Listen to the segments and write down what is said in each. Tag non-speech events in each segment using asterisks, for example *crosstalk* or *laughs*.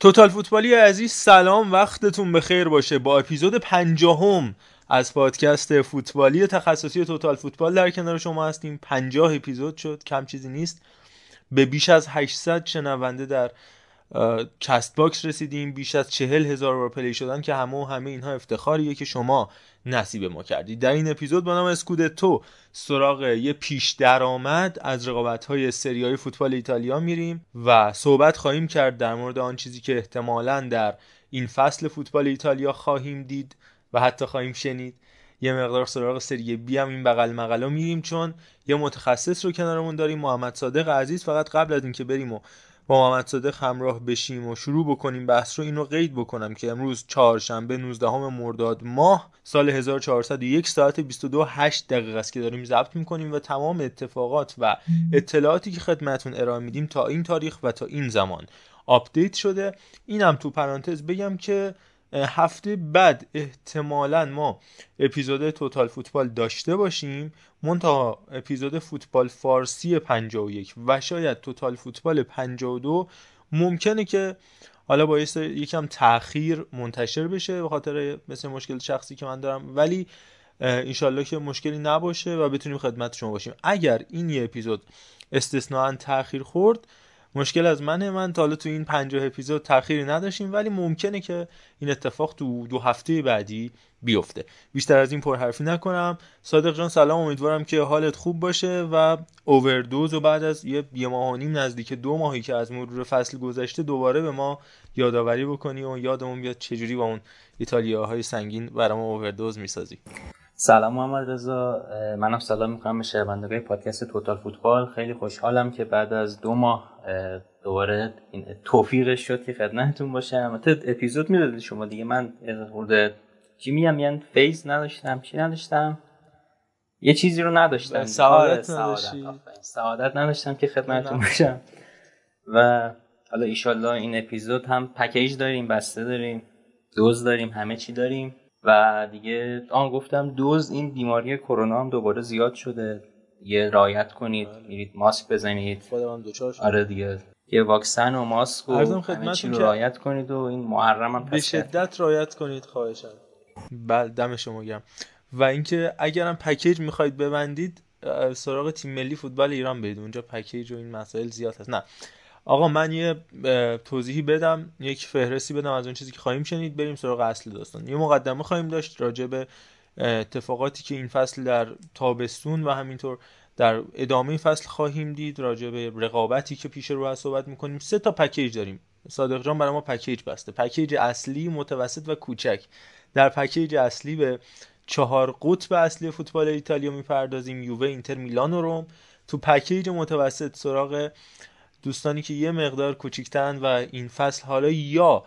توتال فوتبالی عزیز سلام وقتتون بخیر باشه. با اپیزود پنجاهم از پادکست فوتبالی تخصصی توتال فوتبال در کنار شما هستیم. 50 اپیزود شد کم چیزی نیست. به بیش از 800 شنونده در Castbox رسیدیم. بیش از چهل هزار بار play شدن که همه و همه اینها افتخاریه که شما نصیب ما کردید. در این اپیزود با نام اسکودتو سراغ یه پیش درآمد از رقابت های سری آ فوتبال ایتالیا میریم و صحبت خواهیم کرد در مورد آن چیزی که احتمالا در این فصل فوتبال ایتالیا خواهیم دید. و حتی خواهیم شنید. یه مقدار سراغ سری بی هم این بغل مقلا میریم چون یه متخصص رو کنارمون داریم محمد صادق عزیز. فقط قبل از اینکه بریم و با محمد صادق همراه بشیم و شروع بکنیم بحث رو اینو قید بکنم که امروز چهارشنبه 19 مرداد ماه سال 1401 ساعت 22 8 دقیقه است که داریم ضبط می‌کنیم و تمام اتفاقات و اطلاعاتی که خدمتون ارائه میدیم تا این تاریخ و تا این زمان update شده. اینم تو پرانتز بگم که هفته بعد احتمالا ما اپیزود توتال فوتبال داشته باشیم منتها اپیزود فوتبال فارسی 51 و شاید توتال فوتبال 52 ممکنه که حالا باعث یکم تاخیر منتشر بشه به خاطر مثل مشکل شخصی که من دارم. ولی انشالله که مشکلی نباشه و بتونیم خدمت شما باشیم. اگر این یه اپیزود استثناا تاخیر خورد مشکل از منه. من تا حالا تو این 50 اپیزود تأخیری نداشتیم ولی ممکنه که این اتفاق تو دو هفته بعدی بیفته. بیشتر از این پرحرفی نکنم. صادق جان سلام. امیدوارم که حالت خوب باشه و اووردوز و بعد از یه, یه ماه و نیم نزدیک دو ماهی که از مرور فصل گذشته دوباره به ما یادآوری بکنی و یادمون بیاد چجوری با اون ایتالیاهای سنگین برام اووردوز می‌سازی. سلام محمد رضا. منم سلام می‌کنم به شنوندگان پادکست توتال فوتبال. خیلی خوشحالم که بعد از دو ماه دوباره این توفیقش شد که خدمتتون باشم. البته اپیزود می‌دادید شما دیگه. من خورده چی میگم؟ یعنی فیز نداشتم. چی نداشتم؟ یه چیزی رو نداشتم. سعادت سعادت. نداشتم که خدمتتون باشم. و حالا ایشالله این اپیزود هم پکیج داریم بسته داریم دوز داریم همه چی داریم. و دیگه آن گفتم دوز این بیماری کرونا هم دوباره زیاد شده. یه رایت کنید بله. میرید ماسک بزنید. خودم دوچار آره دیگه. یه واکسن و ماسک و همه چی رو رایت کنید و این محرم هم به شدت رایت کنید خواهشم. بله دم شما گرم. و اینکه اگرم پکیج می‌خواید ببندید سراغ تیم ملی فوتبال ایران برید. اونجا پکیج و این مسائل زیاد هست. نه. آقا من یه توضیحی بدم یک فهرستی بدم از اون چیزی که خواهیم شنید بریم سراغ اصل داستان. یه مقدمه خواهیم داشت راجع به اتفاقاتی که این فصل در تابستون و همینطور در ادامه فصل خواهیم دید راجع به رقابتی که پیش رو از صحبت می‌کنیم. سه تا پکیج داریم. صادق جان برای ما پکیج بسته. پکیج اصلی متوسط و کوچک. در پکیج اصلی به چهار قطب اصلی فوتبال ایتالیا می‌پردازیم یووه اینتر میلان و روم. تو پکیج متوسط سراغ دوستانی که یه مقدار کوچیکترن و این فصل حالا یا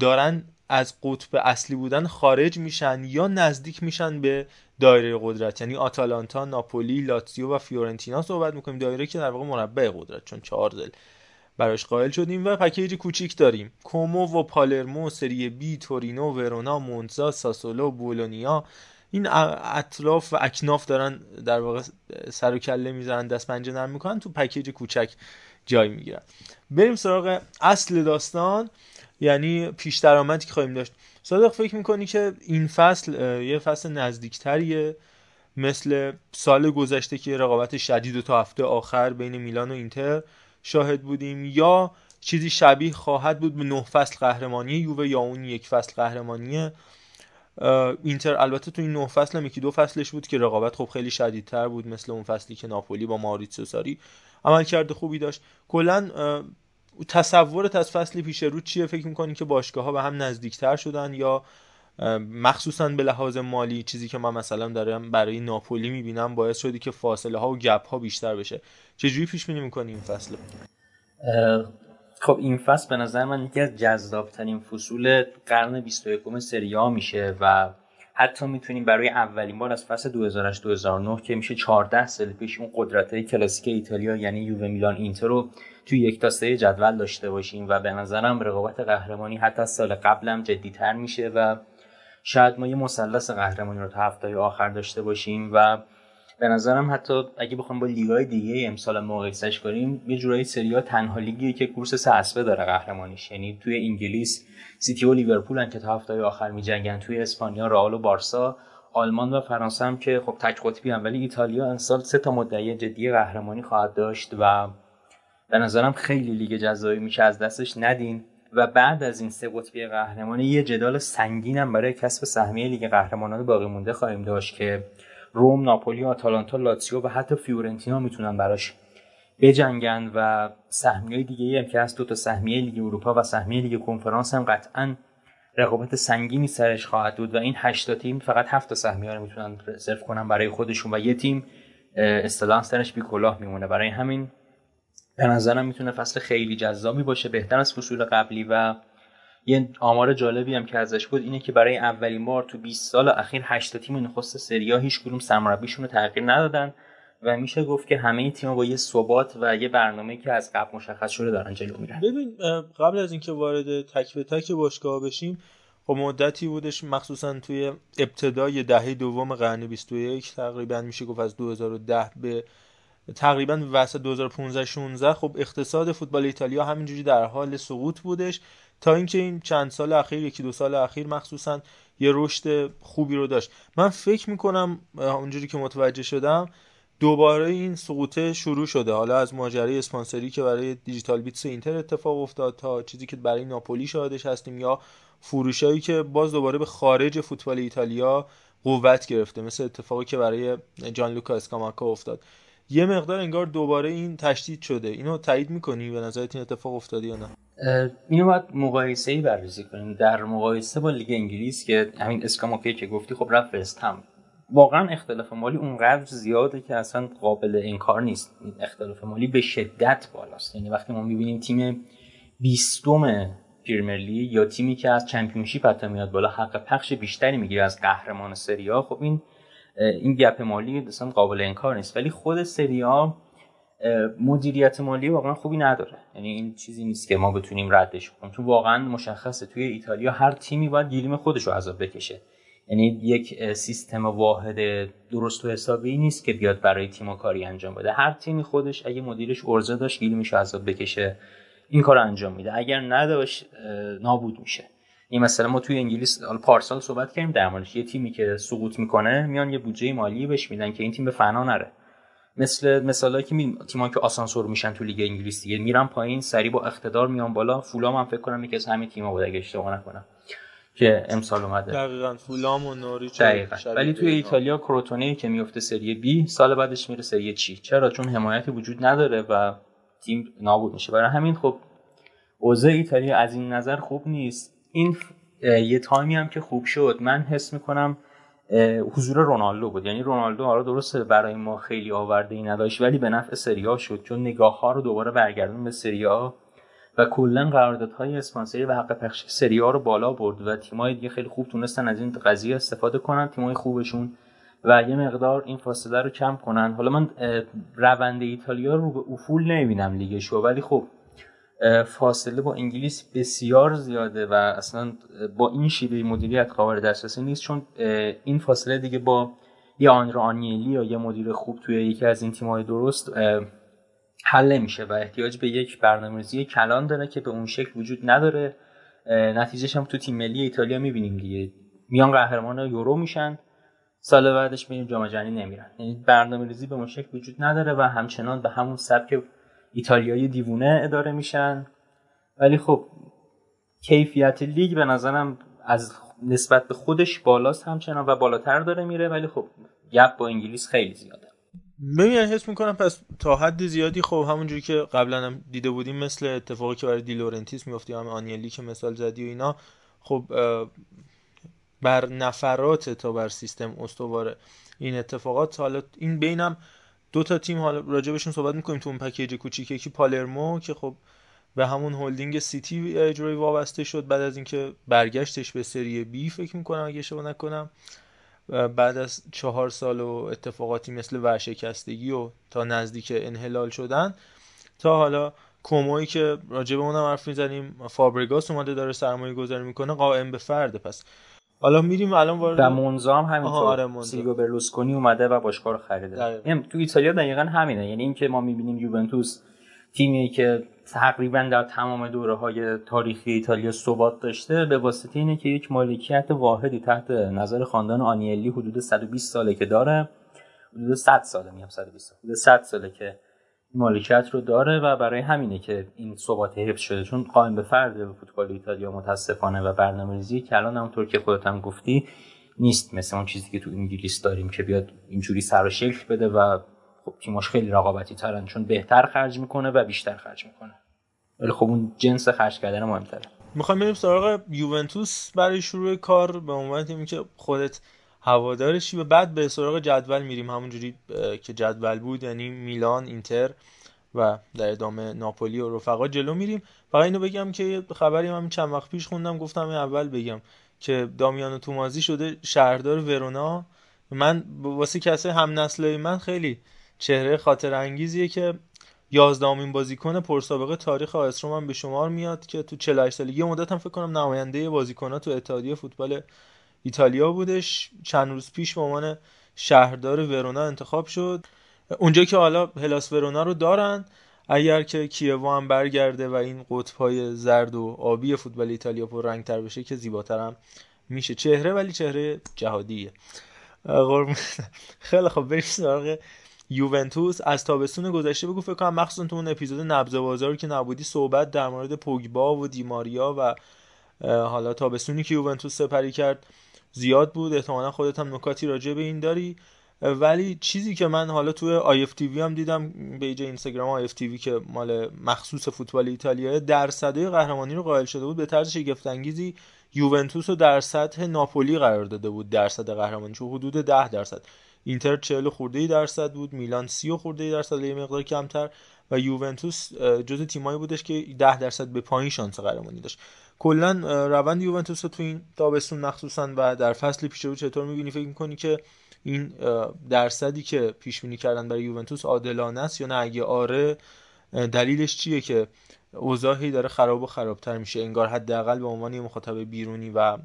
دارن از قطب اصلی بودن خارج میشن یا نزدیک میشن به دایره قدرت. یعنی آتالانتا، ناپولی، لاتزیو و فیورنتینا صحبت می‌کنیم. دایره که در واقع مربع قدرت چون چهار دل براش قائل شدیم و پکیج کوچیک داریم. کومو و پالرمو، سری بی، تورینو، ورونا، مونزا، ساسولو، بولونیا. این اطراف و اکناف دارن در واقع سر و کله می‌زنن دست پنجه نرم می‌کنن تو پکیج کوچک. جای می‌گیرن. بریم سراغ اصل داستان یعنی پیش درآمدی که خواهیم داشت. صادق فکر می‌کنی که این فصل یه فصل نزدیکتریه؟ مثل سال گذشته که رقابت شدید و تا هفته آخر بین میلان و اینتر شاهد بودیم یا چیزی شبیه خواهد بود به نه فصل قهرمانی یووه یا اون یک فصل قهرمانی اینتر البته تو این نه فصل هم یکی دو فصلش بود که رقابت خب خیلی شدیدتر بود مثل اون فصلی که ناپولی با ماریتسو ساری عمل کرده خوبی داشت. کلا تصورت از فصل پیش رو چیه؟ فکر می‌کنین که باشگاه ها به هم نزدیکتر شدن یا مخصوصا به لحاظ مالی چیزی که من مثلا دارم برای ناپولی می‌بینم باعث شدی که فاصله ها و گپ ها بیشتر بشه. چجوری پیش بینی می‌کنی این فصل؟ خب این فصل به نظر من یکی از جذابترین فصول قرن 21 سریا میشه و حتی می‌تونیم برای اولین بار از فصل 2008 2009 که میشه 14 سال پیش اون قدرت کلاسیک ایتالیا یعنی یووه میلان اینتر رو توی یک تا سه جدول داشته باشیم و به نظرم رقابت قهرمانی حتی از سال قبلم جدیتر میشه و شاید ما یه مثلث قهرمانی رو تا هفته آخر داشته باشیم و به نظرم حتی اگه بخوام با لیگای دیگه امسال مقایسش کنیم یه جورایی سریا تنها لیگیه که کورس سه اسبه داره قهرمانیش. یعنی توی انگلیس سیتی و لیورپول که تا هفته آخر میجنگن توی اسپانیا رئال و بارسا آلمان و فرانسه هم که خب تک قطبی هن ولی ایتالیا امسال سه تا مدعی جدی قهرمانی خواهد داشت و به نظرم خیلی لیگ جذابی میشه از دستش ندین. و بعد از این سه قطبی قهرمانی یه جدال سنگینم برای کسب سهمیه لیگ قهرمانان باقی مونده خواهیم داشت که رم، ناپولی، آتالانتا، لاتسیو و حتی فیورنتینا می‌تونن براش بجنگن و سهمیه دیگه هم که هست دو تا سهمیه لیگ اروپا و سهمیه لیگ کنفرانس هم قطعا رقابت سنگینی سرش خواهد بود و این هشت تیم فقط هفت تا سهمیه رو می‌تونن رزرو کنن برای خودشون و یه تیم اصطلاحا سرش بی کلاه میمونه. برای همین به نظرم می‌تونه فصل خیلی جذابی باشه بهتر از فصول قبلی و یه آمار جالبی هم که ازش بود اینه که برای اولین بار تو 20 سال اخیر 8 تیم نخست سریا هیچ کدوم سرمربیشون رو تغییر ندادن و میشه گفت که همه تیم‌ها با یه ثبات و یه برنامه‌ای که از قبل مشخص شده دارن جلو میرن. ببین قبل از اینکه وارد تک به تک باشگاه بشیم خب مدتی بودش مخصوصا توی ابتدای دهه دوم قرن 21 تقریبا میشه گفت از 2010 به تقریبا وسط 2015 16 خب اقتصاد فوتبال ایتالیا همینجوری در حال سقوط بودش. تا اینکه این چند سال اخیر یکی دو سال اخیر مخصوصا یه رشد خوبی رو داشت. من فکر می‌کنم اونجوری که متوجه شدم دوباره این سقوطه شروع شده. حالا از ماجرای اسپانسری که برای دیجیتال بیتس اینتر اتفاق افتاد تا چیزی که برای ناپولی شاهدش هستیم یا فروشایی که باز دوباره به خارج فوتبال ایتالیا قوت گرفته مثل اتفاقی که برای جان لوکا اسکاماکا افتاد. یه مقدار انگار دوباره این تشدید شده. اینو تایید می‌کنی؟ به نظرت این اتفاق افتادی یا نه؟ اینو باید مقایسه ای بررسی کنیم. در مقایسه با لیگ انگلیس که همین اسکاماکی که گفتی خب رفت هم. واقعا اختلاف مالی اونقدر زیاده که اصلا قابل انکار نیست. اختلاف مالی به شدت بالاست. یعنی وقتی ما می‌بینیم تیم بیستم پریمیر یا تیمی که از چمپیونشیپ حتی میاد بالا حق پخش بیشتری می‌گیره از قهرمان سریا خب این این گپ مالی اصلا قابل انکار نیست. ولی خود سریا مدیریت مالی واقعا خوبی نداره. یعنی این چیزی نیست که ما بتونیم ردش کنیم چون واقعا مشخصه توی ایتالیا هر تیمی باید گیریم خودش رو عذاب بکشه. یعنی یک سیستم واحد درست و حسابی نیست که بیاد برای تیم کاری انجام بده. هر تیمی خودش اگه مدیرش ارزه داشت گیریمش عذاب بکشه این کار انجام میده. اگر نداشت نابود میشه. این مثلا ما توی انگلیس پارسال صحبت کردیم در موردش. یه تیمی که سقوط می‌کنه میان یه بودجه مالی بهش میدن که این تیم به فنا نره. مثل مثالی که می... تیم‌ها که آسانسور میشن تو لیگ انگلیس دیگه میرن پایین سری با اقتدار میان بالا. فولام هم فکر کنم یکی از همین تیم‌ها بود اگه اشتباه نکنم که امسال اومده. دقیقاً فولام و نوریچ ولی توی ایتالیا کروتونی که میفته سری بی سال بعدش میره سری چی؟ چرا؟ چون حمایتی وجود نداره و تیم نابود میشه. برای همین خب اوضاع ایتالیا از این نظر خوب نیست. این یه تایمی هم که خوب شد. من حس می‌کنم حضور رونالدو بود. یعنی رونالدو حالا درسته برای ما خیلی آورده ای نداشت ولی به نفع سریا شد چون نگاه ها رو دوباره برگردون به سریا و کلا قراردادهای اسپانسری و حق پخش سریا رو بالا برد و تیمای دیگه خیلی خوب تونستن از این قضیه استفاده کنن تیمای خوبشون و یه مقدار این فاصله رو کم کنن. حالا من روند ایتالیا رو به افول نمی‌بینم لیگش ولی خب فاصله با انگلیس بسیار زیاده و اصلا با این شیوه مدیریت قابل دسترسی نیست چون این فاصله دیگه با یه آنرا آنیلی یا یه مدیر خوب توی یکی از این تیم‌های درست حل نمیشه و احتیاج به یک برنامه‌ریزی کلان داره که به اون شکل وجود نداره. نتیجهش هم تو تیم ملی ایتالیا می‌بینیم دیگه. میان قهرمان یورو میشن سال بعدش میریم جام جهانی نمیرن. یعنی برنامه‌ریزی به اون شکل وجود نداره و همچنان به همون سبک ایتالیایی دیوونه اداره میشن. ولی خب کیفیت لیگ به نظرم از نسبت به خودش بالاست همچنان و بالاتر داره میره. ولی خب gap با انگلیس خیلی زیاده. ببین حس می‌کنم پس تا حد زیادی خب همونجوری که قبلا هم دیده بودیم مثل اتفاقی که برای دلائورنتیس میگفتی هم آنیلی که مثال زدی و اینا خب بر نفرات تا بر سیستم استواره این اتفاقات حالا این بینم دو تا تیم حالا راجبشون صحبت می‌کنیم تو اون پکیج کوچیک یکی پالرمو که خب به همون هلدینگ سیتی اجرای وابسته شد بعد از اینکه برگشتش به سری بی فکر می‌کنم اگه اشتباه نکنم بعد از چهار سال و اتفاقاتی مثل ورشکستگی و تا نزدیک انحلال شدن تا حالا کوموی که راجع به اونم حرف می‌زنیم فابرگاس اومده داره سرمایه گذاری می‌کنه قائم به فرده. پس حالا میریم الان وارد و مونزا هم همینطور. آره برلوسکونی اومده و باشگاه رو خریده. یعنی تو ایتالیا دقیقا همینه. یعنی اینکه ما می‌بینیم یوونتوس تیمی که تقریبا در تمام دوره های تاریخی ایتالیا ثبات داشته به واسطه اینه که یک مالکیت واحدی تحت نظر خاندان آنیلی حدود 120 ساله که داره. حدود 100 ساله میام 120 حدود 100 ساله که مالکیت رو داره و برای همینه که این ثبات حفظ شده چون قائم به فرد فوتبال ایتالیا متاسفانه و برنامه‌ریزی که الان همونطور که خودت هم گفتی نیست. مثل اون چیزی که تو انگلیس داریم که بیاد اینجوری سر و شکل بده و خب تیماش خیلی رقابتی ترن چون بهتر خرج می‌کنه و بیشتر خرج می‌کنه. ولی خب اون جنس خرج کردن مهمتره. می‌خوایم بریم سراغ یوونتوس. برای شروع کار به عنوان تیمی که خودت هوادارشی. و بعد به سراغ جدول میریم. همونجوری که جدول بود یعنی میلان اینتر و در ادامه ناپولی و رفقا جلو میریم. فقط اینو بگم که خبری من چند وقت پیش خوندم گفتم اول بگم که دامیانو تومازی شده شهردار ورونا. من واسه کسای هم نسلای من خیلی چهره خاطر انگیزیه که یازدهمین بازیکن پرسابقه تاریخ آیس من به شمار میاد که تو 48 سالگی مدت هم فکر کنم نماینده بازیکن‌ها تو اتحادیه فوتبال ایتالیا بودش. چند روز پیش به عنوان شهردار ورونا انتخاب شد. اونجا که حالا هلاس ورونا رو دارن اگر که کیوو هم برگرده و این قطبهای زرد و آبی فوتبال ایتالیا پر رنگ تر بشه که زیباتر هم میشه. چهره ولی چهره جهادیه. خیلی خب بریم سراغ یوونتوس. از تابستون گذشته بگو فکر کنم مخصوصا تو اون اپیزود نبض بازار که نبودی صحبت در مورد پوگبا و دیماریا و حالا تابستونی که یوونتوس سپری کرد. زیاد بود. احتمالا خودت هم نکاتی راجع به این داری. ولی چیزی که من حالا توی IFTV هم دیدم ایجا اینستاگرام آی اف وی که مال مخصوص فوتبال ایتالیا درصدهای قهرمانی رو قائل شده بود به طرز شگفت انگیزی یوونتوس رو در سطح ناپولی قرار داده بود درصد قهرمانی چون حدود 10 درصد. اینتر 40 خورده درصد بود میلان 30 خورده درصد یه مقدار کمتر. و یوونتوس جزو تیمایی بودش که 10 درصد به پایین شانس قهرمانی داشت. کلا روند یوونتوس رو تو این تابستون مخصوصا و در فصل پیش رو چطور می‌بینی؟ فکر می‌کنی که این درصدی که پیش بینی کردن برای یوونتوس عادلانه است یا نه؟ اگه آره دلیلش چیه که اوضاعی داره خراب و خرابتر میشه؟ انگار حداقل به عنوان یه مخاطب بیرونی و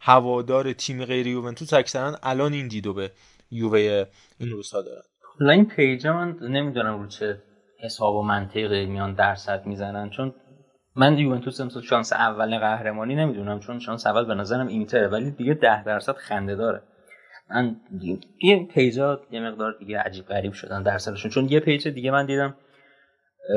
هوادار تیم غیر یوونتوس اکثرا الان این دیدو به یووه این روزها دارن. این page من نمی‌دونم رو چه حساب و منطقی میان درصد می‌زنن چون من یوونتوس امسال شانس اول قهرمانی نمی‌دونم چون شانس اول به نظرم اینتره ولی دیگه ده درصد خنده داره. من یه page ا یه مقدار دیگه عجیب غریب شدن درصدشون چون یه page دیگه من دیدم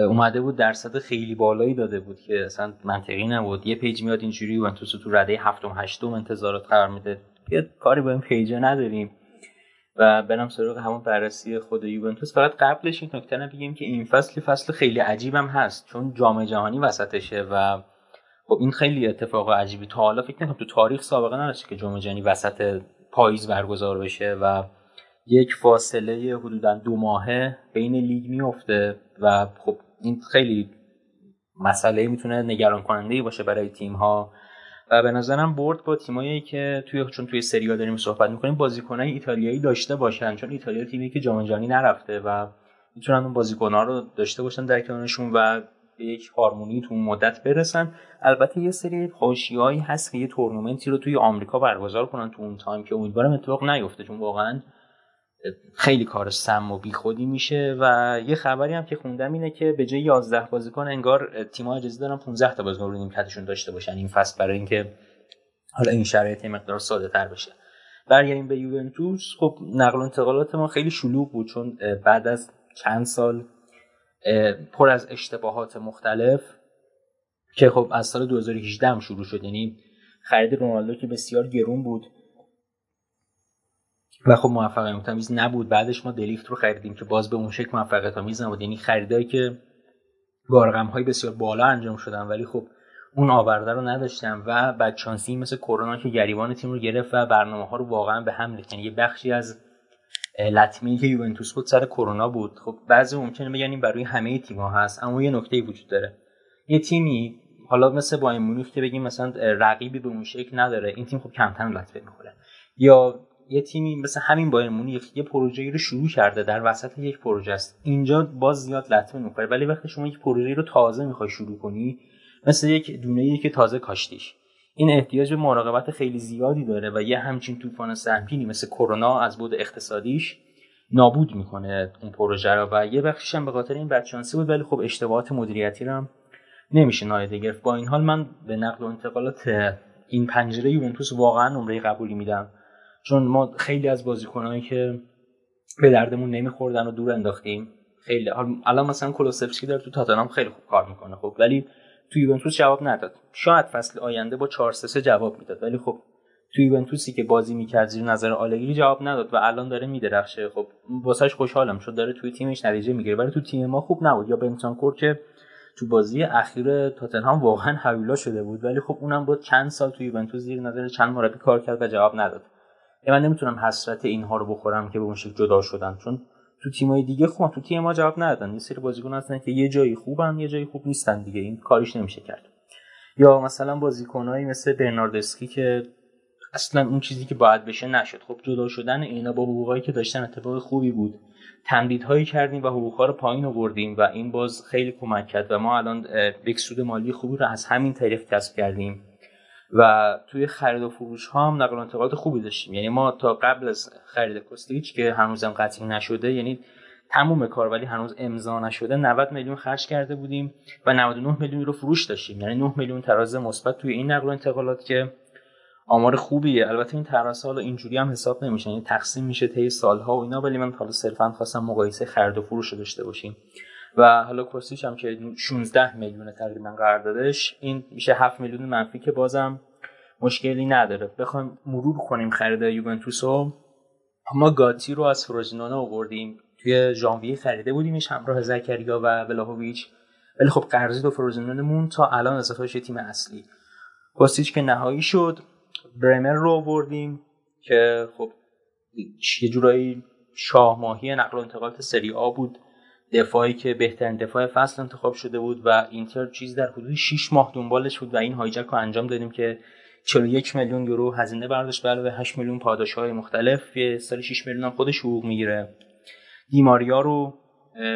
اومده بود درصد خیلی بالایی داده بود که اصلا منطقی نبود. یه page میاد اینجوری یوونتوس تو رده هفتم هشتم انتظارات قرار میده. یه کاری با این پیجا نداریم. و برم سراغ همون بررسی خود یوونتوس. فقط قبلش این نکته بگیم که این فصل فصل خیلی عجیبم هست چون جام جهانی وسطشه و خب این خیلی اتفاق عجیبی. تا حالا فکر نکنم تو تاریخ سابقه نداشته که جام جهانی وسط پاییز برگزار بشه و یک فاصله حدودا دو ماهه بین لیگ میفته و خب این خیلی مسئله می‌تونه نگران کننده باشه برای تیم ها و به نظرم برد با تیمایی که توی چون توی سری داریم صحبت می‌کنیم بازیکنای ایتالیایی داشته باشن چون ایتالیا تیمی که جام جهانی نرفته و می‌تونن اون بازیکنها رو داشته باشن در کنارشون و به یک هارمونی تو مدت برسن. البته یه سری حاشیه‌ای هست که یه تورنمنتی رو توی آمریکا برگزار کنن تو اون تایم که امیدوارم اتفاق نیفته چون واقعا خیلی کار سم و بیخودی میشه و یه خبری هم که خوندم اینه که به جای 11 بازیکن انگار تیم‌ها اجازه دارن 15 تا بازیکن رو نیمکتشون داشته باشن. این فصل برای اینکه حالا این شرایط مقدار ساده تر بشه. برگردیم به یوونتوس. خب نقل و انتقالات ما خیلی شلوغ بود چون بعد از چند سال پر از اشتباهات مختلف که خب از سال 2018 هم شروع شد. یعنی خرید رونالدو که بسیار گرون بود. و خب موفقیت آمیز نبود. بعدش ما دلیفت رو خریدیم که باز به اون شکل موفقیت آمیز نبود. یعنی خریدایی که با های بسیار بالا انجام شدن ولی خب اون آورده رو نداشتم و بعد چانسی مثل کرونا که گریبان تیم رو گرفت و برنامه ها رو واقعا به هم ریخت. یعنی یه بخشی از لطمه که یوونتوس بود سر کرونا بود. خب بعضی ممکنه بگن این برای همه تیم‌ها هست اما یه نکته وجود داره. یه تیمی حالا مثل با مونیخ که بگیم مثلا رقیبی به اون شکل نداره این تیم خب کمتر لطمه می‌خوره. یا یه تیمی مثل همین بایر مونیخ یه پروژه‌ای رو شروع کرده در وسط یک پروژه است. اینجا باز زیاد لطمه می‌خوره ولی وقتی شما یک پروژه رو تازه می‌خوای شروع کنی مثل یک دونه که تازه کاشتیش. این احتیاج به مراقبت خیلی زیادی داره و یه همچین طوفان سهمگینی مثل کرونا از بود اقتصادیش نابود می‌کنه اون پروژه رو و یه بخشش هم به خاطر این بدشانسی بود ولی خب اشتباهات مدیریتی رو هم نمیشه نادیده گرفت. با این حال من به نقل و انتقالات این پنجره یوونتوس واقعا نمره قبولی میدم. چون ما خیلی از بازیکنایی که به دردمون نمیخوردن و دور انداختیم خیلی. الان مثلا کلوسفسکی داره تو تاتنهام خیلی خوب کار می‌کنه خب. ولی تو یوونتوس جواب نداد. شاید فصل آینده با 4 3 جواب می‌داد ولی خب تو یوونتوسی که بازی می‌کرد زیر نظر آلگری جواب نداد و الان داره میدرخشه. خب واسهش خوشحالم چون داره توی تیمش نتیجه می‌گیره. ولی تو تیم ما خوب نبود. یا بنتانکور که تو بازی اخیر تاتنهام واقعا حویلا شده بود ولی خب اونم بود چند سال توی یوونتوس زیر نظر چند مربی کار کرد و جواب نداد. من نمی‌تونم حسرت اینها رو بخورم که به اون شکل جدا شدن چون تو تیمای دیگه خوب تو تیم ما جواب ندادن. یه سری بازیکن هستن که یه جایی خوبن یه جایی خوب نیستن دیگه. این کاریش نمیشه کرد. یا مثلا بازیکنایی مثل برناردسکی که اصلا اون چیزی که باید بشه نشد. خب جدا شدن اینا با حقوقایی که داشتن اتفاق خوبی بود. تمدیدهایی کردیم و حقوقها رو پایین آوردیم و این باز خیلی کمک کرد و ما الان یک سود مالی خوبی رو از همین طریق کسب کردیم. و توی خرید و فروش ها هم نقل و انتقالات خوبی داشتیم. یعنی ما تا قبل از خرید کوستیچ که هنوزم قطعی نشده یعنی تموم کار ولی هنوز امضا نشده 90 میلیون خرج کرده بودیم و 99 میلیون رو فروش داشتیم. یعنی 9 میلیون تراز مثبت توی این نقل و انتقالات که آمار خوبیه. البته این تراز حالا اینجوری هم حساب نمیشه یعنی تقسیم میشه طی سالها و اینا ولی من حالا صرفا خواستم مقایسه خرید و فروش رو داشته باشیم. و حالا کوستیچ هم که 16 میلیون تقریبا قراردادش این میشه 7 میلیون منفی که بازم مشکلی نداره. بخوایم مرور کنیم خرید یوونتوس رو ما گاتی رو از فروزینونه آوردیم. توی ژانویه خریده بودیمش همراه زکریا و ولاهویچ. ولی خب قرضی دو فروزینونمون تا الان اضافه شده تیم اصلی. کوستیچ که نهایی شد. برمر رو آوردیم که خب یه جورایی شاه ماهی نقل و انتقالات سری آ بود. دفاعی که بهترین دفاع فصل انتخاب شده بود و اینتر چیز در حدود 6 ماه دنبالش بود و این هایجک رو انجام دادیم که 41 میلیون یورو هزینه برداشت علاوه 8 میلیون پاداش های مختلف. یه سال 6 میلیون هم خودش حقوق می‌گیره. دیماریا رو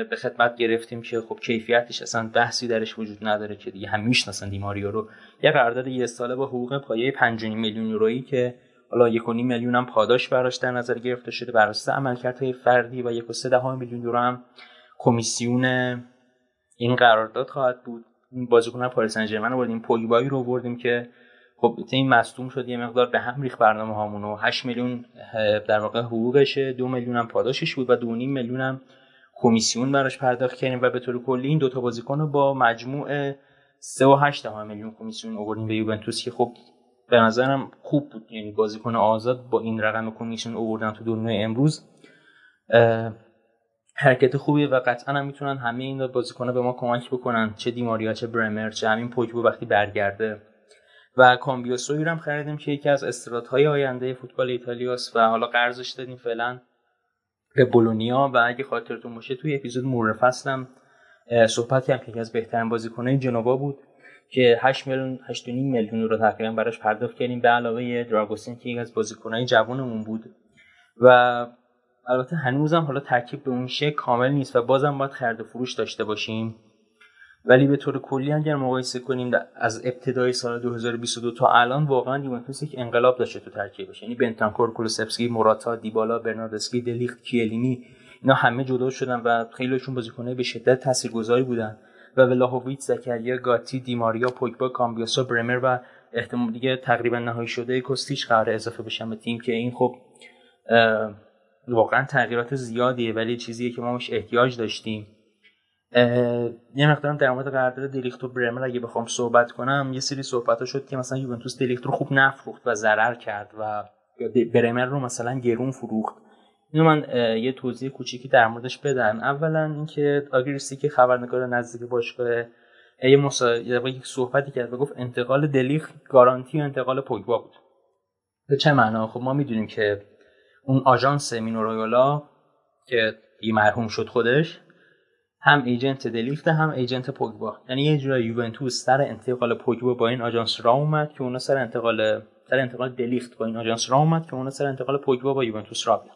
به خدمت گرفتیم که خب کیفیتش اصلا بحثی درش وجود نداره که دیگه هم می‌شناسن دیماریا رو. یه قرارداد یه ساله با حقوق پایه 5 میلیون یورویی که حالا یک میلیون هم پاداش براش در نظر گرفته شده. بر اساس عملکردهای فردی و 1.3 میلیون یورو هم کمیسیون این قرارداد خواهد بود. این بازیکن پاریس سن ژرمن رو بردیم پوگبایی رو بردیم که خب این مصدوم شد یه مقدار به هم ریخ برنامه هامون و 8 میلیون در واقع حقوقشه دو میلیون هم پاداشش بود و دو نیم میلیون هم کمیسیون براش پرداخت کردیم و به طور کلی این دوتا بازیکن رو با مجموع 3 و 8 میلیون کمیسیون آوردیم به یوونتوس که خب به نظرم خوب بود. یعنی بازیکن آزاد با این رقم کمیسیون آوردن تو دنیای امروز حرکت خوبیه و قطعا هم می‌تونن همه این بازیکن‌ها به ما کمک بکنن. چه دیماریا چه برمر چه همین پوگبا وقتی برگرده. و کامبیاسوی هم خریدیم که یکی از استراتهای آینده فوتبال ایتالیاست و حالا قرضش دادیم فعلا به بولونیا. و اگه خاطرتون باشه توی اپیزود مور فصلم صحبتی هم که یکی از بهترین بازیکنهای جنوا بود که 8 میلیون 8.5 میلیون رو تقریبا براش پرداخت کردیم. به علاوه دراگوسین که یکی از بازیکنهای جوانمون بود. و البته هنوزم حالا ترکیب به اون شکل کامل نیست و بازم باید خرید و فروش داشته باشیم. ولی به طور کلی اگر مقایسه کنیم از ابتدای سال 2022 تا الان واقعا یوونتوس یک انقلاب داشته تو ترکیبش. یعنی بنتانکور کولوسفسکی موراتا دیبالا برناردسکی دلیخت کیلینی اینا همه جدا شدن و خیلیشون بازیکنای به شدت تاثیرگذاری بودن. و ولاهویچ زکریا گاتی دیماریا پوگبا کامبیاسا برمر و احتمال دیگه تقریبا نهایی شده کوستیچ قرار اضافه بشن به تیم که این خب واقعا تغییرات زیادیه ولی چیزیه که ما مش احتیاج داشتیم. یه مقدارم در مورد قرارداد دلیخت و برمر اگه بخوام صحبت کنم یه سری صحبت ها شد که مثلا یوونتوس دلیخت رو خوب نفروخت و ضرر کرد و برمر رو مثلا گرون فروخت. اینو من یه توضیح کوچیکی در موردش بدم. اولا اینکه آگریسی که خبرنگار نزدیک باشگاه یه مصاحبه یک صحبتی کرد و گفت انتقال دلیخت گارانتی انتقال پوگبا بود. به چه معنا خب ما می‌دونیم که اون آژانس مینو رویالا که یه مرحوم شد خودش هم ایجنت دلیخت هم ایجنت پوگبا. یعنی یه جورای یوونتوس سر انتقال پوگبا با این آژانس را اومد که اونا سر انتقال سر انتقال دلیخت با این آژانس را اومد که اونا سر انتقال پوگبا با یوونتوس را بیان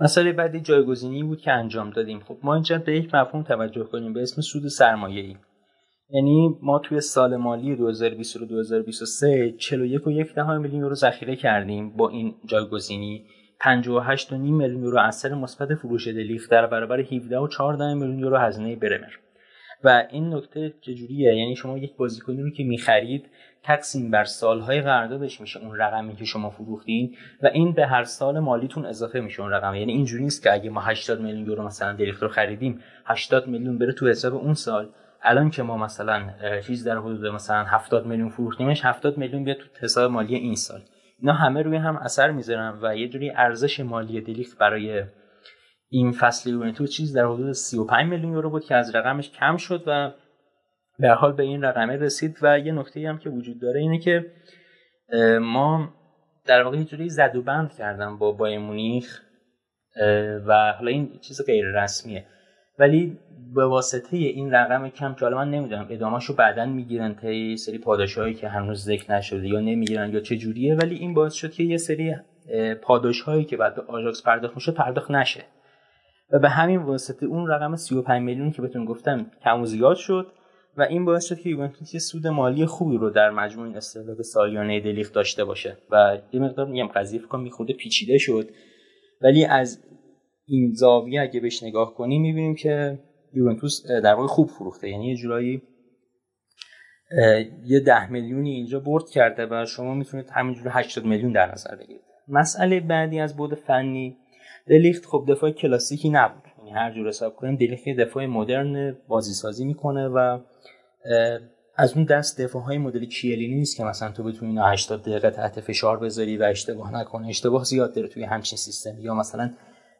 مسئله بعدی جایگزینی بود که انجام دادیم. خب ما اینجا به یک مفهوم توجه کنیم به اسم سود سرمایه ای یعنی ما توی سال مالی 2022 2023 41 و یک دهم میلیون یورو ذخیره کردیم با این جایگزینی. 58 و نیم میلیون یورو اثر مثبت فروش دلیخت در برابر 17 و 14 میلیون یورو هزینه برمر. و این نکته چجوریه؟ یعنی شما یک بازیکنی رو که می‌خرید تقسیم بر سالهای قراردادش میشه اون رقمی که شما فروختین و این به هر سال مالیتون اضافه میشه اون رقم. یعنی اینجوری نیست که اگه ما 80 میلیون یورو مثلا دلیخت رو خریدیم 80 میلیون بره تو حساب اون سال. الان که ما مثلا چیز در حدود مثلا 70 میلیون فروختیمش 70 میلیون بیاد تو حساب مالی این سال. اینا همه روی هم اثر می‌ذارن و یه جوری ارزش مالی دلیخت برای این فصل یوونتوس چیز در حدود 35 میلیون یورو بود که از رقمش کم شد و به حال به این رقمه رسید و یه نکته هم که وجود داره اینه که ما در واقع یه جوری زد و بند کردم با بای مونیخ و حالا این چیز غیر رسمیه ولی به واسطه این رقم کم که حالا من نمی‌دونم ادامهشو بعدا می‌گیرن تا سری پاداشهایی که هنوز ذکر نشده یا نمی‌گیرن یا چه جوریه ولی این باعث شد که یه سری پاداشهایی که بعد به آژاکس پرداخت میشه پرداخت نشه. و به همین واسطه اون رقم 35 میلیون که بهتون گفتم کم و زیاد شد و این باعث شد که یوونتوس یه سود مالی خوبی رو در مجموع این استهلاک سالیانه دلیخت داشته باشه. و یه مقدار میگم قضیه فکر میخوده پیچیده شد. ولی از این زاویه اگه بهش نگاه کنیم می‌بینیم که یوونتوس در واقع خوب فروخته. یعنی یه جورایی یه ده میلیونی اینجا برد کرده و شما می‌تونید همینجور 80 میلیون در نظر بگیرید. مسئله بعدی از بود فنی دلیخت خب دفاع کلاسیکی نبود. یعنی هر جور حساب کنیم دلیخت دفاع مدرن بازی سازی می‌کنه و از اون دست دفاع های مدل کیلینی نیست که مثلا تو بتونی 80 دقیقه تحت فشار بذاری و اشتباه نکنه اشتباه زیاد داره توی همچین سیستم یا مثلا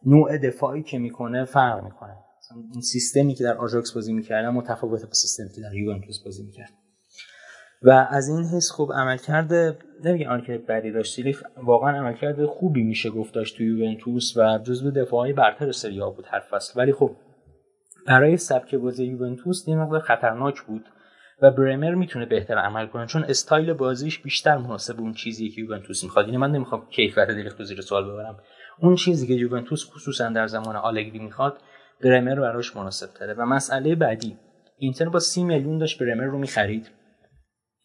نوع دفاعی که می‌کنه فرق می‌کنه. این سیستمی که در آژاکس بازی می‌کردن متفاوت با سیستمی که در یوونتوس بازی می‌کرد. و از این حس خوب عمل کرده نمیگه آن که بدی داشت واقعا عمل کرده خوبی میشه گفت داشت تو یوونتوس و جزو دفاعی برتر سری بود هر فصل ولی خب برای سبک بازی یوونتوس این مقدار خطرناک بود و برمر می‌تونه بهتر عمل کنه چون استایل بازیش بیشتر مناسب اون چیزی که یوونتوس می‌خواد. یعنی من نمی‌خوام کیفیت دلیخت زیر سوال ببرم. اون چیزی که یوونتوس خصوصا در زمان آلگری می‌خواد برمر رو براش مناسب تره. و مسئله بعدی اینتر با سی میلیون داشت برمر رو می‌خرید.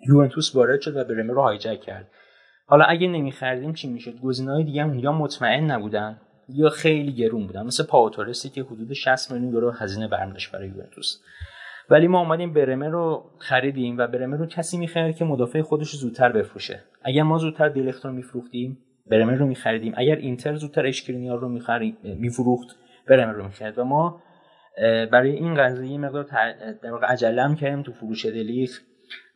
یوونتوس وارد شد و برمر رو هایجک کرد. حالا اگه نمیخریدیم چی می‌شد؟ گزینه‌های دیگه هم یا مطمئن نبودن یا خیلی گرون بودن. مثل پاوتورسی که حدود 60 میلیون یورو هزینه برنداشت برای یوونتوس. ولی ما اومدیم برمر رو خریدیم و برمر رو کسی می‌خرید که مدافع خودش زودتر بفروشه. اگر ما زودتر دیلخت رو میفروختیم برمر رو میخریدیم. اگر اینتر زودتر اشکرینیار رو میفروخت برمر رو می‌خرید و ما برای این قضیه مقدار در واقع کردیم تو فروش دلیخ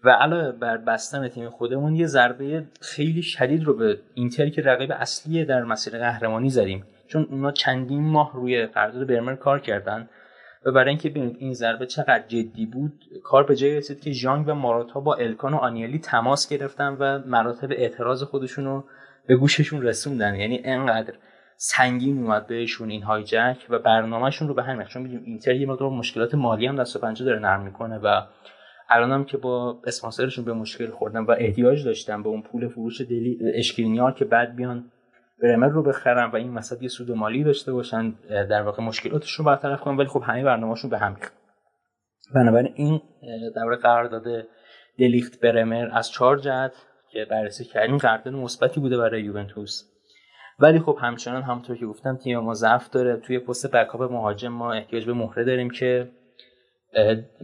و علاوه بر بستن تیم خودمون یه ضربه خیلی شدید رو به اینتر که رقیب اصلی در مسیر قهرمانی زدیم. چون اونا چندین ماه روی قرارداد برمر کار کردن. و برای اینکه ببینید این ضربه چقدر جدی بود کار به جای رسید که ژانگ و ماراتا با الکان و آنیلی تماس گرفتن و مراتب اعتراض خودشون رو به گوششون رسوندن. یعنی انقدر سنگین اومد بهشون این هایجک و برنامهشون رو به هم چون می‌دونیم اینتر یه مقدار مشکلات مالی هم دست و پنجه داره نرم می‌کنه و الان هم که با اسپانسرشون به مشکل خوردن و احتیاج داشتن به اون پول فروش دلی اشکرینیار که بعد بیان برمر رو بخرن و این مثلا یه سود مالی داشته باشن در واقع مشکلاتشون برطرف کنن ولی خب همه برنامه‌شون به هم ریخت. بنابراین این در واقع قرارداد دلیخت برمر از چهار جهت که بررسی کردیم قرارداد مثبتی بوده برای یوونتوس. ولی خب همچنان همونطور که گفتم تیم ما ضعف داره. توی پست بکاپ مهاجم ما احتیاج به مهره داریم که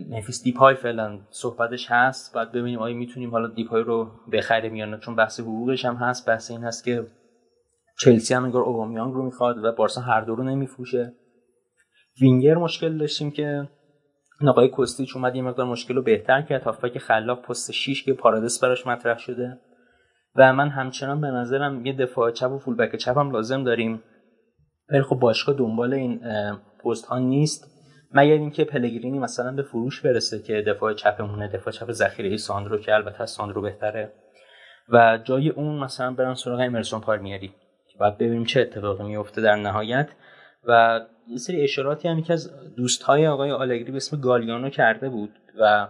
مفیس دیپای فعلا صحبتش هست. بعد ببینیم آیا می‌تونیم حالا دیپای رو بخریم یا نه. چون بحث حقوقش هم هست. بحث این هست که چلسی هم انگار اوبامیانگ رو می‌خواد و بارسا هر دو رو نمیفروشه. وینگر مشکل داشتیم که آقای کوستیچ اومد یه مقدار مشکل رو بهتر کرد. هافبک خلاق پست 6 که پارادس براش مطرح شده. و من همچنان به نظرم یه دفاع چپ و فولبک چپ هم لازم داریم. ولی خب باشگاه دنبال این پست ها نیست. مگر اینکه پلگرینی مثلا به فروش برسه که دفاع چپمونه دفاع چپ ذخیره ساندرو که البته ساندرو بهتره. و جای اون مثلا برن سراغ امرسون پارمیری بعد ببینیم چه اتفاقی میفته در نهایت. و یه سری اشاراتی هم که از دوستهای آقای آلگری به اسم گالیانو کرده بود و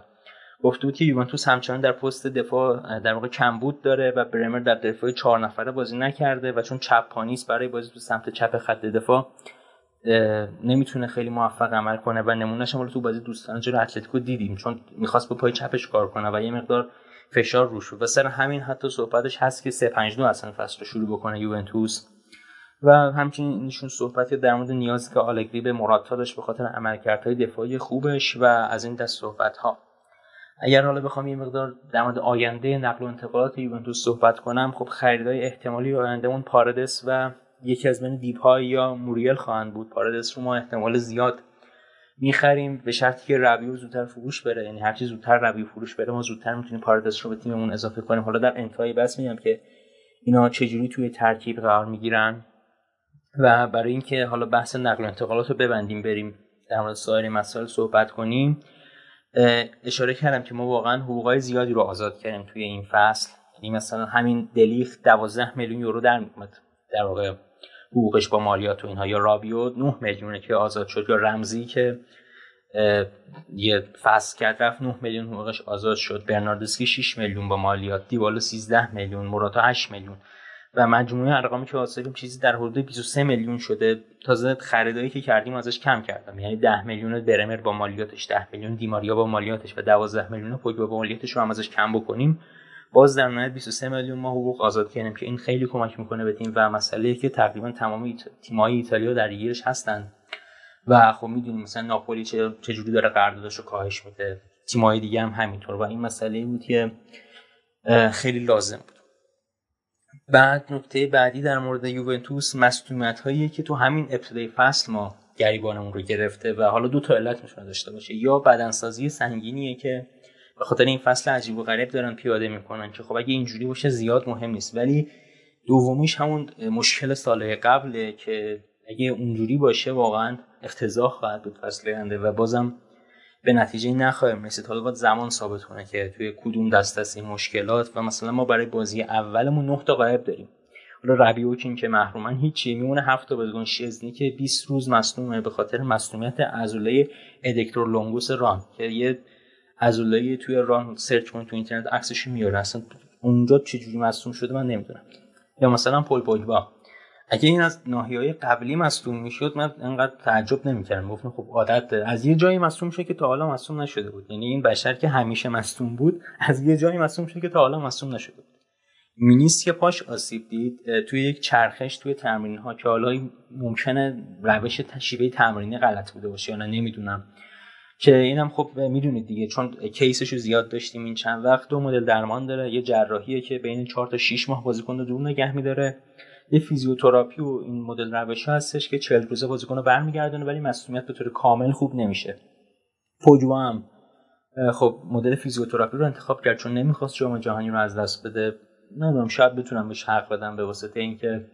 گفته بود که یوونتوس همچنان در پست دفاع در واقع کمبود داره و برمر در دفاع چهار نفره بازی نکرده و چون چپ پانیست برای بازی تو سمت چپ خط دفاع نمی‌تونه خیلی موفق عمل کنه و نمونهش هم تو بازی دوستانه جلو اتلتیکو دیدیم چون می‌خواست به پای چپش کار کنه و یه مقدار فشار روش و سر همین حتی صحبتش هست که 3 5 اصلا فصل رو شروع بکنه یوونتوس. و همچنین اینشون صحبتی در مورد نیازی که آلگری به موراتا داشت به خاطر عملکردهای دفاعی خوبش و از این دست صحبت ها اگر حالا بخوام یه مقدار در مورد آینده نقل و انتقالات یوونتوس صحبت کنم خب خریدای احتمالی آیندهمون پاردس و یکی از بین دیپای یا موریل خواهند بود. پاردس رو ما احتمال زیاد می‌خریم. به شرطی که ربیو زودتر فروش بره یعنی هرچی زودتر ربیو فروش بره ما زودتر می‌تونیم پاردس رو به تیممون اضافه کنیم. حالا در انتهای بس میگم که اینا چجوری توی ترکیب قرار می‌گیرن. و برای اینکه حالا بحث نقل و انتقالات رو ببندیم بریم در مورد سایر مسائل صحبت کنیم. اشاره کردم که ما واقعا حقوقای زیادی رو آزاد کردیم توی این فصل. یعنی مثلا همین دلیخ 12 میلیون یورو در میومد در واقع حقوقش با مالیات و اینها. یا رابیو 9 میلیونه که آزاد شد یا رمزی که یه فصل کرد رفت 9 میلیون حقوقش آزاد شد. برناردسکی 6 میلیون با مالیات دیبالا 13 میلیون موراتا 8 میلیون. و مجموعه ارقامی که حاصلیم چیزی در حدود 23 میلیون شده. تازه خریدایی که کردیم ازش کم کردم. یعنی 10 میلیون برمر با مالیاتش 10 میلیون دیماریا با مالیاتش و 12 میلیون پوگبا با مالیاتش رو هم ازش کم بکنیم. باز در نهایت 23 میلیون ما حقوق آزاد کردیم که این خیلی کمک می‌کنه به تیم و مسئله که تقریبا تمام ایت... تیم‌های ایتالیا در گیرش هستن. و خب می‌دونیم مثلا ناپولی چه چجوری داره قراردادش رو کاهش میده. تیم‌های دیگه هم همینطور. و این مسئله بود که خیلی لازم بود. بعد نکته بعدی در مورد یوونتوس مصونیت هایی که تو همین ابتدای فصل ما گریبانمون رو گرفته و حالا دو تا علت می‌تونه داشته باشه. یا بدنسازی سنگینیه که به خاطر این فصل عجیب و غریب دارن پیاده می‌کنن که خب اگه اینجوری باشه زیاد مهم نیست. ولی دومیش همون مشکل سال قبله که اگه اونجوری باشه واقعا افتضاح خواهد بود فصل آینده و بازم به نتیجه نخواهیم رسید. حالا باید زمان ثابت کنه که توی کدوم دست از این مشکلات و مثلا ما برای بازی اولمون 9 تا غایب داریم. حالا ربیوکین که محرومن هیچی میمونه هفت تا بازیکن شزنی که 20 روز مصدومه به خاطر مصدومیت عضله ادکتور لونگوس ران که یه عضله توی ران سرچ کن تو اینترنت عکسش میاره. اصلا اونجا چجوری مصدوم شده من نمی‌دونم. یا مثلا پول پوگبا. اگه این از های قبلی مصدوم می‌شد من انقدر تعجب نمی‌کردم. گفتم خب عادت از یه جایی مصدوم شده که تا حالا مصدوم نشده بود. یعنی این بشر که همیشه مصدوم بود از یه جایی مصدوم شده که تا حالا مصدوم نشده بود. مینیست که پاش آسیب دید توی یک چرخش توی تمرین ها که حالا ممکنه روش شیوه تمرینی غلط بوده باشه یا نه نمی‌دونم. که اینم خب می‌دونید دیگه چون کیسش رو زیاد داشتیم این چند وقت دو مدل درمان داره. یه جراحیه که بین 4 تا 6 ماه بازیکن رو دور نگه میداره. یه فیزیوتراپی و این مدل روش هستش که 40 روزه بازیکن رو برمیگردونه ولی مسئولیت به طور کامل خوب نمیشه. پوجوا هم خب مدل فیزیوتراپی رو انتخاب کرد چون نمی‌خواست جام جهانی رو از دست بده. نمی‌دونم شاید بتونم بهش حق بدم به واسطه اینکه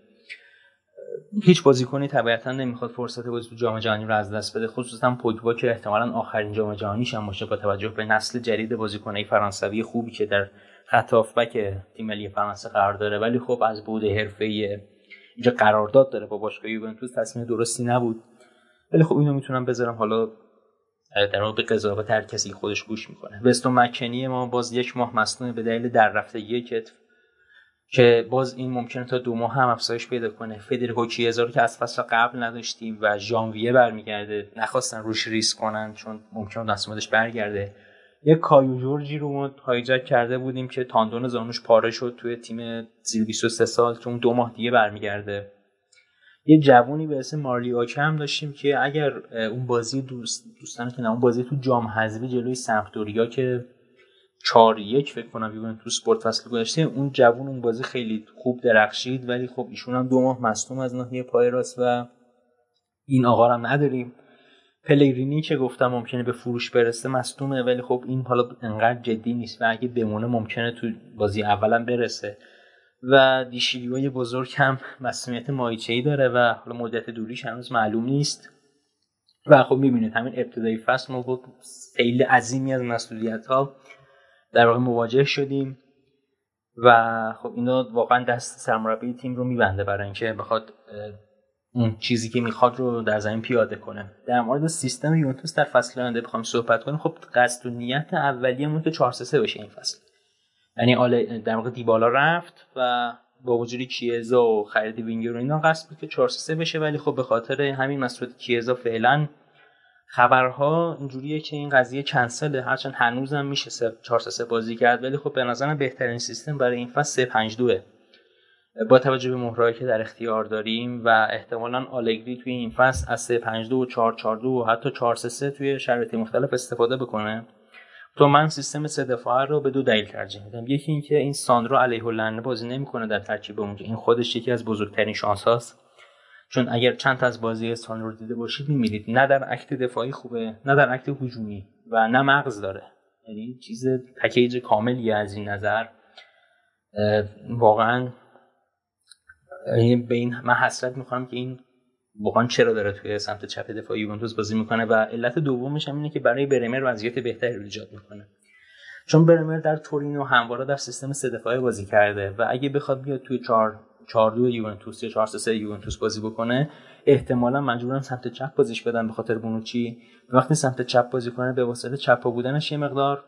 هیچ بازیکنی طبیعتا نمی‌خواد فرصت بازی تو جام جهانی رو از دست بده خصوصا پوگبا که احتمالا آخرین جام جهانیش هم باشه با توجه به نسل جدید بازیکنای فرانسوی خوبی که در خط هافبک تیم ملی فرانسه قرار داره. ولی خب از بود حرفه اینجا قرارداد داره. با باشگاه یوونتوس تصمیم درستی نبود. ولی خب اینو می‌تونم بذارم. حالا در واقع قضاوت هر کسی خودش گوش می‌کنه. وستو مکنی ما باز یک ماه مصنوع به دلیل در رفته یک کتف که باز این ممکنه تا دو ماه هم افزایش پیدا کنه. فدریکو کیزا رو که از فصل قبل نداشتیم و ژانویه برمیگرده نخواستن روش ریسک کنن چون ممکنه دستمدش برگرده. یه کایو جورجی رو هایجک کرده بودیم که تاندون زانوش پاره شد توی تیم زیر 23 سال که اون دو ماه دیگه برمیگرده. یه جوونی به اسم مارلی آکم داشتیم که اگر اون بازی دوست دوستان که نه اون بازی تو جام حذفی جلوی سمپدوریا که 4 یک فکر کنم تو سپورت فصل گذشته اون جوون اون بازی خیلی خوب درخشید ولی خب ایشون هم دو ماه مصدوم از ناحیه پای راست و این آقا هم نداریم. پلگرینی که گفتم ممکنه به فروش برسه مصدومه ولی خب این حالا انقدر جدی نیست و اگه بمونه ممکنه تو بازی اولا برسه. و دیشیلیوی بزرگ هم مسئولیت مایچهی داره و حالا مدت دوریش هنوز معلوم نیست. و خب می‌بینید همین ابتدای فصل ما بود سیل عظیمی از مسئولیت ها در واقع مواجه شدیم. و خب اینا واقعا دست سرمربی تیم رو میبنده برای اینکه بخواد اون چیزی که می‌خواد رو در زمین پیاده کنه. در مورد سیستم یوونتوس در فصل آینده بخوام صحبت کنیم. خب قصد و نیت اولیه‌مون که 4 3 بشه این فصل. یعنی در واقع دیبالا رفت و با وجود کیزا و خرید وینگر و اینا قصد بود که 4 3 بشه ولی خب به خاطر همین مسئولیت کیزا فعلا خبرها اینجوریه که این قضیه کنسله. هرچند هنوزم میشه 4 3 بازی کرد ولی خب به نظرم بهترین سیستم برای این فصل 3 5 2 با توجه به مهرهایی که در اختیار داریم و احتمالا آلگری توی این فصل از 3 5 2 و 4 4 2 و حتی 4 3 3 توی شرایط مختلف استفاده بکنه. تو من سیستم سه دفاعه رو به دو دلیل ترجیح میدم. یکی اینکه این ساندرو علیه لنه بازی نمی‌کنه در ترکیب اونجا. این خودش یکی از بزرگترین شانس هاست. چون اگر چند تا از بازی ساندرو دیده باشید میمیرید نه در اکت دفاعی خوبه نه در اکت هجومی و نه مغز داره. یعنی چیز پکیج کاملی از این نظر. واقعا به این من حسرت می‌خوام که این واقعا چرا داره توی سمت چپ دفاع یوونتوس بازی می‌کنه و علت دومش هم اینه که برای برمر وضعیت بهتری رو ایجاد می‌کنه. چون برمر در تورینو همواره در سیستم سه دفاعه بازی کرده و اگه بخواد بیاد توی 4 4 2 یوونتوس یا 4 3 یوونتوس بازی بکنه احتمالا مجبورن سمت چپ بازیش بدن به خاطر بونوچی. وقتی سمت چپ بازی کنه به واسطه چپ بودنش یه مقدار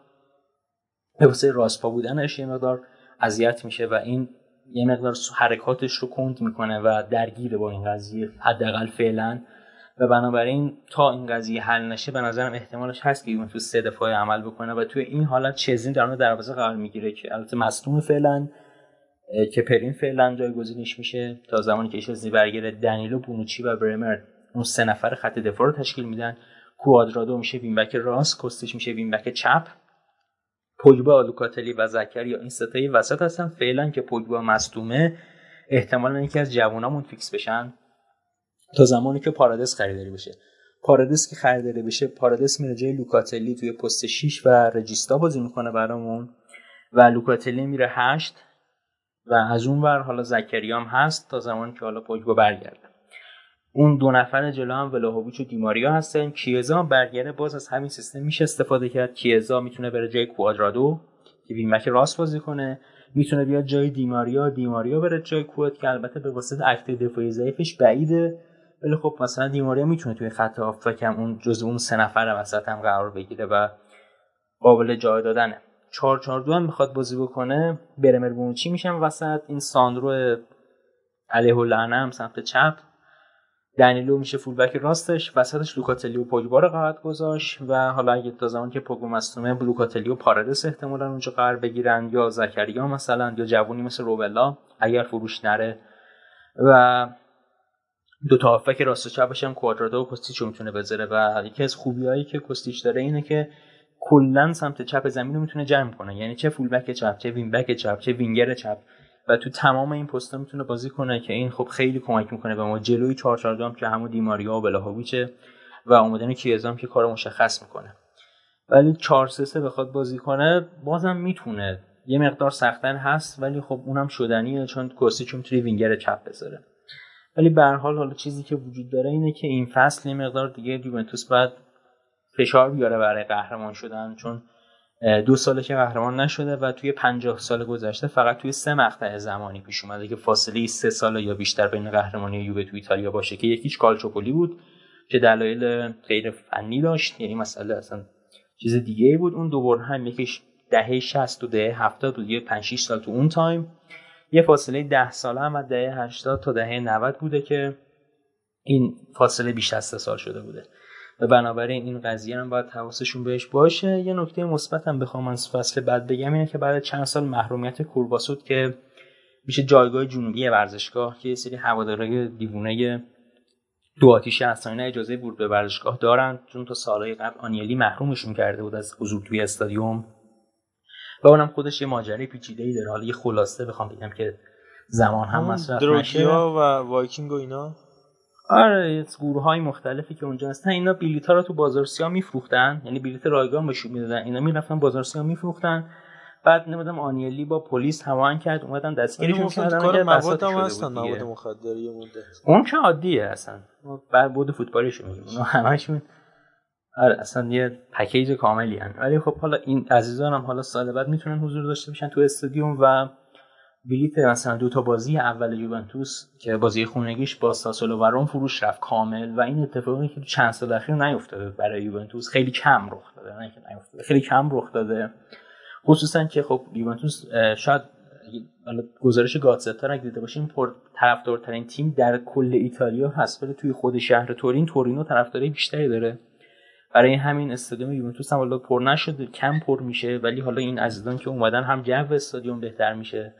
به واسطه راست پا بودنش یه مقدار اذیت میشه و این یه مقدار حرکاتش رو کند می‌کنه و درگیره با این قضیه حداقل فعلا. و بنابراین تا این قضیه حل نشه به نظرم احتمالش هست که تو سه دفاعی عمل بکنه و توی این حالت چزین در دروازه قرار می‌گیره که البته مصدوم فعلا که پرین فعلا جایگزینش میشه. تا زمانی که شزنی برگره دنیلو بونوچی و برمر اون سه نفر خط دفاع رو تشکیل میدن. کوادرادو میشه wing-back راست کوستیچ میشه wing-back چپ. پوگبا لوکاتلی و زکریا این سه تایی وسط هستن. فعلا که پوگبا مصدومه احتمالا یکی از جوانامون fix بشن تا زمانی که پارادس خریداری بشه. پارادس که خریداری بشه پارادس میره جای لوکاتلی توی پست 6 و regista بازی می‌کنه برامون. و لوکاتلی میره 8 و از اون ور حالا زکریام هست تا زمانی که حالا پوگبا برگرده. اون دو نفر جلو هم ولاهویچ و دیماریا هستن. کیزا برگره باز از همین سیستم میشه استفاده کرد. کیزا می‌تونه بره جای کوادرادو که وینبک راست بازی کنه. می‌تونه بیاد جای دیماریا دیماریا بره جای کواد که البته به واسطه اکت دفاعی ضعیفش بعیده. ولی خب مثلا دیماریا می‌تونه توی خط کم اون جزو اون سه نفر وسط هم قرار بگیره و قابل جای دادنه. 4 4 2 هم می‌خواد بازی بکنه. برمر چی میشن وسط. این ساندرو علیه هم سمت چپ. دنیلو میشه فولبک راستش وسطش لوکاتلی و پوگبا رو قرار گذاشت و حالا اگه تا زمان که پوگبا مصدومه لوکاتلی و پارادس احتمالا اونجا قرار بگیرن یا زکریا مثلا یا جوونی مثل روبلا اگر فروش نره. و دو تا هافک راست و چپش هم کوادرادو و کوستیچ می‌تونه بذاره و یکی از خوبیایی که کوستیچ داره اینه که کلا سمت چپ زمین رو می‌تونه جمع کنه. یعنی چه فولبک چپ چه وینبک چپ چه وینگر چپ. و تو تمام این پستا می‌تونه بازی کنه که این خب خیلی کمک می‌کنه به ما. جلوی 4 4 هم که همون دیماریا و بلاهویچه و اومدن کیزا هم که کارو مشخص می‌کنه. ولی 4 3 3 بخواد بازی کنه بازم می‌تونه. یه مقدار سختن هست ولی خب اونم شدنیه چون چون توی وینگر چپ بذاره. ولی به هر حال حالا چیزی که وجود داره اینه که این فصل یه مقدار دیگه یوونتوس باید فشار بیاره برای قهرمان شدن چون دو ساله که قهرمان نشده و توی پنجاه سال گذشته فقط توی سه مقطع زمانی پیش اومده که فاصله سه سال یا بیشتر بین قهرمانی یووه تو ایتالیا باشه که یکیش کالچوپولی بود که دلایل غیر فنی داشت. یعنی مسئله اصلا چیز دیگه بود. اون دوباره هم یکیش دهه 60 و دهه 70 بود. یه 5 6 سال تو اون تایم. یه فاصله 10 ساله هم از دهه 80 تا دهه 90 بوده که این فاصله بیش از 3 سال شده بوده. و بنابراین این قضیه هم باید حواسشون بهش باشه. یه نکته مثبت هم بخوام از فصل بعد بگم اینه که بعد چند سال محرومیت کورباسود که میشه جایگاه جنوبی ورزشگاه که یه سری هوادارهای دیوونه دو آتیش اصلا اجازه ورود به ورزشگاه دارن. چون تا سالهای قبل آنیلی محرومشون کرده بود از حضور توی استادیوم. و اونم خودش یه ماجرای پیچیده‌ای داره. حالا یه خلاصه بخوام بگم که زمان هم مصرف نشه. و وایکینگ و اینا؟ آره گروه های مختلفی که اونجا هستن اینا بلیط ها رو تو بازار سیاه میفروختن. یعنی بلیط رایگان بهشون می‌دادن. اینا می‌رفتن بازار سیاه میفروختن. بعد نمی‌دونم آنیلی با پلیس هماهنگ کرد اومدن دستگیرشون کردن کار مواد هم هستن مواد مخدر اون که عادیه اصلا. بعد بود فوتبالیش میگیم اونا همشون آره اصلا یه package کاملی هن. ولی خب حالا این عزیزان هم حالا سال بعد می‌تونن حضور داشته باشن تو استادیوم و بلیت مثلا دو تا بازی اول یوونتوس که بازی خونگیش با ساسولو و روم فروش رفت کامل و این اتفاقی که چند سال اخیر نیفتاده برای یوونتوس. خیلی کم رخ داده نه نیفتاده خیلی کم رخ داده. خصوصا که خب یوونتوس شاید گزارش گاتزتا رو دیده باشیم پر طرفدارترین تیم در کل ایتالیا هست ولی توی خود شهر تورین تورینو طرفدارای بیشتری داره. برای همین استادیوم یوونتوس هم حالا پر نشده کم پر میشه ولی حالا این عزیزان که اومدن هم جو استادیوم بهتر میشه.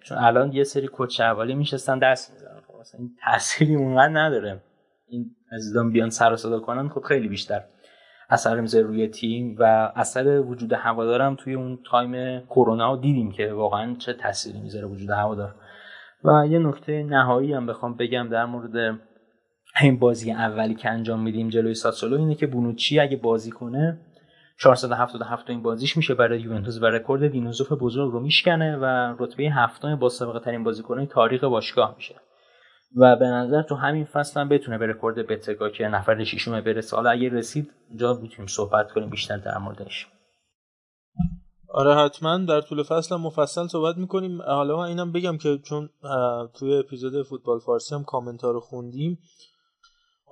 چون الان یه سری کوچ اولی میشستن دست می‌زنن خب این تأثیری اونقدر نداره. این عزیزان بیان سر صدا کنن خب خیلی بیشتر اثر می‌ذاره روی تیم و اثر وجود هوادارم توی اون time کرونا دیدیم که واقعا چه تأثیری می‌ذاره وجود هوادار. و یه نکته نهایی هم بخوام بگم در مورد این بازی اولی که انجام میدیم جلوی ساسولو اینه که بونوچی اگه بازی کنه 477 این بازیش میشه برای یوونتوس و رکورد دینوزوف بزرگ رو میشکنه و رتبه هفتم با سابقه ترین بازیکنان تاریخ باشگاه میشه. و به نظر تو همین فصل هم بتونه به رکورد بتگا که نفر ششم برسه. حالا اگه رسید اونجا می‌تونیم صحبت کنیم بیشتر در موردش. آره حتما در طول فصل هم مفصل صحبت می‌کنیم. حالا من اینم بگم که چون توی اپیزود فوتبال فارسی هم کامنتار رو خوندیم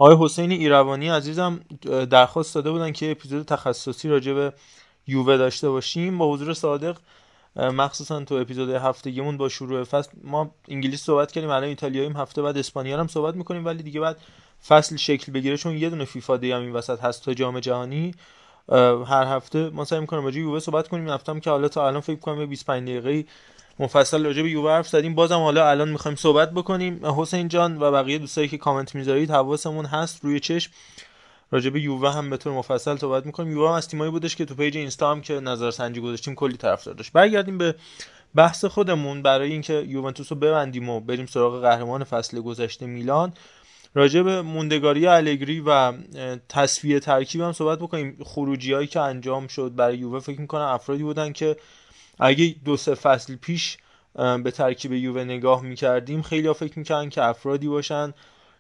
آقای حسین ایروانی عزیزم درخواست داده بودن که اپیزود تخصصی راجع به یووه داشته باشیم. با حضور صادق مخصوصا تو اپیزود هفتگیمون با شروع فصل ما انگلیس صحبت کردیم الان ایتالیاییم هفته بعد اسپانیا هم صحبت می‌کنیم ولی دیگه بعد فصل شکل بگیره چون یه دونه فیفا day هم این وسط هست تا جام جهانی. هر هفته ما سعی می‌کنیم راجع یووه صحبت کنیم. هفته هم که حالا تا الان فکر کنم 25 دقیقه مفصل راجع به یووه حرف زدیم. بازم حالا الان می‌خوایم صحبت بکنیم. حسین جان و بقیه دوستایی که کامنت می‌ذارید حواسمون هست روی چشم. راجع به یووه هم به طور مفصل صحبت می‌کنیم. یووه هم از تیمایی بودش که تو پیج اینستا هم که نظر سنجی گذاشتیم کلی طرفدار داشت. برگردیم به بحث خودمون. برای اینکه یوونتوس رو ببندیم و بریم سراغ قهرمان فصل گذشته میلان راجع به موندگاری الگری و تصفیه ترکیب هم صحبت بکنیم. خروجی هایی که انجام شد برای یووه فکر می‌کنم افرادی بودن که اگه دو سه فصل پیش به ترکیب یووه نگاه می‌کردیم خیلی ها فکر می‌کردن که افرادی باشن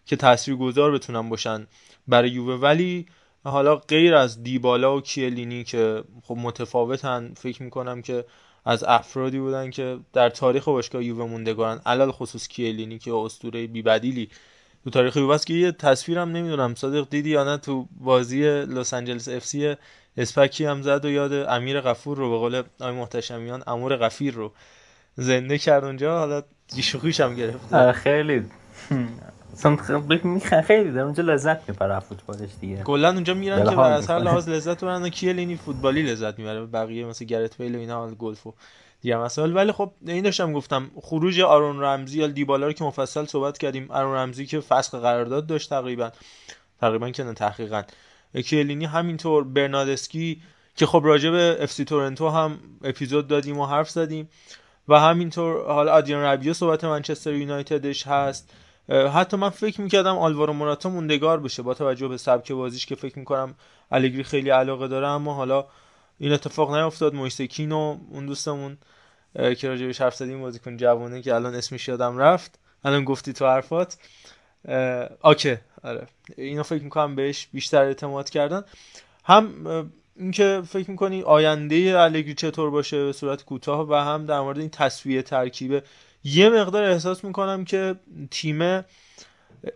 که تاثیرگذار بتونن باشن برای یووه. ولی حالا غیر از دیبالا و کیلینی که خب متفاوتن فکر می‌کنم که از افرادی بودن که در تاریخ باشگاه یووه موندگارن. علل خصوص کیلینی که اسطوره بیبدیلی تو تاریخ یووه که یه تصویرم نمی‌دونم صادق دیدی یا نه تو بازی لس آنجلس اف سی استپکی هم زد و یاد امیر غفور رو به قول آقای محتشمیان امور غفیر رو زنده کرد اونجا. حالا دیش شوخیش هم گرفت خیلی. خیلی در اونجا لذت می‌بره فوتبالش دیگه. کلا اونجا میرن که از هر لحاظ لذت ببرن و کیلینی فوتبالی لذت می‌بره؟ بقیه مثل گرث بیل و اینا گلف و دیگه مسائل ولی خب این داشتم گفتم خروج آرون رمزی یا دیبالا رو که مفصل صحبت کردیم آرون رمزی که فسخ قرارداد داشت تقریبا. تقریبا که نه تحقیقا. کیلینی همینطور برنادسکی که خب راجع به اف سی تورنتو هم اپیزود دادیم و حرف زدیم. و همینطور حالا آدیان ربیو صحبت منچستر یونایتدش هست. حتی من فکر می‌کردم آلوارو موراتا موندگار بشه با توجه به سبک بازیش که فکر می‌کنم الگری خیلی علاقه داره اما حالا این اتفاق نیفتاد مویسکین و اون دوستمون که راجع بهش حرف زدیم بازیکن جوانه که الان اسمش یادم رفت. الان گفتی تو حرفات. آکه آره. اینو فکر می‌کنم بهش بیشتر اعتماد کردن. هم اینکه فکر می‌کنی آینده الگری چطور باشه به صورت کوتاه و هم در مورد این تصویه ترکیبه. یه مقدار احساس می‌کنم که تیم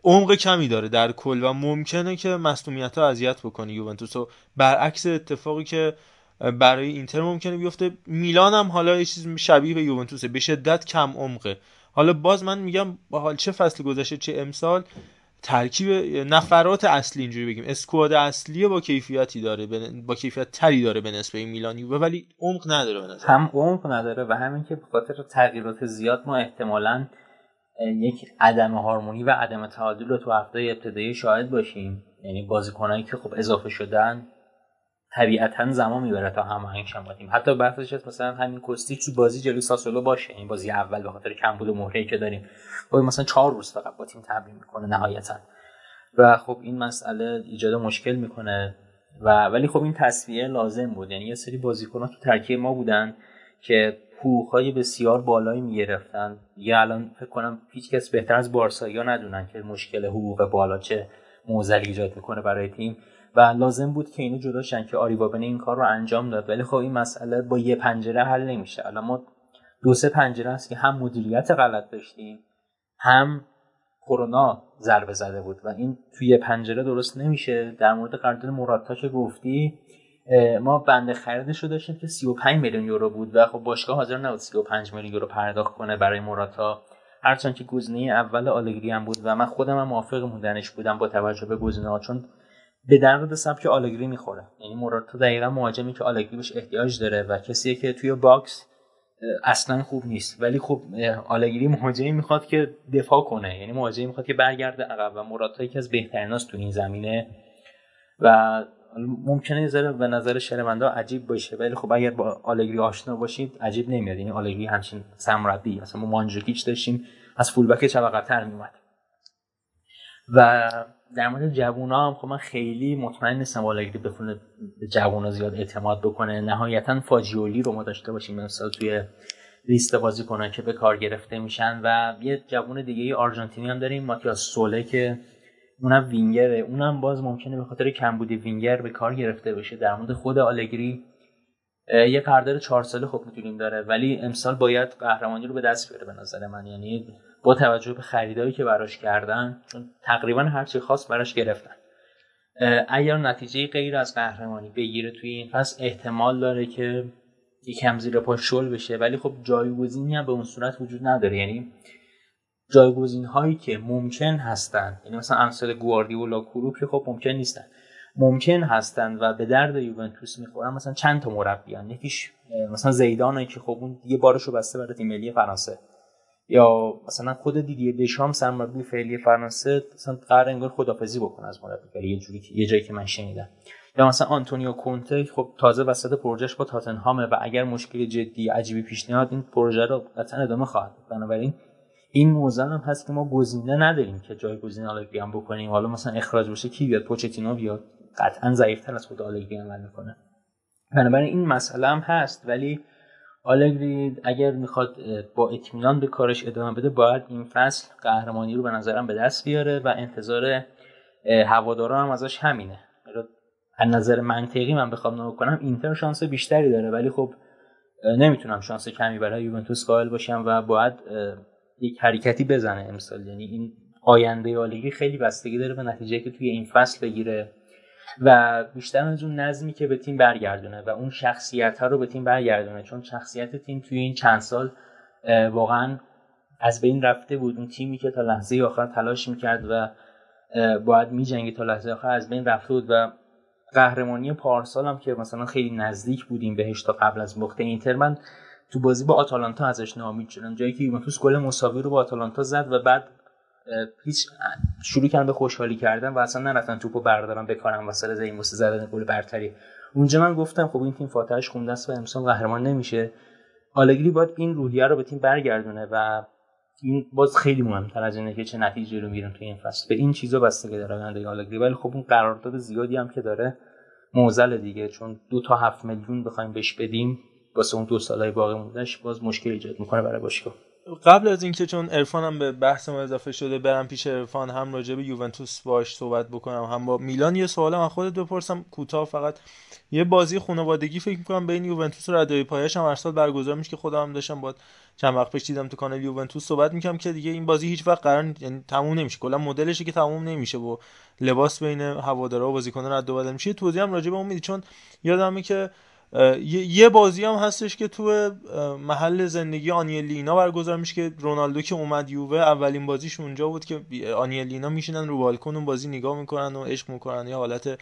عمق کمی داره در کل و ممکنه که مصونیت ها اذیت بکنه یوونتوس. و برعکس اتفاقی که برای اینتر ممکنه بیفته. میلان هم حالا یه چیز شبیه به یوونتوسه. به شدت کم عمقه. حالا باز من میگم با حال چه فصل گذشته چه امسال ترکیب نفرات اصلی اینجوری بگیم. اسکواد اصلی با کیفیتی داره با کیفیت تری داره به نسبت میلانی و ولی عمق نداره به نظر هم عمق نداره و همین که به تغییرات زیاد ما احتمالا یک عدم هارمونی و عدم تعادل رو تو هفته ابتدایی شاهد باشیم. یعنی بازیکنایی که خب اضافه شدن طبیعتا زمان می‌بره تا هماهنگ شن با تیم حتی بحثش هست مثلا همین کوستیچ تو بازی جلوی ساسولو باشه. این بازی اول به خاطر کمبود مهره که داریم. با مثلا چهار روز فقط با تیم تمرین می‌کنه نهایتا. و خب این مسئله ایجاد مشکل می‌کنه. و ولی خب این تصویه لازم بود. یعنی یه سری بازیکنان تو ترکیب ما بودن که حقوقهای بسیار بالایی می‌گرفتن. یه الان فکر کنم هیچ کس بهتر از بارسا ندونن که مشکل حقوق بالا چه موزلی ایجاد می‌کنه برای تیم. و لازم بود که اینو جدا شن که آریوابن این کار رو انجام داد. ولی خب این مسئله با یه پنجره حل نمیشه. الان ما دو سه پنجره است که هم مدیریت غلط داشتیم هم کرونا ضربه زده بود و این توی پنجره درست نمیشه. در مورد قرارداد مراتا که گفتی ما بند خریدش رو داشتیم که 35 میلیون یورو بود و خب باشگاه حاضر نبود 35 میلیون یورو پرداخت کنه برای موراتا هرچند که گزینه اول آلگری هم بود و من خودم هم موافق موندنش بودم با توجه به گزینه ها چون به درد سبک آلگری می‌خوره. یعنی موراتا دقیقا مهاجمی که آلگری بهش احتیاج داره و کسی که توی box اصلا خوب نیست. ولی خب آلگری مهاجمی می‌خواد که دفاع کنه. یعنی مهاجمی می‌خواد که برگرده عقب و موراتا یکی از بهتریناست تو این زمینه. و ممکنه ذره به نظر شرمنده عجیب باشه. ولی خب اگر با آلگری آشنا باشید عجیب نمیاد. یعنی آلگری همچین سمربی اصلا ما مانجوکیچ داشتیم از فولبک چپ عقب‌تر میومد و در مورد جوونا هم خب من خیلی مطمئن نیستم آلگری بتونه به جوونا زیاد اعتماد بکنه. نهایتا فاجیولی رو ما داشته باشیم مثلا توی لیست بازیکنان که به کار گرفته میشن و یه جوون دیگه ای آرژانتینی هم داریم ماتیاس سوله که اونم وینگره. اونم باز ممکنه به خاطر کمبودی وینگر به کار گرفته بشه. در مورد خود آلگری یه قرارداد چهار ساله خب می‌تونیم داره ولی امسال باید قهرمانی رو به دست بیاره به نظر من. یعنی با توجه به خریدایی که براش کردن چون تقریبا هر چی خواست براش گرفتن. اگر نتیجه غیر از قهرمانی بگیره توی این فصل احتمال داره که یکم زیر پا شل بشه. ولی خب جایگزینی هم به اون صورت وجود نداره. یعنی جایگزین هایی که ممکن هستن یعنی مثلا امثال گواردیولا کروپ که خب ممکن نیستن. ممکن هستن و به درد یوونتوس می‌خورن مثلا چند تا مربی یکیش مثلا زیدان که خب اون یه بارشو بسته برای تیم ملی فرانسه. یا مثلا خود دیدی دشام سرمربی فعلی فرانسه مثلا قرار انگار خدافزی بکنه از مربیگری یه جوری یه جایی که من شنیدم. یا مثلا آنتونیو کونته خب تازه وسط پروژهش با تاتنهامه و اگر مشکل جدی عجیبی پیش نیاد این پروژه رو قطعا ادامه خواهد بنابراین این موزه هم هست که ما گزینه نداریم که جایگزین آلگری هم بکنیم. حالا مثلا اخراج بشه کی بیاد؟ پوچتینو بیاد. قطعا ضعیفتر از خود آلگری عمل می‌کنه. بنابراین این مسئله هم هست ولی آلگری اگر می‌خواد با اطمینان به کارش ادامه بده باید این فصل قهرمانی رو به نظرم به دست بیاره و انتظار هوادارا هم ازش همینه. از نظر منطقی من بخوام نگاه کنم اینتر شانس بیشتری داره ولی خب نمی‌تونم شانس کمی برای یوونتوس قائل باشم و باید یک حرکتی بزنه امسال. یعنی این آینده آلیگی خیلی بستگی داره به نتیجه که توی این فصل بگیره. و بیشتر از اون نظمی که به تیم برگردونه و اون شخصیت ها رو به تیم برگردونه چون شخصیت تیم توی این چند سال واقعا از بین رفته بود. اون تیمی که تا لحظه آخر تلاش می‌کرد و باید میجنگی تا لحظه آخر از بین رفته بود. و قهرمانی پارسال هم که مثلا خیلی نزدیک بودیم بهش تا قبل از وقت اینتر من تو بازی با آتالانتا ازش ناامید شدم. جایی که یوونتوس گل مساوی رو با آتالانتا زد و بعد هیچ شروع کردن به خوشحالی کردن و اصلا نرفتن توپو بردارن بکارن وسط زیموس زدن گل برتری. اونجا من گفتم خب این تیم فاتحش خونده است و امسال قهرمان نمیشه. آلگری باید این روحیه رو به تیم برگردونه و این باز خیلی مهمتر از اینه که چه نتیجه رو می‌گیرن توی این فصل. به این چیزا بستگی داره آینده آلگری ولی خب اون قرارداد زیادی هم که داره موزل دیگه. چون دو تا هفت میلیون بخوایم بهش بدیم واسه اون دو سالهای باقی موندهش باز مشکل ایجاد می‌کنه برای باشگاه. قبل از اینکه چون ارفان هم به بحث ما اضافه شده برم پیش ارفان هم راجع به یوونتوس باش صحبت بکنم هم با میلان یه سوالم از خودت بپرسم. کوتاه فقط. یه بازی خانوادگی فکر می‌کنم بین یوونتوس و ردای پایش هم ارسال برگزار میشه که خودم هم داشتم با چند وقت پیش دیدم تو کانال یوونتوس صحبت می‌کنم که دیگه این بازی هیچ وقت قرار یعنی تموم نمیشه. کلا مدلشه که تموم نمیشه و لباس بین هوادارا و بازیکنان رد و بدل میشه. توضیح هم راجع به اون میدی. چون یادمه که یه بازی هم هستش که تو محل زندگی آنیلینا برگزار میشه که رونالدو که اومد یووه اولین بازیش اونجا بود که آنیلینا میشینن رو بالکن اون بازی نگاه می‌کنن و عشق می‌کنن. یه حالت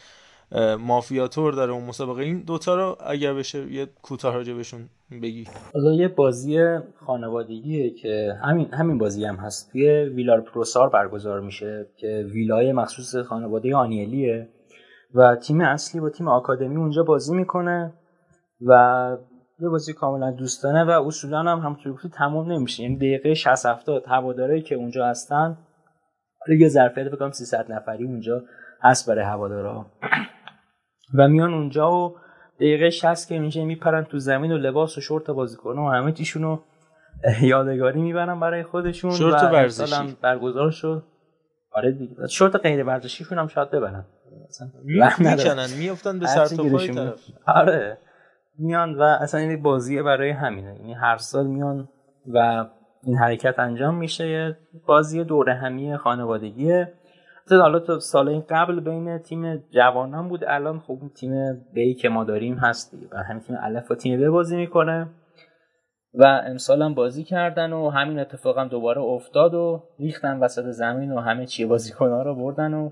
مافیاتور داره اون مسابقه. این دوتا رو اگر بشه یه کوتاه راجع بهشون بگی. حالا یه بازی خانوادگیه که همین همین بازی هم هست. توی ویلار پروسار برگزار میشه که ویلای مخصوص خانواده آنیلیه و تیم اصلی با تیم آکادمی اونجا بازی می‌کنه. و یه بازی کاملا دوستانه و اصولا هم همونطور گفتی تموم نمیشه. یعنی دقیقه 60 70 هوادارایی که اونجا هستن حالا یه ظرفیت بگم 300 نفری اونجا هست برای هوادارا. و میان اونجا و دقیقه 60 که میشه میپرن تو زمین و لباس و شورت بازیکن و همه تیشونو یادگاری می‌برن برای خودشون شورت و ورزشی. برگزار شد. آره دیگه. شورت غیر ورزشیشون هم شاید ببرن. می‌کنن میافتن به سر طرف. آره. میان و اصلا این بازیه برای همینه. یعنی هر سال میان و این حرکت انجام میشه. بازی دوره همی خانوادگیه. حالا تا سال قبل بین تیم جوانان بود. الان خب تیم بی که ما داریم هست و همین تیم الف و تیم بازی می‌کنه. و امسال هم بازی کردن و همین اتفاق هم دوباره افتاد و ریختن وسط زمین و همه چی ها رو بردن و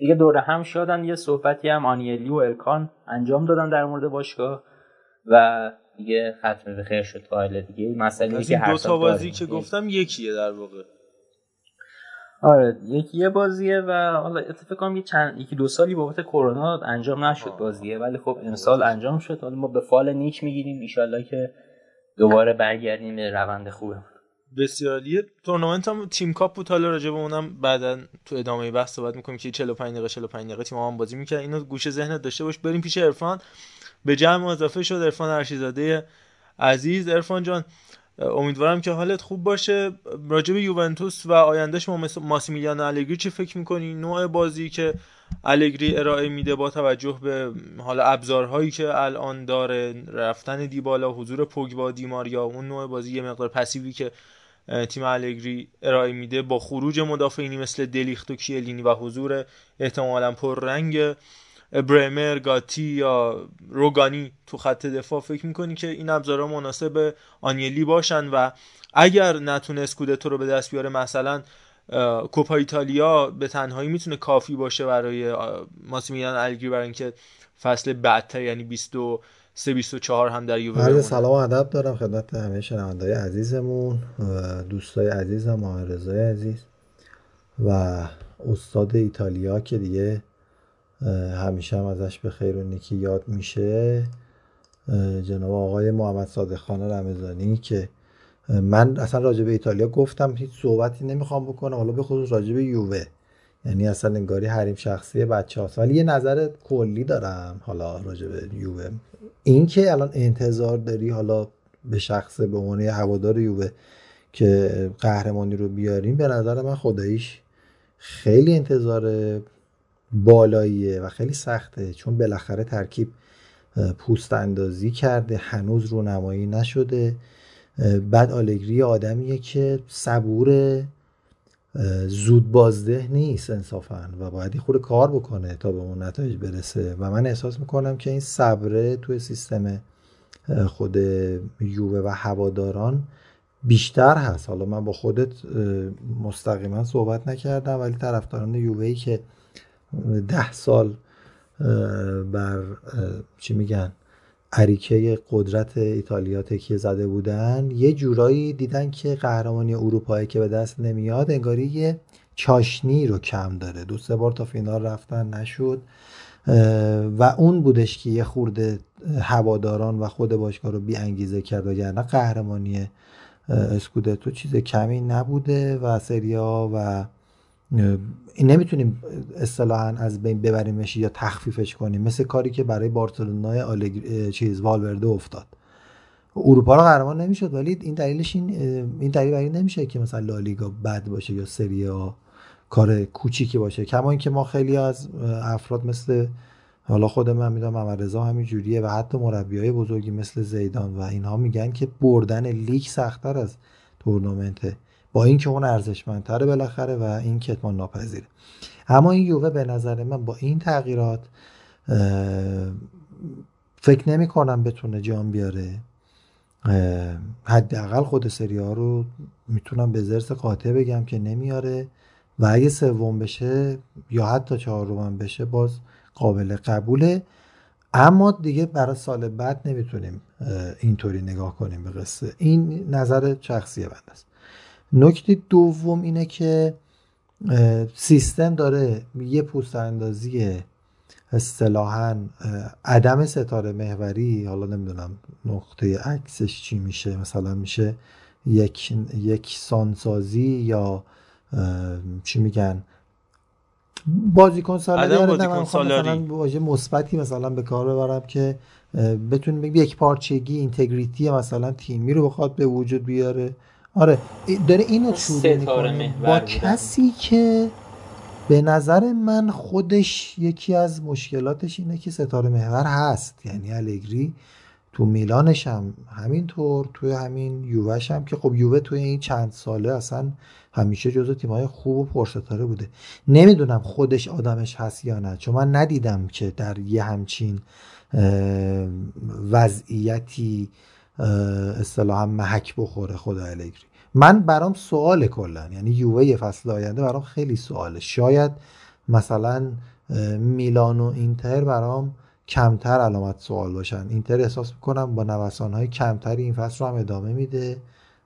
دیگه دوره هم شدن. یه صحبتی هم آنیلی و الکان انجام دادن در مورد باشگاه و دیگه ختم به خیر شد فایل دیگه. مسئله که هر دو تا بازی که گفتم یکیه در واقع. آره یکی یه بازیه و حالا اتفاقا یه چند یکی دو سالی بابت کرونا انجام نشد بازیه ولی خب امسال انجام شد. حالا ما به فال نیک می‌گیریم. ان که دوباره برگردیم به روند خوبه بسیاریه. تورنمنت هم تیم کاپ بود. حالا راجع به اونم بعدا تو ادامه بحث صحبت می‌کنیم که 45 دقیقه 45 دقیقه تیم هم بازی می‌کنه اینو گوشه ذهنت داشته باش. بریم پیش عرفان. به جمع اضافه شد عرفان ارشیزاده عزیز. عرفان جان امیدوارم که حالت خوب باشه. راجع به یوونتوس و آیندهش ما مثل ماسیمیلیانو الگری چی فکر می‌کنی؟ نوع بازی که الگری ارائه میده با توجه به حالا ابزارهایی که الان داره رفتن دیبالا حضور پوگبا دیماریا اون نوع بازی یه مقدار پسیوی که تیم الگری ارائه میده با خروج مدافعینی مثل دلیخت و کیلینی و حضور احتمالا رنگ برمر گاتی یا روگانی تو خط دفاع. فکر می‌کنی که این ابزارها مناسب آنیلی باشن و اگر نتونه اسکودتو رو به دست بیاره مثلا کوپا ایتالیا به تنهایی می‌تونه کافی باشه برای ماسیمیلان الگری برای اینکه فصل بعدتر یعنی 23 24 هم در یووه عرض سلام و ادب دارم خدمت همه شنوندای عزیزمون و دوستای عزیزم و رضای عزیز و استاد ایتالیا که دیگه همیشه هم ازش به خیر و نیکی یاد میشه جناب آقای محمد صادق خان رمضانی که من اصلا راجع به ایتالیا گفتم هیچ صحبتی نمی‌خوام بکنم حالا به خصوص راجع به یووه. یعنی اصلا انگاری حریم شخصی بچه هاست. ولی یه نظر کلی دارم حالا راجع به یووه. این که الان انتظار داری حالا به شخص به عنوان هوادار یووه که قهرمانی رو بیاریم به نظر من خداییش خیلی انتظار بالاییه و خیلی سخته. چون بالاخره ترکیب پوست اندازی کرده هنوز رو نمایی نشده بعد آلگری آدمیه که صبور زود بازده نیست انصافا و باید خود کار بکنه تا به اون نتایج برسه. و من احساس می‌کنم که این صبره توی سیستم خود یووه و هواداران بیشتر هست. حالا من با خودت مستقیما صحبت نکردم ولی طرفداران یووه که ده سال بر چی میگن عریکه قدرت ایتالیا تکیه زده بودن. یه جورایی دیدن که قهرمانی اروپایی که به دست نمیاد انگاری یه چاشنی رو کم داره. دو سه بار تا فینال رفتن نشد. و اون بودش که یه خورده هواداران و خود باشگاه رو بی انگیزه کرد. و یعنی قهرمانی اسکودتو چیز کمی نبوده و سریا و این نمی‌تونیم اصطلاحا از بین ببریمش یا تخفیفش کنیم. مثل کاری که برای بارسلونا آلگ... چیز والورده افتاد. اروپا رو قهرمان نمی‌شد ولی این دلیلش این این دلیل برای نمیشه که مثلا لالیگا بد باشه یا سری کار کوچیکی باشه. کما اینکه ما خیلی از افراد مثل حالا خود من می‌دونم محمد رضا همین جوریه و حتی مربیای بزرگی مثل زیدان و اینها میگن که بردن لیگ سختتر از تورنمنته با اینکه اون ارزشمندتره بالاخره و این کتمان ناپذیره. اما این یووه به نظر من با این تغییرات فکر نمی کنم بتونه جان بیاره. حداقل خود سری ها رو می‌تونم به زرس قاطع بگم که نمیاره و اگه سوم بشه یا حتی چهارم بشه باز قابل قبوله. اما دیگه برای سال بعد نمی‌تونیم اینطوری نگاه کنیم به قصه. این نظر شخصی بند است. نکته دوم اینه که سیستم داره یه پوست اندازی اصطلاحا عدم ستاره محوری حالا نمی‌دونم نقطه عکسش چی میشه مثلا میشه یک یک سانسازی یا چی میگن بازیکن سالاری آره، سالاری. مثلا واژه مثبتی مثلا به کار ببرم که بتونیم یک پارچگی اینتگریتی مثلا تیمی رو بخواد به وجود بیاره آره. داره اینو شروع می‌کنه. با کسی که به نظر من خودش یکی از مشکلاتش اینه که ستاره محور هست. یعنی الگری تو میلانش هم همینطور توی همین یووش هم که خب یووه توی این چند ساله اصلا همیشه جزو تیمای خوب و پرستاره بوده. نمی‌دونم خودش آدمش هست یا نه. چون من ندیدم که در یه همچین وضعیتی اصطلاحا محک بخوره خدا الگری من برام سوال کلا یعنی یووه فصل آینده برام خیلی سواله شاید مثلا میلان و اینتر برام کمتر علامت سوال باشن. اینتر احساس می‌کنم با نوسان های کمتری این فصل رو هم ادامه میده.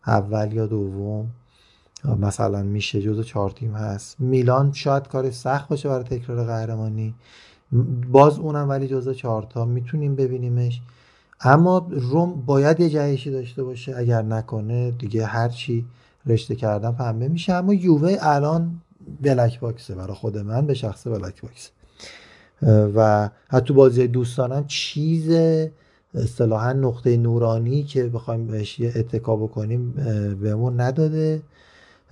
اول یا دوم مثلا میشه جزو چهار تیم هست. میلان شاید کار سخت باشه برای تکرار قهرمانی. باز اونم ولی جزو چهارتا می‌تونیم ببینیمش. اما روم باید یه جهشی داشته باشه اگر نکنه دیگه هرچی رشته کردن پنبه میشه. اما یووه الان بلک باکسه برای خود من به شخص بلک باکسه و حتی بازی دوستانم چیز اصطلاحا نقطه نورانی که بخوایم بهش اتکا بکنیم بهمون نداده.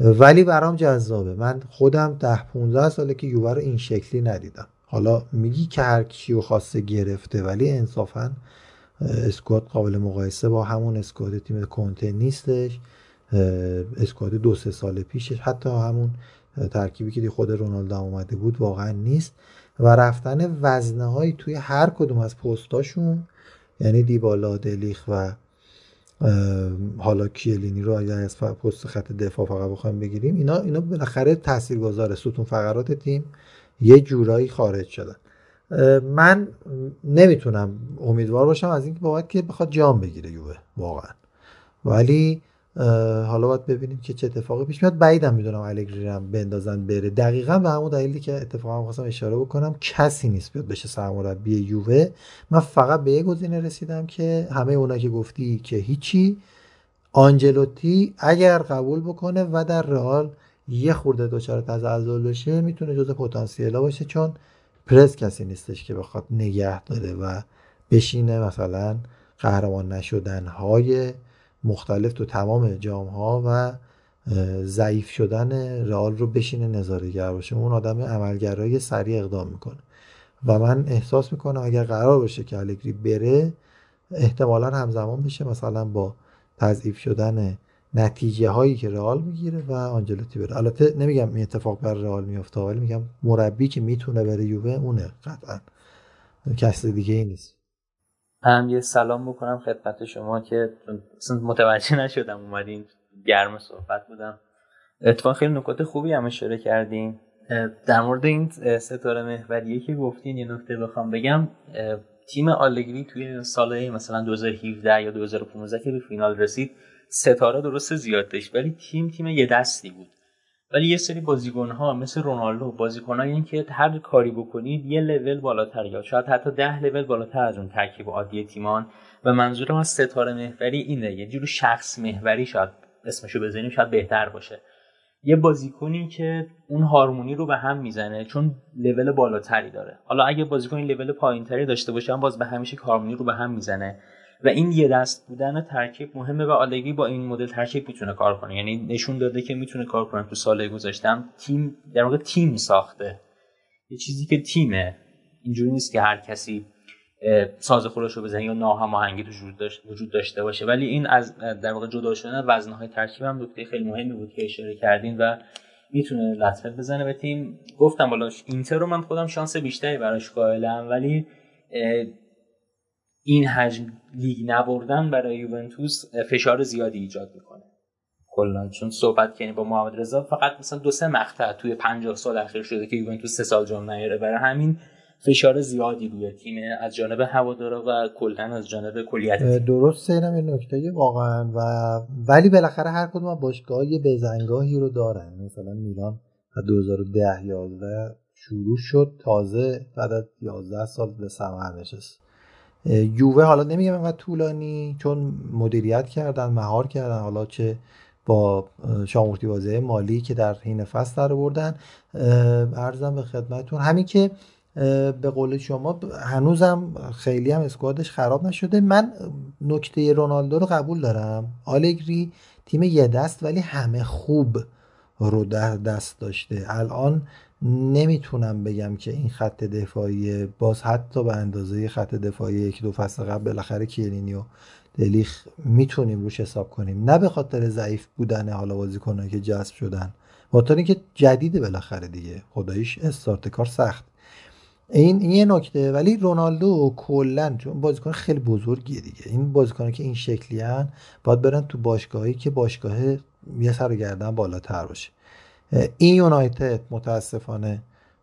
ولی برام جذابه. من خودم ده 15 ساله که یووه رو این شکلی ندیدم. حالا میگی که هر کیو خواسته گرفته ولی انصافا اسکواد قابل مقایسه با همون اسکواد تیم کنته نیستش. اسکواد دو سه سال پیشش حتی همون ترکیبی که خود رونالدو اومده بود واقعا نیست. و رفتن وزنه هایی توی هر کدوم از پستاشون یعنی دیبالا دلیخ و حالا کیلینی رو اگر از پست خط دفاع فقط بخوایم بگیریم اینا اینا بالاخره تاثیرگذاره ستون فقرات تیم. یه جورایی خارج شدن. من نمی‌تونم امیدوار باشم از اینکه باید که بخواد جام بگیره یووه واقعا. ولی حالا باید ببینیم که چه اتفاقی پیش میاد. بعیدم می‌دونم الگری هم بندازن بره. دقیقا به همون دلیلی که اتفاقا خواستم اشاره بکنم کسی نیست بیاد بشه سرمربی یووه. من فقط به یه گزینه رسیدم که همه اونا که گفتی که هیچی آنجلوتی اگر قبول بکنه و در رئال یه خورده دچار تزلزل بشه می‌تونه جز پتانسیلا باشه چون پرس کسی نیستش که بخواد نگه داره و بشینه مثلا قهرمان نشدن های مختلف تو تمام جام ها و ضعیف شدن رئال رو بشینه نظارهگر باشه. اون آدم عملگرای سریع اقدام می‌کنه. و من احساس می‌کنم اگر قرار باشه که الگری بره احتمالا همزمان بشه مثلا با تضعیف شدن نتیجه هایی که رئال می‌گیره و آنجلوتی بره. البته نمیگم این اتفاق بر رئال میفته ولی میگم مربی که می‌تونه بره یووه اونه قطعا. کسی دیگه ای نیست. هم یه سلام بکنم خدمت شما که متوجه نشدم اومدین گرم صحبت بودم. اتفاق خیلی نکات خوبی هم اشاره کردیم در مورد این ستاره محوریه که گفتین یه نکته بخوام بگم. تیم آلگری توی سال مثلا 2017 یا 2015 که به فینال رسید ستاره درست زیاد داشت ولی تیم تیم یه دستی بود. ولی یه سری بازیکن ها مثل رونالدو بازیکن این که هر کاری بکنید یه لول بالاتر یا شاید حتی ده لول بالاتر از اون ترکیب عادی تیمان. و منظورم از ستاره محوری اینه یه جور شخص محوری شاید اسمشو بزنیم شاید بهتر باشه. یه بازیکنی که اون هارمونی رو به هم می‌زنه چون لول بالاتری داره. حالا اگه بازیکن لول پایینتری داشته باشه باز به همیشه هارمونی رو به هم می‌زنه. و این یه دست بودن ترکیب مهمه و آلگری با این مدل ترکیب می‌تونه کار کنه. یعنی نشون داده که می‌تونه کار کنه. تو سال گذاشتم تیم در واقع تیم ساخته. یه چیزی که تیمه. اینجوری نیست که هر کسی ساز خودش رو بزنه یا ناهماهنگی تو وجود داشته باشه. ولی این از در واقع جدا شدن وزنهای ترکیب هم نکته خیلی مهمی بود که اشاره کردین و می‌تونه لطمه بزنه به تیم. گفتم بالا اینتر رو من خودم شانس بیشتری براش قائلم ولی این حجم لیگ نبردن برای یوونتوس فشار زیادی ایجاد می‌کنه. کلا چون صحبت کنیم با محمد رضا فقط مثلا دو سه مقطع توی 50 سال اخیر شده که یوونتوس سه سال جام نیاره. برای همین فشار زیادی روی تیم از جانب هوادارا و کلا از جانب کلیت تیم. درست اینم این نکته واقعا و ولی بالاخره هر کدوم باشگاه یه بزنگاهی رو دارن. مثلا میلان 2010 11 شروع شد تازه بعد از 11 سال به ثمر نشست. یووه حالا نمیگم اینقدر طولانی چون مدیریت کردن مهار کردن حالا چه با شامورتی بازی مالی که در حین فصل در بردن ارزم به خدمتتون. همین که به قول شما هنوزم خیلی هم اسکوادش خراب نشده. من نکته رونالدو رو قبول دارم. آلگری تیم یه دست ولی همه خوب رو در دست داشته. الان نمی‌تونم بگم که این خط دفاعی باز حتی به اندازه خط دفاعی یک دو فصل قبل بالاخره کیلینی و دلیخ می‌تونیم روش حساب کنیم. نه به خاطر ضعیف بودن حالا بازیکنایی که جذب شدن خاطر اینکه جدیده بالاخره دیگه. خداییش استارت کار سخت. این یه نکته ولی رونالدو کلا چون بازیکن خیلی بزرگیه دیگه. این بازیکن که این شکلی هن باید برن تو باشگاهی که باشگاه یه سر گردن بالاتر باشه. این یونایتد متاسفانه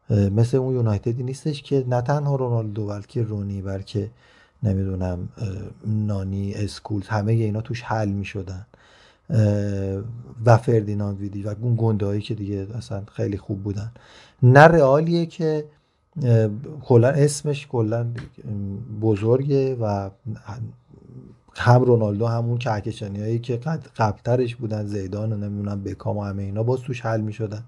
مثل اون یونایتدی نیستش که نه تنها رونالدو بلکه رونی بلکه نمی‌دونم نانی اسکولز همه اینا توش حل می شدن و فردیناند ویدی و اون گنده که دیگه اصلا خیلی خوب بودن. نه رئالیه که کلا اسمش کلا بزرگه و هم رونالدو همون کهکشانی هایی که قبلترش بودن زیدان و نمی‌دونم بکام و همه اینا باز توش حل می‌شدن.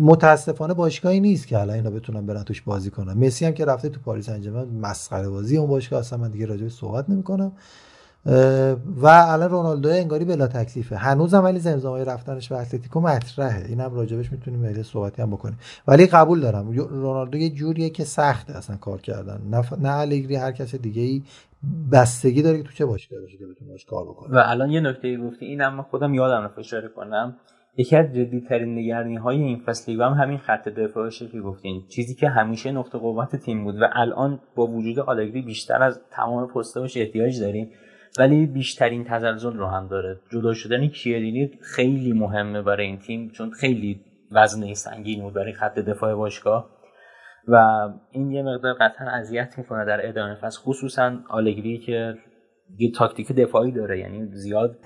متاسفانه باشگاهی نیست که الان اینا بتونن برن توش بازی کنن. مسی هم که رفته تو پاریس انجام مسخره بازی اون باشگاه اصلا من دیگه راجع صحبت نمی‌کنم. و الان رونالدو انگاری بلا تکلیفه. هنوزم ولی زمزمه رفتنش به اتلتیکو مطرحه. اینم راجبش می‌تونیم ملی صحبتی هم بکنیم. ولی قبول دارم. رونالدو یه جوریه که سخته اصلا کار کردن. نه نه الگری هر کس دیگه ای بستگی داره که تو چه باشگاهی باشه که بتونه کار بکنه. و الان یه نکته گفتی. اینم خودم یادم رفت اشاره کنم. یکی از جدیترین نگرانی های این فصل هم همین خط دفاعشه که گفتین. چیزی که همیشه نقطه قوت تیم بود و الان با وجود آلگری بیشتر از تمام پستاش احتیاج داریم. ولی بیشترین تزلزل رو هم داره. جدا شدن کیرینی خیلی مهمه برای این تیم چون خیلی وزنه سنگین بود برای خط دفاع باشگاه. و این یه مقدار قطعا اذیت می‌کنه در ادامه فصل خصوصا آلگری که یه تاکتیک دفاعی داره یعنی زیاد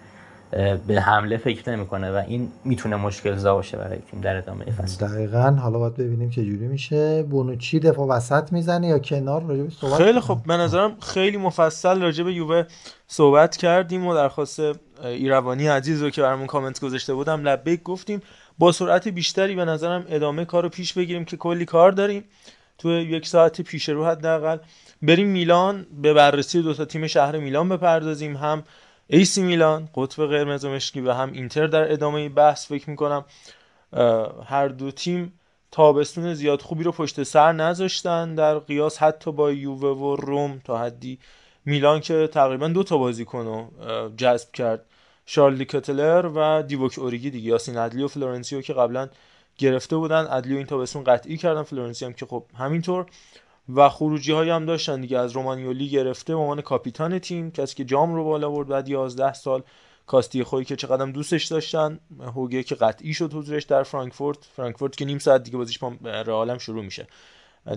به حمله فکر نمی‌کنه و این می‌تونه مشکل زا باشه برای تیم در ادامه فصل. دقیقا. حالا باید ببینیم چه جوری میشه. چی دفاع وسط می‌زنه یا کنار راجع صحبت خیلی خب به نظرم خیلی مفصل راجع به یووه صحبت کردیم و درخواست ایروانی عزیز رو که برامون کامنت گذاشته بودم لبیک گفتیم. با سرعت بیشتری به نظرم ادامه کار رو پیش بگیریم که کلی کار داریم. تو یک ساعت پیش رو حداقل بریم میلان به بررسی دو تا تیم شهر میلان بپردازیم. هم ایسی میلان قطب قرمز و مشکی و هم اینتر در ادامه بحث فکر می‌کنم هر دو تیم تابستون زیاد خوبی رو پشت سر نذاشتن در قیاس حتی با یووه و روم تا حدی میلان که تقریبا دو تا بازیکن رو جذب کرد. شارل دکتلار و دیووک اوریگی دیگه. یاسین ادلی و فلورنسی رو که قبلا گرفته بودن. ادلی و این تابستون قطعی کردن. فلورنسی هم که خب همینطور. و خروجی هایی هم داشتن دیگه. از رومانیولی گرفته به عنوان کاپیتان تیم. کسی که جام رو بالا برد بعد 11 سال. کاستیخویی که چقدر دوستش داشتن. هوگه که قطعی شد حضورش در فرانکفورت. فرانکفورت که نیم ساعت دیگه بازیش با رئال شروع میشه.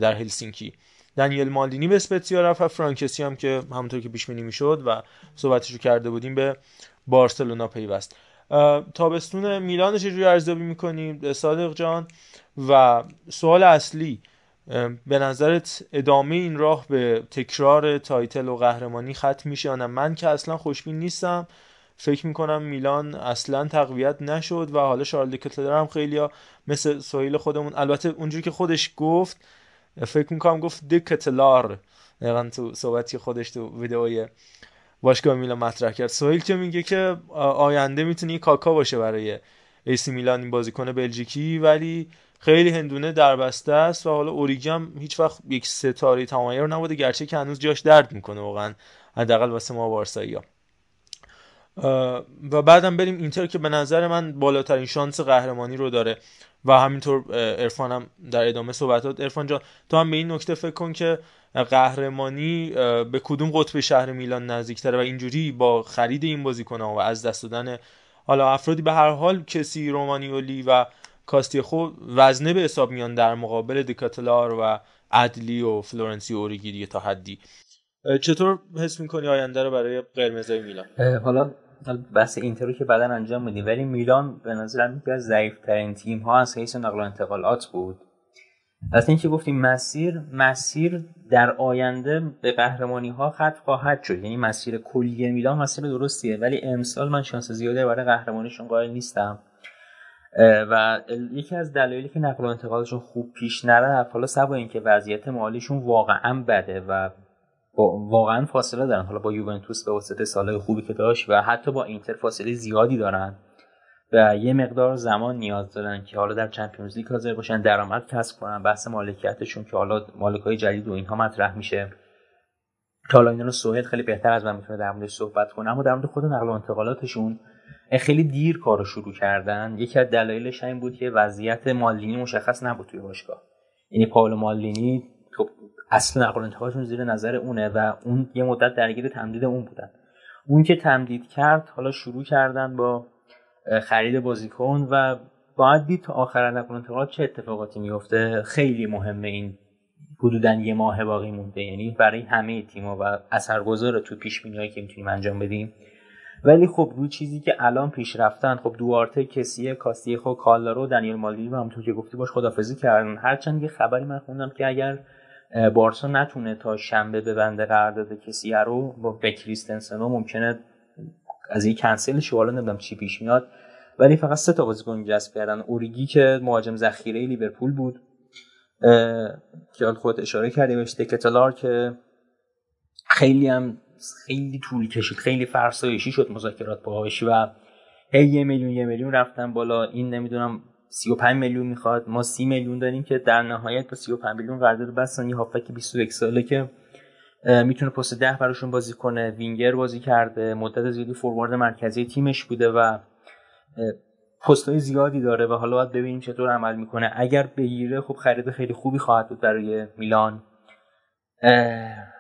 در هلسینکی. دنیل مالدینی به اسپتزیا رفت و فرانک کسیه هم که همونطور که پیش بینی می‌شد و صحبتش رو کرده بودیم به بارسلونا پیوست. تابستون میلان چجوری ارزیابی می‌کنیم صادق جان. و سوال اصلی. به نظرت ادامه این راه به تکرار title و قهرمانی ختم میشه یا من که اصلا خوشبین نیستم. فکر می‌کنم میلان اصلا تقویت نشد و حالا شارل دکتلار هم خیلی ها مثل سویل خودمون البته اونجوری که خودش گفت فکر می‌کنم گفت دکتلار. دقیقا تو صحبتی خودش تو ویدئوی باشگاه میلان مطرح کرد. سویل که میگه که آینده می‌تونه کاکا باشه برای ایسی میلان این بازیکن بلژیکی ولی خیلی هندونه در بسته است و حالا اوریگی هم هیچ وقت یک ستاره تمایر نبوده گرچه که هنوز جاش درد می‌کنه واقعا حداقل واسه ما بارسایی ها و بعدم بریم اینتر که به نظر من بالاترین شانس قهرمانی رو داره. و همینطور عرفانم در ادامه صحبتات عرفان جان تو هم به این نکته فکر کن که قهرمانی به کدوم قطب شهر میلان نزدیکتره و اینجوری با خرید این بازیکن‌ها و از دست دادن حالا افرادی به هر حال کسیه رومانیولی و کاستیخو وزنه به حساب میان در مقابل دکتلار و ادلی و فلورنسی اوریگی دیگه تا حدی. چطور حس می‌کنی آینده رو برای قرمزای میلان؟ حالا بحث اینتر رو که بعدا انجام میدیم ولی میلان به نظرم یکی از ضعیف ترین تیم ها از حیث نقل و انتقالات بود. از اینکه گفتیم مسیر مسیر در آینده به قهرمانی ها ختم خواهد شد. یعنی مسیر کلی میلان مسیر درستیه ولی امسال من شانس زیادی برای قهرمانیشون قائل نیستم. و یکی از دلایلی که نقل و انتقالشون خوب پیش نرفت حالا سبا اینکه وضعیت مالیشون واقعا بده و واقعا فاصله دارن. حالا با یوونتوس به واسطه سالهای خوبی که داشت و حتی با اینتر فاصله زیادی دارن و یه مقدار زمان نیاز دارن که حالا در چمپیونز لیگ حاضر باشن درآمد کسب کنن بحث مالکیتشون که حالا مالکای جدید و اینها مطرح میشه. که حالا اینا رو سهیل خیلی بهتر از من می‌تونه در موردش صحبت کنه اما در مورد خود نقل و انتقالاتشون خیلی دیر کارو شروع کردن. یکی از دلایلش این بود که وضعیت مالینی مشخص نبود توی باشگاه. یعنی پاولو مالینی خب اصل نقل و انتقالشون زیر نظر اونه و اون یه مدت درگیر تمدید اون بودن. اون که تمدید کرد حالا شروع کردن با خرید بازیکن و باید دید تا آخر نقل انتقال چه اتفاقاتی میفته خیلی مهمه این حدودا یه ماه باقی مونده. یعنی برای همه تیم‌ها و اثرگذار تو پیش که می‌تونیم انجام بدیم. ولی خب روی چیزی که الان پیش رفتن خب دوارته کسیه کاستیخو کالارو دنیل مالدیوی و همونطور که گفتی باش خدافزی کردن. هرچند یه خبری من خوندم که اگر بارسا نتونه تا شنبه ببنده قرارداد کسیه رو با به کریستنسن ممکنه از این کنسل شه حالا نمی‌دونم چی پیش میاد. ولی فقط سه تا بازیکن جذب کردن. اوریگی که مهاجم ذخیره لیورپول بود. که خود اشاره کردی بهش. دکتلار که خیلی هم خیلی طول کشید خیلی فرسایشی شد مذاکرات باهاش و هی یه میلیون یه میلیون رفتن بالا. این نمی‌دونم 35 میلیون می‌خواد. ما 30 میلیون داریم که در نهایت با 35 میلیون قرارداد بستن. یه هافک 21 ساله که می‌تونه پست ده براشون بازی کنه. وینگر بازی کرده. مدت زیادی فوروارد مرکزی تیمش بوده و پست های زیادی داره و حالا باید ببینیم چطور عمل می‌کنه. اگر بگیره خب خرید خیلی خوبی خواهد بود برای میلان.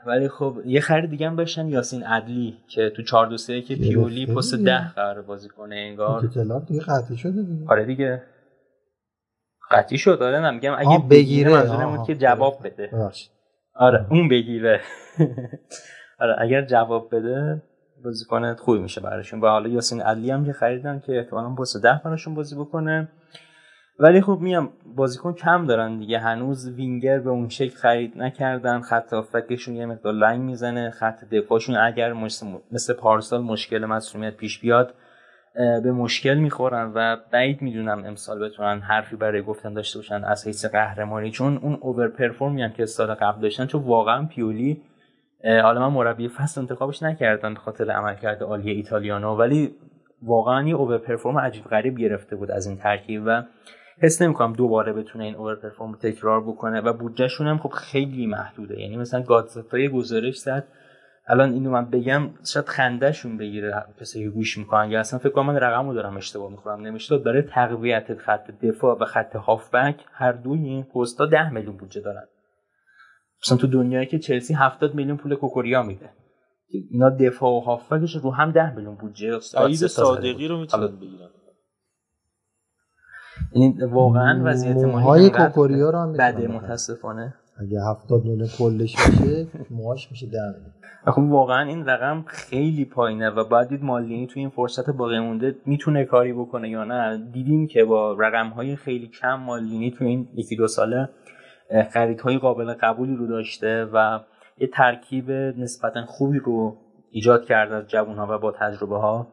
ولی خب یه خرید دیگه هم باشن یاسین عدلی که تو 4 2 که پیولی پست ده قرار بازی کنه انگار. دیگه قطعی شده دیگه. آره دیگه. قطعی شد آره نمیگم اگه بگیره منظورم که جواب بده. آره اون بگیره. *laughs* آره اگر جواب بده بازیکن خوبی میشه براشون. و حالا یاسین علی هم که خریدن که احتمالاً پست ده براشون بازی بکنه. ولی خب میام بازیکن کم دارن دیگه. هنوز وینگر به اون شکل خرید نکردن. خط هافکشون یه مقدار لنگ می‌زنه. خط دفاعشون اگر مثل پارسال مشکل مسئولیت پیش بیاد به مشکل می‌خورن و بعید می‌دونم امسال بتونن حرفی برای گفتن داشته باشن از حیث قهرمانی. چون اون اوور پرفورمی هم که سال قبل داشتن چون واقعا پیولی حالا من مربی فصل انتخابش نکردن خاطر عملکرد عالی ایتالیانو ولی واقعا یه اوور پرفورم عجیب غریب گرفته بود از این ترکیب و حس نمی‌کنم دوباره بتونه این اوور پرفورم تکرار بکنه و بودجهشون هم خب خیلی محدوده. یعنی مثلا گادزتا گزارش زد. الان اینو من بگم شاید خندهشون بگیره کسی که گوش می‌کنن یا اصلا فکر کنم من رقمو دارم اشتباه می‌خورم. نمیشه برای تقویت خط دفاع و خط هافبک هر دوی این پستا 10 میلیون بودجه دارن. مثلا تو دنیایی که چلسی 70 میلیون پول کوکوریا میده. اینا دفاع و هافبکش رو هم 10 میلیون بودجه سعید صادقی رو می‌تونن بگیرن. این واقعا وضعیت مالی کوکوریا رو هم بده متاسفانه. اگه 70 میلیون کلش بشه موهاش میشه 10 میلیون. خب واقعا این رقم خیلی پایینه و باید دید مالدینی تو این فرصت باقی مونده می‌تونه کاری بکنه یا نه. دیدیم که با رقم های خیلی کم مالدینی تو این یکی دو ساله خریدهای قابل قبولی رو داشته و یه ترکیب نسبتا خوبی رو ایجاد کرده از جوان ها و با تجربه ها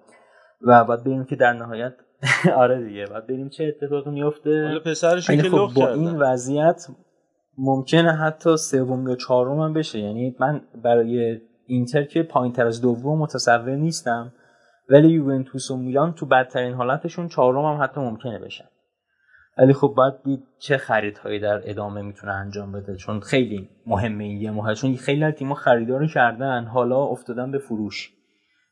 و باید ببینیم که در نهایت *laughs* آره دیگه باید ببینیم چه اتفاقی میفته. پسرش که خب با این وضعیت ممکنه حتی سوم یا چهارم هم بشه. یعنی من برای اینتر که پایین تر از دوم متصور نیستم ولی یوونتوس و میلان تو بدترین حالتشون چهارم هم حتی ممکنه بشن. ولی خب باید دید چه خریدهایی در ادامه می‌تونه انجام بده. چون خیلی مهمه این یه ماه چون خیلی از تیم‌ها خریدار کردن حالا افتادن به فروش.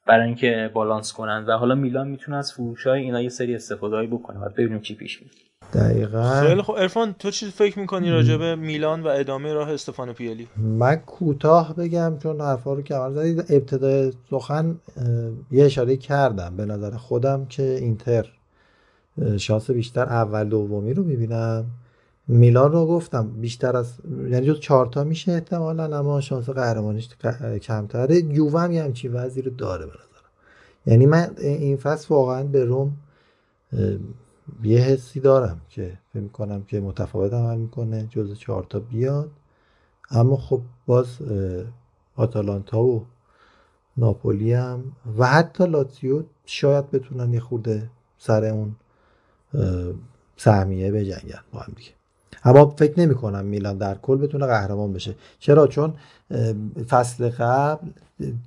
برای اینکه بالانس کنن و حالا میلان می‌تونه از فروش های اینا یه سری استفاده بکنه. بعد ببینیم چی پیش میاد. دقیقا. خیلی خب ارفان تو چی فکر می‌کنی راجع به میلان و ادامه راه استفانو پیالی؟ من کوتاه بگم چون حرفا رو که زدید. ابتدای سخن یه اشاره کردم به نظر خودم که اینتر شانس بیشتر اول دومی رو می‌بینم. میلان رو گفتم بیشتر از یعنی جز چهارتا میشه احتمالا اما شانس قهرمانیش کمتره. یووه هم یه همچین وضعی رو داره به نظرم. یعنی من این فصل واقعا به روم یه حسی دارم که فکر می‌کنم که متفاوت عمل می‌کنه جز چهار تا بیاد. اما خب باز آتالانتا و ناپولی هم و حتی لاتیو شاید بتونن یه خورده سر اون سهمیه بجنگن با هم دیگه. اما فکر نمی کنم میلان در کل بتونه قهرمان بشه. چرا؟ چون فصل قبل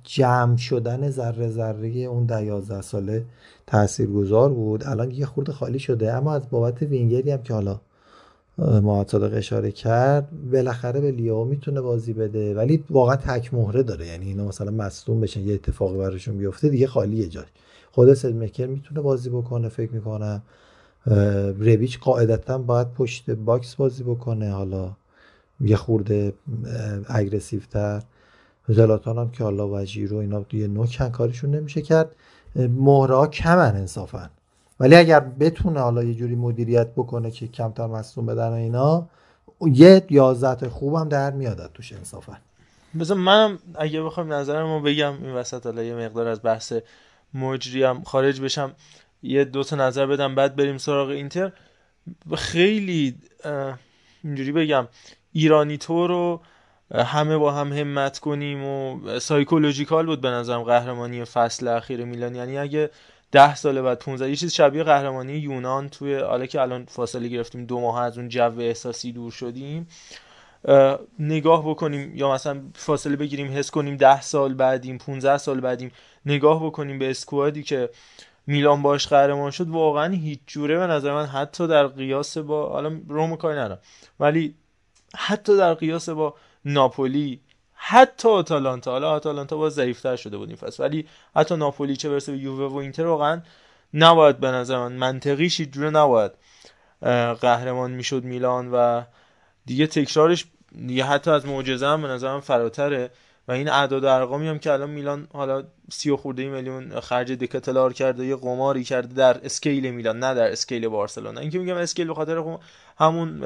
جمع شدن ذره ذره اون ده یازده ساله تاثیرگذار بود. الان یه خورده خالی شده. اما از بابت وینگری هم که حالا صادق اشاره کرد بالاخره به لیاو می‌تونه بازی بده. ولی واقعا تک مهره داره. یعنی اینا مثلا مصدوم بشن یه اتفاقی براشون بیفته دیگه خالیه جاش. خود سلمکرز می‌تونه بازی بکنه فکر می‌کنم. ربیچ قاعدتا باید پشت box بازی بکنه حالا یه خورده اگرسیو تر زلاتان هم که حالا و جیرو اینا یه نوکن کارشون نمیشه کرد. مهره ها کمن انصافا. ولی اگر بتونه حالا یه جوری مدیریت بکنه که کمتر مصوم بدن اینا یه یازده خوبم در میاد توش انصافا. مثلا منم اگه بخوام نظرمو بگم این وسط حالا یه مقدار از بحث مجری هم خارج بشم. یه دو تا نظر بدم بعد بریم سراغ اینتر. خیلی اینجوری بگم ایرانی تو رو همه با هم همت کنیم و سایکولوژیکال بود به نظرم قهرمانی فصل اخیر میلان. یعنی اگه ده سال بعد 15 یه چیز شبیه قهرمانی یونان توی حالا که الان فاصله گرفتیم دو ماه از اون جو احساسی دور شدیم. نگاه بکنیم یا مثلا فاصله بگیریم حس کنیم ده سال بعدیم 15 سال بعدیم نگاه بکنیم به اسکوادی که میلان باش قهرمان شد واقعا هیچ جوره به نظر من حتی در قیاس با حالا روم کاری ندارم ولی حتی در قیاس با ناپولی حتی آتالانتا حالا آتالانتا باز ضعیفتر شده بود این فصل ولی حتی ناپولی چه برسه به یووه و اینتر واقعا نباید به نظر من منطقیش جوره نباید قهرمان می‌شد میلان و دیگه تکرارش دیگه حتی از معجزه هم به نظرم فراتره. و این اعداد و ارقامی هم که الان میلان حالا سی و خورده میلیون خرج دکتلار کرده یه قماری کرده در scale میلان نه در scale بارسلونا. اینکه میگم scale به خاطر همون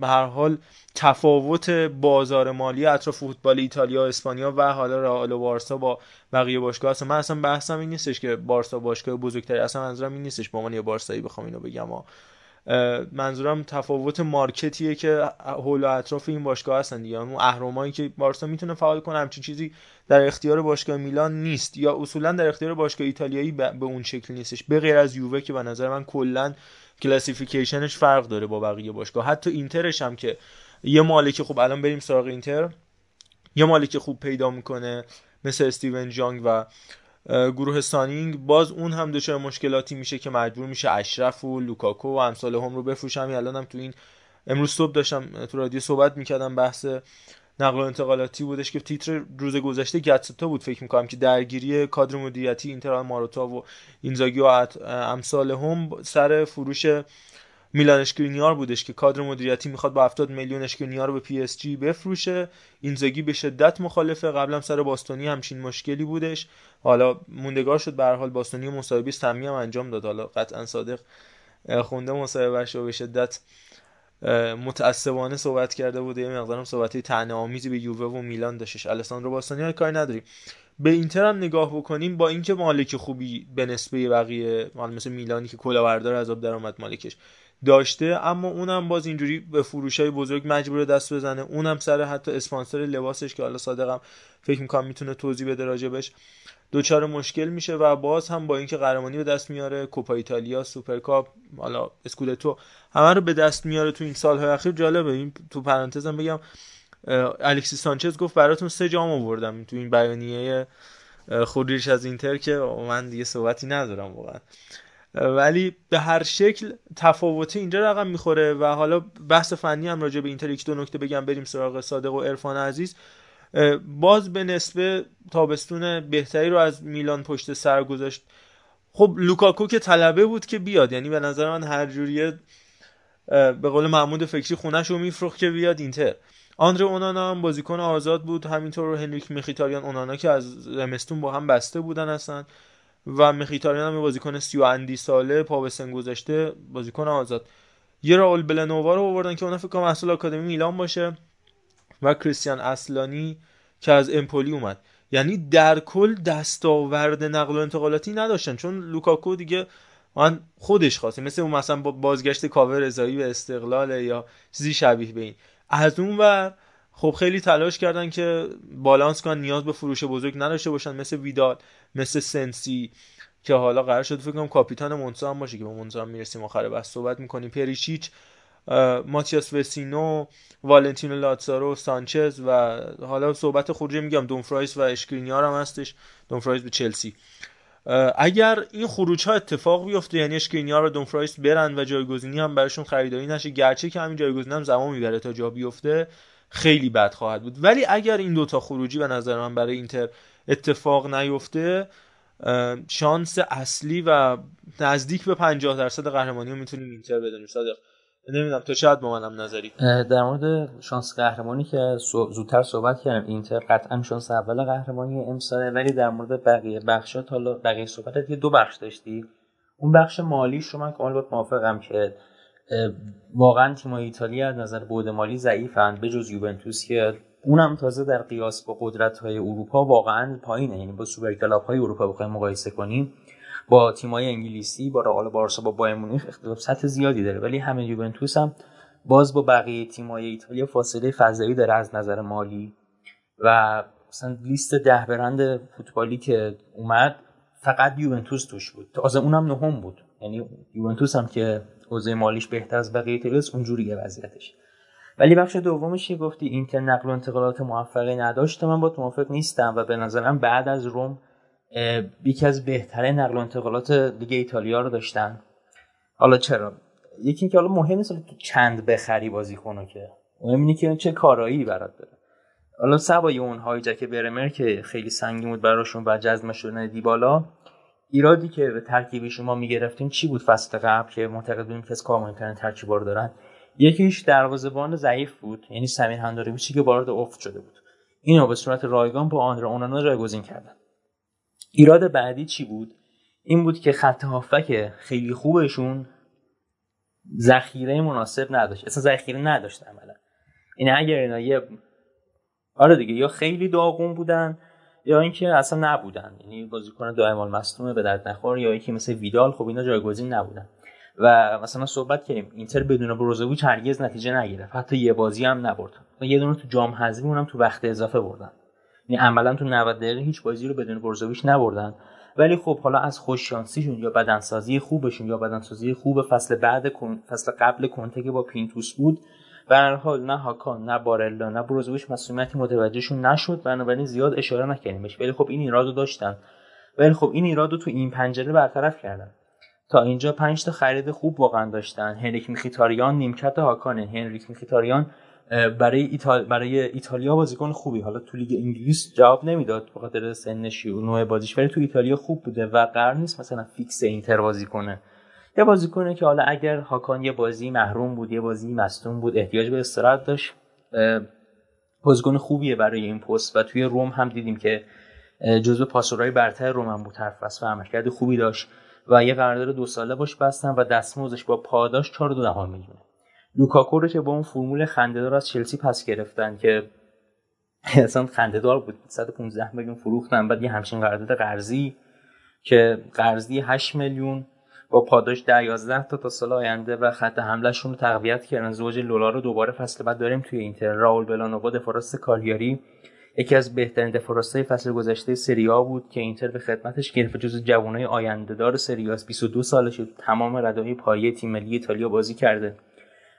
به هر حال تفاوت بازار مالی اطراف فوتبال ایتالیا و اسپانیا و حالا رئال و بارسا با بقیه باشگاه اصلا من اصلا بحثم این نیستش که بارسا باشگاه بزرگتری اصلا منظورم این نیستش به عنوان یه بارسایی بخوام اینو بگم. منظورم تفاوت market یه که حول و اطراف این باشگاه هستن دیگه. اون اهرمایی که بارسا می‌تونه فعال کنه همچین چیزی در اختیار باشگاه میلان نیست. یا اصولا در اختیار باشگاه ایتالیایی به اون شکل نیستش. به غیر از یووه که به نظر من کلا classification ش فرق داره با بقیه باشگاه. حتی اینترش هم که یه مالک خوب الان بریم سراغ اینتر. یه مالک خوب پیدا می‌کنه مثل استیون ژانگ و گروه سانینگ باز اون هم دچار مشکلاتی میشه که مجبور میشه اشرف و لوکاکو و امثال هم رو بفروشم الان هم تو این امروز صبح داشتم تو رادیو صحبت می‌کردم بحث نقل و انتقالاتی بودش که تیتر روز گذشته گاتزتا بود. فکر می‌کنم که درگیری کادر مدیریتی اینتر ماروتا و اینزاگی و امثال هم سر فروش میلان اشکرینیار بودش که کادر مدیریتی می‌خواد با 70 میلیون اشکرینیار رو به پی اس جی بفروشه. اینزاگی به شدت مخالفه. قبلا سر باستونی همچین مشکلی بودش. حالا موندگار شد. به حال باستونی مصاحبه سمی هم انجام داد. حالا قطعا صادق خونده مصاحبهش رو به شدت متعصبانه صحبت کرده بوده یه مقدارم صحبتی طعنه آمیزی به یووه و میلان داشتش. روسونری ها کاری نداریم. به اینتر هم نگاه بکنیم. با اینکه مالک خوبی به نسبه بقیه مثل میلانی که کلاهبردار از آب درآمد مالکش داشته اما اونم باز اینجوری به فروش های بزرگ مجبور دست بزنه. اونم سر حتی اسپانسر لباسش که حالا صادقم فکر می‌کنم می‌تونه توضیح بده راجبش دچار مشکل میشه و باز هم با اینکه قهرمانی به دست میاره کوپا ایتالیا سوپرکاپ حالا اسکودتو همه رو به دست میاره تو این سالهای اخیر. جالبه این تو پرانتزم بگم الکسی سانچز گفت براتون سه جام آوردم تو این بیانیه خودریش از اینتر که من دیگه صحبتی ندارم واقعا. ولی به هر شکل تفاوتی اینجا رقم می‌خوره و حالا بحث فنی هم راجع به اینتر دو نکته بگم بریم سراغ صادق و عرفان عزیز. باز به نسبه تابستون بهتری رو از میلان پشت سر گذاشت. خب لوکاکو که طلبه بود که بیاد یعنی به نظر من هر جوریه به قول محمود فکری خونش رو میفروخت که بیاد اینتر. آندره اونانا هم بازیکن آزاد بود. همینطور هنریک میخیتاریان اونانا که از زمستون با هم بسته بودن هستن. و مخیتاریان هم بازیکن سی و اندی ساله پا به سن بازیکن آزاد. یه راول بلنووا رو آوردن که اون فکر کنم اصل آکادمی میلان باشه و کریستیان اصلانی که از امپولی اومد. یعنی در کل دستاورد نقل و انتقالاتی نداشتن چون لوکاکو دیگه من خودش خواسته مثل اون مثلا با بازگشت کاوه رضایی به استقلال یا چیزی شبیه به این. از اون ور خب خیلی تلاش کردن که بالانس کنن نیاز به فروش بزرگ نداشته باشن مثل ویدال مثل سنسی که حالا قرار شد فکر کنم کاپیتان مونزا هم باشه که به مونزا هم می‌رسیم. آخر بحث صحبت می‌کنیم. پریشیچ ماتیاس وسینو والنتینو لاتزارو سانچز و حالا صحبت خروجی میگم. دونفرایس و اشکرینیار هم هستش. دونفرایس به چلسی. اگر این خروج ها اتفاق بیفته یعنی اشکرینیار و دونفرایس برن و جایگزینی هم براشون خریداری نشه گرچه که همین جایگزینی هم زمان می‌بره تا جا بیفته خیلی بد خواهد بود. ولی اگر این دوتا خروجی به نظر من برای اینتر اتفاق نیفته شانس اصلی و نزدیک به 50 درصد قهرمانی رو می‌تونیم اینتر بدونیم. صادق نمی‌دونم تو شاید با منم نظری. در مورد شانس قهرمانی که زودتر صحبت کردم اینتر قطعا شانس اول قهرمانی امساله ولی در مورد بقیه بخشات حالا بقیه صحبتت یه دو بخش داشتی. اون بخش مالیش رو من کامل با موافقم که واقعا تیمای ایتالیا از نظر بود مالی ضعیفن به جز یوونتوس که اونم تازه در قیاس با قدرت های اروپا واقعا پایینه. یعنی با سوپر کلاب های اروپا بخوایم مقایسه کنیم با تیمای انگلیسی با رئال بارسا با بایر مونیخ اختلاف سطح زیادی داره. ولی همه یوونتوس هم باز با بقیه تیمای ایتالیا فاصله فضایی داره از نظر مالی. و مثلا لیست ده برند فوتبالی که اومد فقط یوونتوس توش بود. تازه اونم نهم بود. یعنی یوونتوس هم که اوضاع مالیش بهتر از بقیه ایتالیاست اونجوریه وضعیتش. ولی بخش دومش که گفتی اینتر نقل و انتقالات موفقی نداشت من با موافق نیستم و به نظرم بعد از روم یکی از بهترین نقل و انتقالات لیگ ایتالیا رو داشتن. حالا چرا؟ یکی اینکه حالا مهم نیست تو چند بخری بازی کنه که. مهم اینه که چه کارایی برات داره. حالا سوای اون هایجک برمر که خیلی سنگین بود براشون و جذب شدن دیبالا ایرادی که به ترکیب شما می‌گرفتیم چی بود فصل قبل که معتقد بودیم که از کارمندترین ترکیبا رو دارن؟ یکیش دروازه‌بان ضعیف بود یعنی سمیر هندارویچی که وارد افت شده بود. اینو به صورت رایگان با آندرا اونانا جایگزین کردن. ایراد بعدی چی بود؟ این بود که خط هافک خیلی خوبشون ذخیره مناسب نداشت. اصلا ذخیره نداشت عملا. این اگر اینا یه آره دیگه یا خیلی داغون بودن یا اینکه اصلا نبودن. یعنی بازیکن دائما مصدوم به درد نخور. یا اینکه مثل ویدال خب اینا جایگزین نبودن. و مثلا صحبت کردیم اینتر بدون بروزوویچ هرگز نتیجه نگیره حتی یه بازی هم نبرد. و یه دونه تو جام حذفی اونم تو وقت اضافه بردن. یعنی عملا تو 90 دقیقه هیچ بازی رو بدون بروزوویچ نبردن. ولی خب حالا از خوششانسیشون یا بدنسازی خوبشون یا بدنسازی خوب فصل بعد فصل قبل کنته که با پینتوس بود به هر حال نه هاکان نه بارلا نه بروزوویچ مسئولیتی متوجهشون نشد. بنابراین زیاد اشاره نکردیم بهش ولی خب این ایرادو داشتن. ولی خب این ایرادو تو این پنجره برطرف کردن. تا اینجا پنج تا خرید خوب واقعا داشتن. هنریک میخیتاریان نیمکت هاکانه. هنریک میخیتاریان برای ایتال... برای ایتالیا بازیکن خوبی. حالا تو لیگ انگلیس جواب نمی‌داد به خاطر سنش و نوع بازیش. ولی تو ایتالیا خوب بوده و قرار نیست مثلا فیکس اینتر بازی کنه. یه بازیکنه که حالا اگر هاکان یه بازی محروم بود یه بازی مصدوم بود احتیاج به استراحت داشت. بازیکن خوبیه برای این پست و توی روم هم دیدیم که جزو پاسورهای برتر روم هم بود حرف و عملکرد خوبی داشت و یه قرارداد دو ساله باش بستن و دستمزدش با پاداش 4 دو دهم میلیون لوکاکو رو که با اون فرمول خندهدار از چلسی پس گرفتن که *laughs* اصلا خندهدار بود. 115 میلیون فروختن بعد یه همچین قرارداد قرضی که قرضی 8 میلیون با پاداش 10 11 تا تا سال آینده و خط حملهشون رو تقویت کردن. زوج لولا رو دوباره فصل بعد داریم توی اینتر. راول بلانووا دفراست کالیاری. یکی از بهترین دفراسته فصل گذشته سریا بود که اینتر به خدمتش گرفت جز جوانای آینده دار سریاس 22 سالش تمام ردای پایه تیم ملی ایتالیا بازی کرده.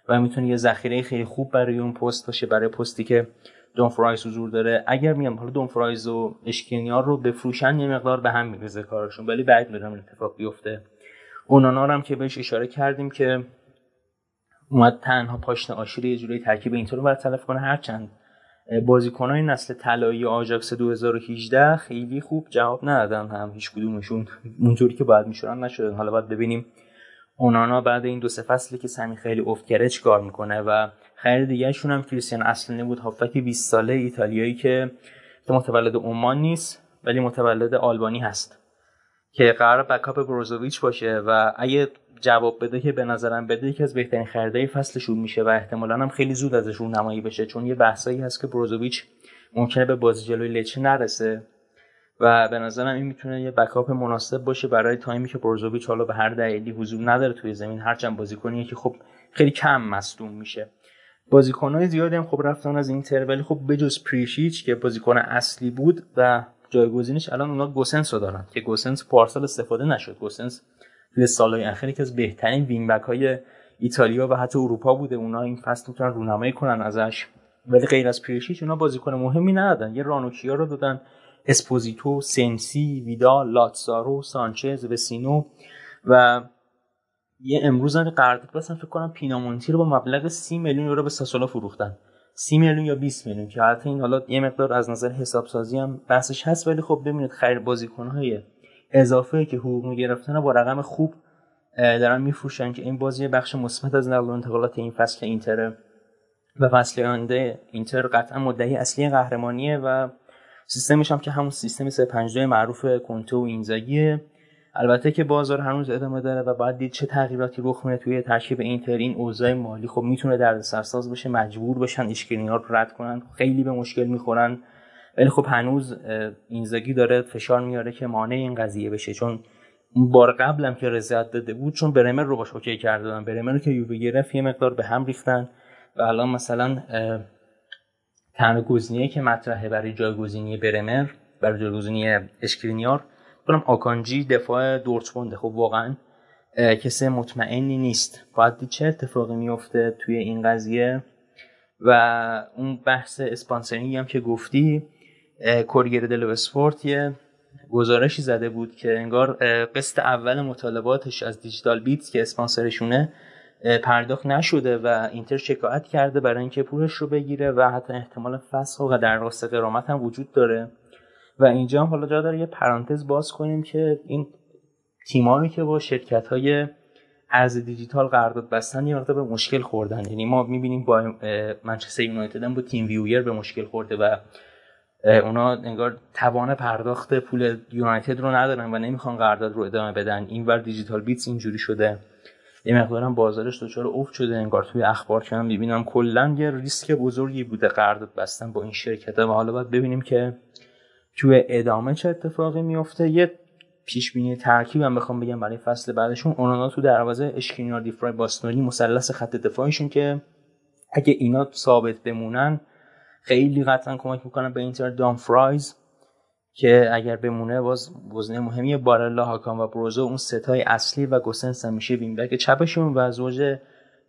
و می‌تونه یه ذخیره خیلی خوب برای اون پست باشه برای پستی که دون فرایز حضور داره. اگر میگم حالا دون فرایز و اشکینیار رو بفروشن یه مقدار به هم میریزه کارشون ولی بعد می‌دونم اتفاق بیفته. اونانا هم که بهش اشاره کردیم که اومد تنها پاشنه آشیر یه جوری ترکیب اینطور برطرف کنه. هرچند بازیکنای نسل طلایی آژاکس 2018 خیلی خوب جواب ندادن. هم هیچ کدومشون اونجوری که باید میشورن نشدن. حالا باید ببینیم. اونانا بعد این دو سه فصلی که سمی خیلی افت کرده کار می‌کنه و خرید دیگهشون هم کریستیان اصلانی بود. هافک 20 ساله ایتالیایی که متولد عمان نیست ولی متولد آلبانی هست. که قرار بکاپ بروزوویچ باشه و اگه جواب بده که به نظرم بده یکی از بهترین خریدای فصلشون میشه و احتمالا هم خیلی زود ازش رونمایی بشه چون یه بحثایی هست که بروزوویچ ممکنه به بازی جلوی لچه نرسه و به نظرم این می‌تونه یه بکاپ مناسب باشه برای تایمی که بروزوویچ حالا به هر دلیلی حضور نداره توی زمین. هرچند بازیکنیه که خب خیلی کم مصدوم میشه. بازیکنهای زیادی هم خب رفتن از اینتر ولی خب بجز پریشیچ که بازیکن اصلی بود و جایگزینش الان اونا گوسنس رو دارن که گوسنس پارسال استفاده نشد. گوسنس توی سالهای اخیر که از بهترین wing های ایتالیا و حتی اروپا بوده. اونا این فصل می‌تونن رونمایی کنن ازش. ولی غیر از پریشیچ اونا بازیکن مهمی ندادن. یه رانوکیا رو دادن. اسپوزیتو سنسی ویدال لاتزارو سانچز وسینو و یه امروز قرارداد بستن فکر کنم پینامونتی رو با مبلغ 30 میلیون یورو به ساسولا فروختن. 30 میلیون یا 20 میلیون که حتی این حالا یه مقدار از نظر حساب سازی هم بحثش هست ولی خب ببینید خرید بازیکن‌های اضافه که حقوق می‌گرفتن با رقم خوب دارن میفروشن که این بازی بخش مثبت از نقل و انتقالات این فصل اینتر و فصل آینده اینتر قطعا مدعی اصلی قهرمانیه و سیستمش هم که همون سیستم 352 معروف کنته و اینزاگیه. البته که بازار هنوز ادامه داره و باید دید چه تغییراتی رخ میده توی ترکیب اینتر این اوضاع مالی. خب می‌تونه درد سرساز بشه مجبور بشن اشکرینیار رو رد کنن. خیلی به مشکل می‌خورن. ولی خب هنوز اینزاگی داره فشار میاره که مانع این قضیه بشه. چون بار قبلم که رضایت داده بود چون برمر رو باش اوکی کرده برمر رو که یووه گرفت یه مقدار به هم ریختن و الان مثلا تنها گزینه‌ای که مطرحه برای جایگزینی برمر برای جایگزینی اشکرینیار کنم آکانجی دفاع دورتمونده. خب واقعا کسی مطمئنی نیست. باید چه اتفاقی میفته توی این قضیه. و اون بحث sponsoring هم که گفتی کوریر دلو اسپورت یه گزارشی زده بود که انگار قسط اول مطالباتش از دیجیتال بیت که اسپانسرشونه پرداخت نشده و اینتر شکایت کرده برای اینکه پولش رو بگیره و حتی احتمال فسخ و درخواست غرامت هم وجود داره. و اینجا هم حالا جا داره یه پرانتز باز کنیم که این تیمایی که با شرکت های ارز دیجیتال قرارداد بستن یه مقدار به مشکل خوردن. یعنی ما می‌بینیم با منچستر یونایتد هم با تیم ویویر به مشکل خورده و اونا انگار توان پرداخت پول یونایتد رو ندارن و نمی‌خوان قرارداد رو ادامه بدن. اینور دیجیتال بیتس اینجوری شده. یه مقدارم بازارش دچار افت شده. انگار توی اخبار که می‌بینم کلا یه ریسک بزرگی بوده قرارداد بستن با این شرکت و حالا باید ببینیم که توی ادامه چه اتفاقی میفته؟ یه پیش بینی ترکیب هم بخوام بگم برای فصل بعدشون. اونانا تو دروازه اشکرینیار دی‌فرای باستونی مثلث خط دفاعشون که اگه اینا ثابت بمونن خیلی قطعا کمک می‌کنن به اینتر دامفرایز که اگر بمونه باز وزنه مهمی بارلا هاکان و بروزو اون سه تای اصلی و گوسنس هم میشه wingback چپشون و زوج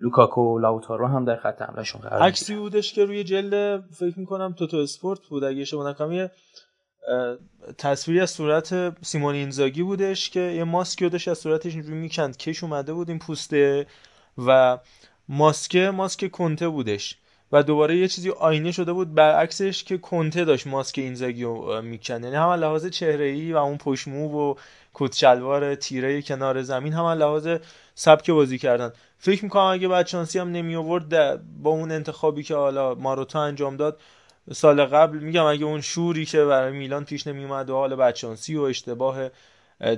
لوکاکو و لاوتارو هم در خط حملهشون قرار عکسی بودش که روی جلد فکر می‌کنم توتو اسپورت بود. اگه اشتباه نکنم تصویری از صورت سیمون اینزاگی بودش که یه ماسکی داشت از صورتش اینجوری می‌کند. کش اومده بود این پوسته و ماسکه ماسک کنته بودش و دوباره یه چیزی آینه شده بود برعکسش که کنته داشت ماسک اینزاگی رو می‌کند. یعنی هم لحاظ چهره ای و اون پشمو و کت شلوار تیره کنار زمین هم لحاظ سبک بازی کردن. فکر می‌کنم اگه بعد شانسی هم نمی آورد با اون انتخابی که حالا ماروتا انجام داد سال قبل میگم اگه اون شوری که برای میلان پیش نمیومد و حال بچانسی و اشتباه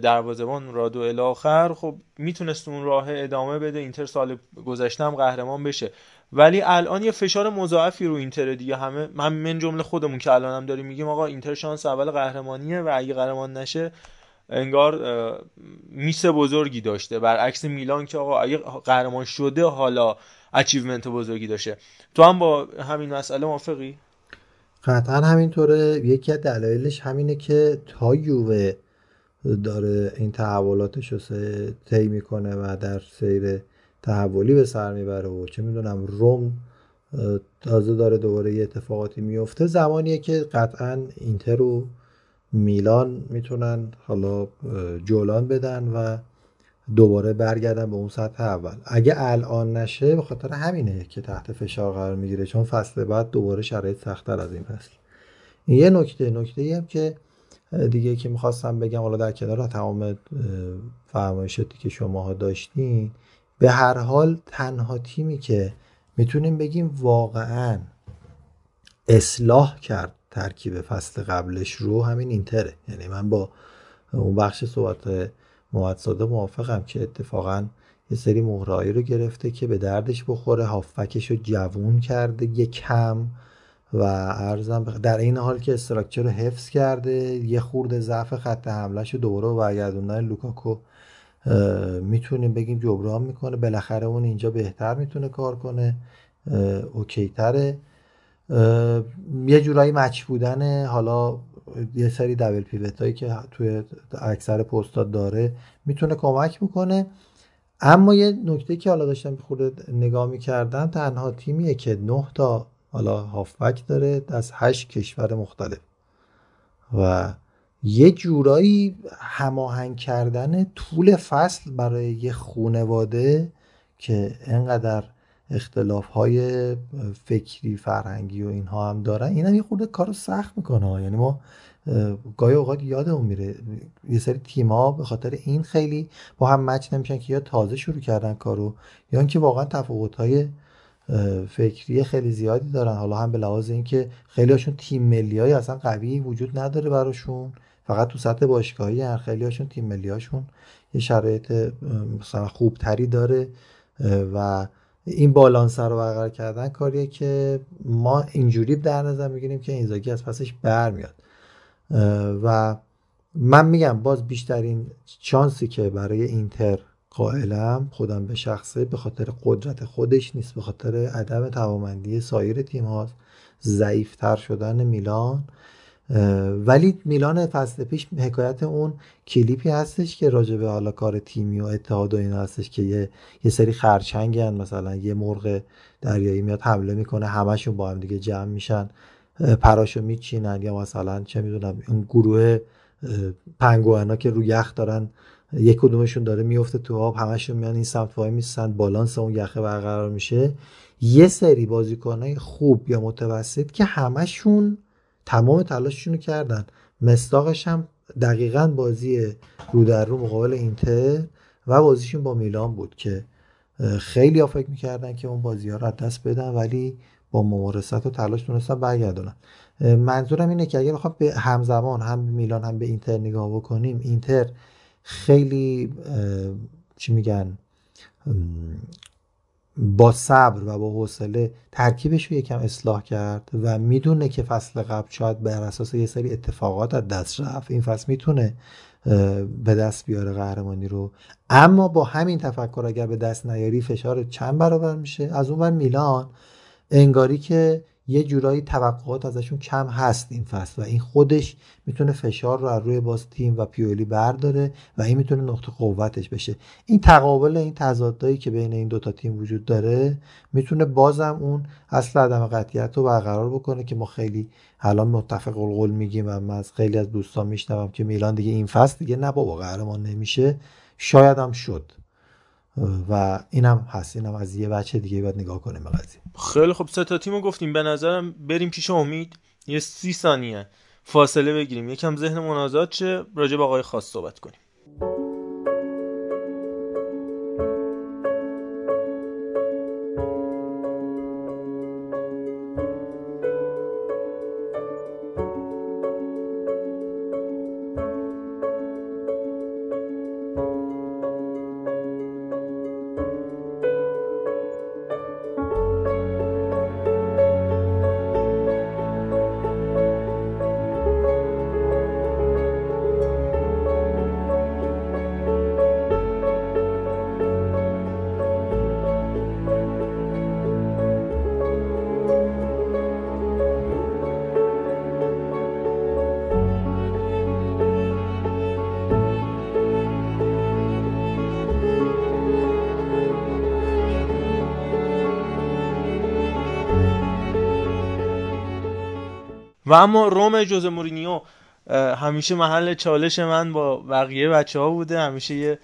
دروازه‌بان رادو الاخر خب می‌تونست اون راه ادامه بده. اینتر سال گذشته هم قهرمان بشه. ولی الان یه فشار مضاعفی رو اینتر دیگه. همه من من جمله خودمون که الان هم داریم میگیم آقا اینتر شانس اول قهرمانیه و اگه قهرمان نشه انگار میس بزرگی داشته. برعکس میلان که آقا اگه قهرمان شده حالا اچیومنت بزرگی داشته. تو هم با همین مسئله موافقی؟ قطعا همینطوره. یکی از دلایلش همینه که تا یووه داره این تحولاتش رو طی می‌کنه و در سیر تحولی به سر می‌بره و چه می‌دونم روم تازه داره دوباره یه اتفاقاتی میفته زمانیه که قطعا اینتر و میلان می‌تونن حالا جولان بدن و دوباره برگردن به اون سطح اول. اگه الان نشه به خاطر همینه که تحت فشار قرار می‌گیره چون فصل بعد دوباره شرایط سختتر از این فصل. یه نکته نکته هم که دیگه که می‌خواستم بگم حالا در کنار تمام فرمایشاتی که شماها داشتین به هر حال تنها تیمی که می‌تونیم بگیم واقعا اصلاح کرد ترکیب فصل قبلش رو همین اینتره. یعنی من با اون بخش صحبت مواد ساده موافقم که اتفاقا یه سری مهرایی رو گرفته که به دردش بخوره هافکش رو جوون کرده یه کم و ارزم در این حال که استراکچر رو حفظ کرده یه خورده ضعف خط حملهش دوباره برگردوندن لوکاکو می‌تونیم بگیم جبران می‌کنه. بالاخره اون اینجا بهتر می‌تونه کار کنه. اوکی تره. یه جورایی مچ بودن حالا یه سری دبل پیوت هایی که توی اکثر پستات داره می‌تونه کمک بکنه. اما یه نکته که حالا داشتم خورده نگاه می‌کردم تنها تیمیه که نه تا حالا هافبک داره از هشت کشور مختلف. و یه جورایی هماهنگ کردن طول فصل برای یه خونواده که انقدر اختلاف های فکری فرهنگی و اینها هم دارن. این هم یه خورده کارو سخت می‌کنه یعنی ما گاهی اوقات یادمون میره. یه سری تیما به خاطر این خیلی با هم مچ نمیشن که یا تازه شروع کردن کارو یا اینکه واقعا تفاوت های فکری خیلی زیادی دارن. حالا هم به لحاظ اینکه خیلی هاشون تیم ملی های اصلا قوی وجود نداره براشون. فقط تو سطح باشگاهی هن. خیلی هاشون تیم ملی هاشون یه شرایط مثلا خوبتری داره و این بالانس رو برقرار کردن کاریه که ما اینجوری در نظر می‌گیریم که اینزاگی از پسش برمیاد. و من میگم باز بیشترین چانسی که برای اینتر قائلم خودم به شخصه به خاطر قدرت خودش نیست به خاطر عدم توامندی سایر تیم هاست ضعیفتر شدن میلان. ولی میلان فصل پیش حکایت اون کلیپی هستش که راجع حالا کار تیمی و اتحاد و این هستش که یه, یه سری خرچنگن مثلا یه مرغ دریایی میاد حمله می‌کنه همشون با هم دیگه جمع میشن پراشو میچینن یا مثلا چه می‌دونم اون گروه پنگوانا که رو یخ دارن یک کدومشون داره میفته تو آب همشون میان این سمت وای میسن بالانس اون یخه برقرار میشه. یه سری بازیکنای خوب یا متوسط که همشون تمام تلاششون رو کردن. مستاقش هم دقیقا بازی رو در رو مقابل اینتر و بازیشون با میلان بود که خیلی ها فکر می‌کردن که اون بازی ها رو دست بدن ولی با ممارست و تلاش تونستن برگردونن. منظورم اینه که اگر بخوام به همزمان هم به میلان هم به اینتر نگاه بکنیم اینتر خیلی چی میگن با صبر و با حوصله ترکیبش رو یکم اصلاح کرد و می‌دونه که فصل قبل شاید بر اساس یه سری اتفاقات از دست رفت. این فصل می‌تونه به دست بیاره قهرمانی رو. اما با همین تفکر اگر به دست نیاری فشار چند برابر میشه؟ از اون میلان. انگاری که یه جورایی توقعات ازشون کم هست این فصل و این خودش می‌تونه فشار رو از روی باز تیم و پیولی برداره و این می‌تونه نقطه قوتش بشه. این تقابل این تضادایی که بین این دوتا تیم وجود داره می‌تونه بازم اون اصل عدم قطعیت رو برقرار بکنه که ما خیلی الان متفق القول میگیم و من از خیلی از دوستان میشنوم که میلان دیگه این فصل دیگه نه بابا قهرمان نمیشه. شاید هم شد. و اینم هست. اینم از یه بچه دیگه باید نگاه کنیم به خیلی خب سه تا تیمو گفتیم. به نظرم بریم پیش امید. یه سی ثانیه. فاصله بگیریم. یکم ذهن منازات چه راجع به آقای خاص صحبت کنیم. و اما روم جوز مورینیو همیشه محل چالش من با بقیه بچه ها بوده. همیشه یه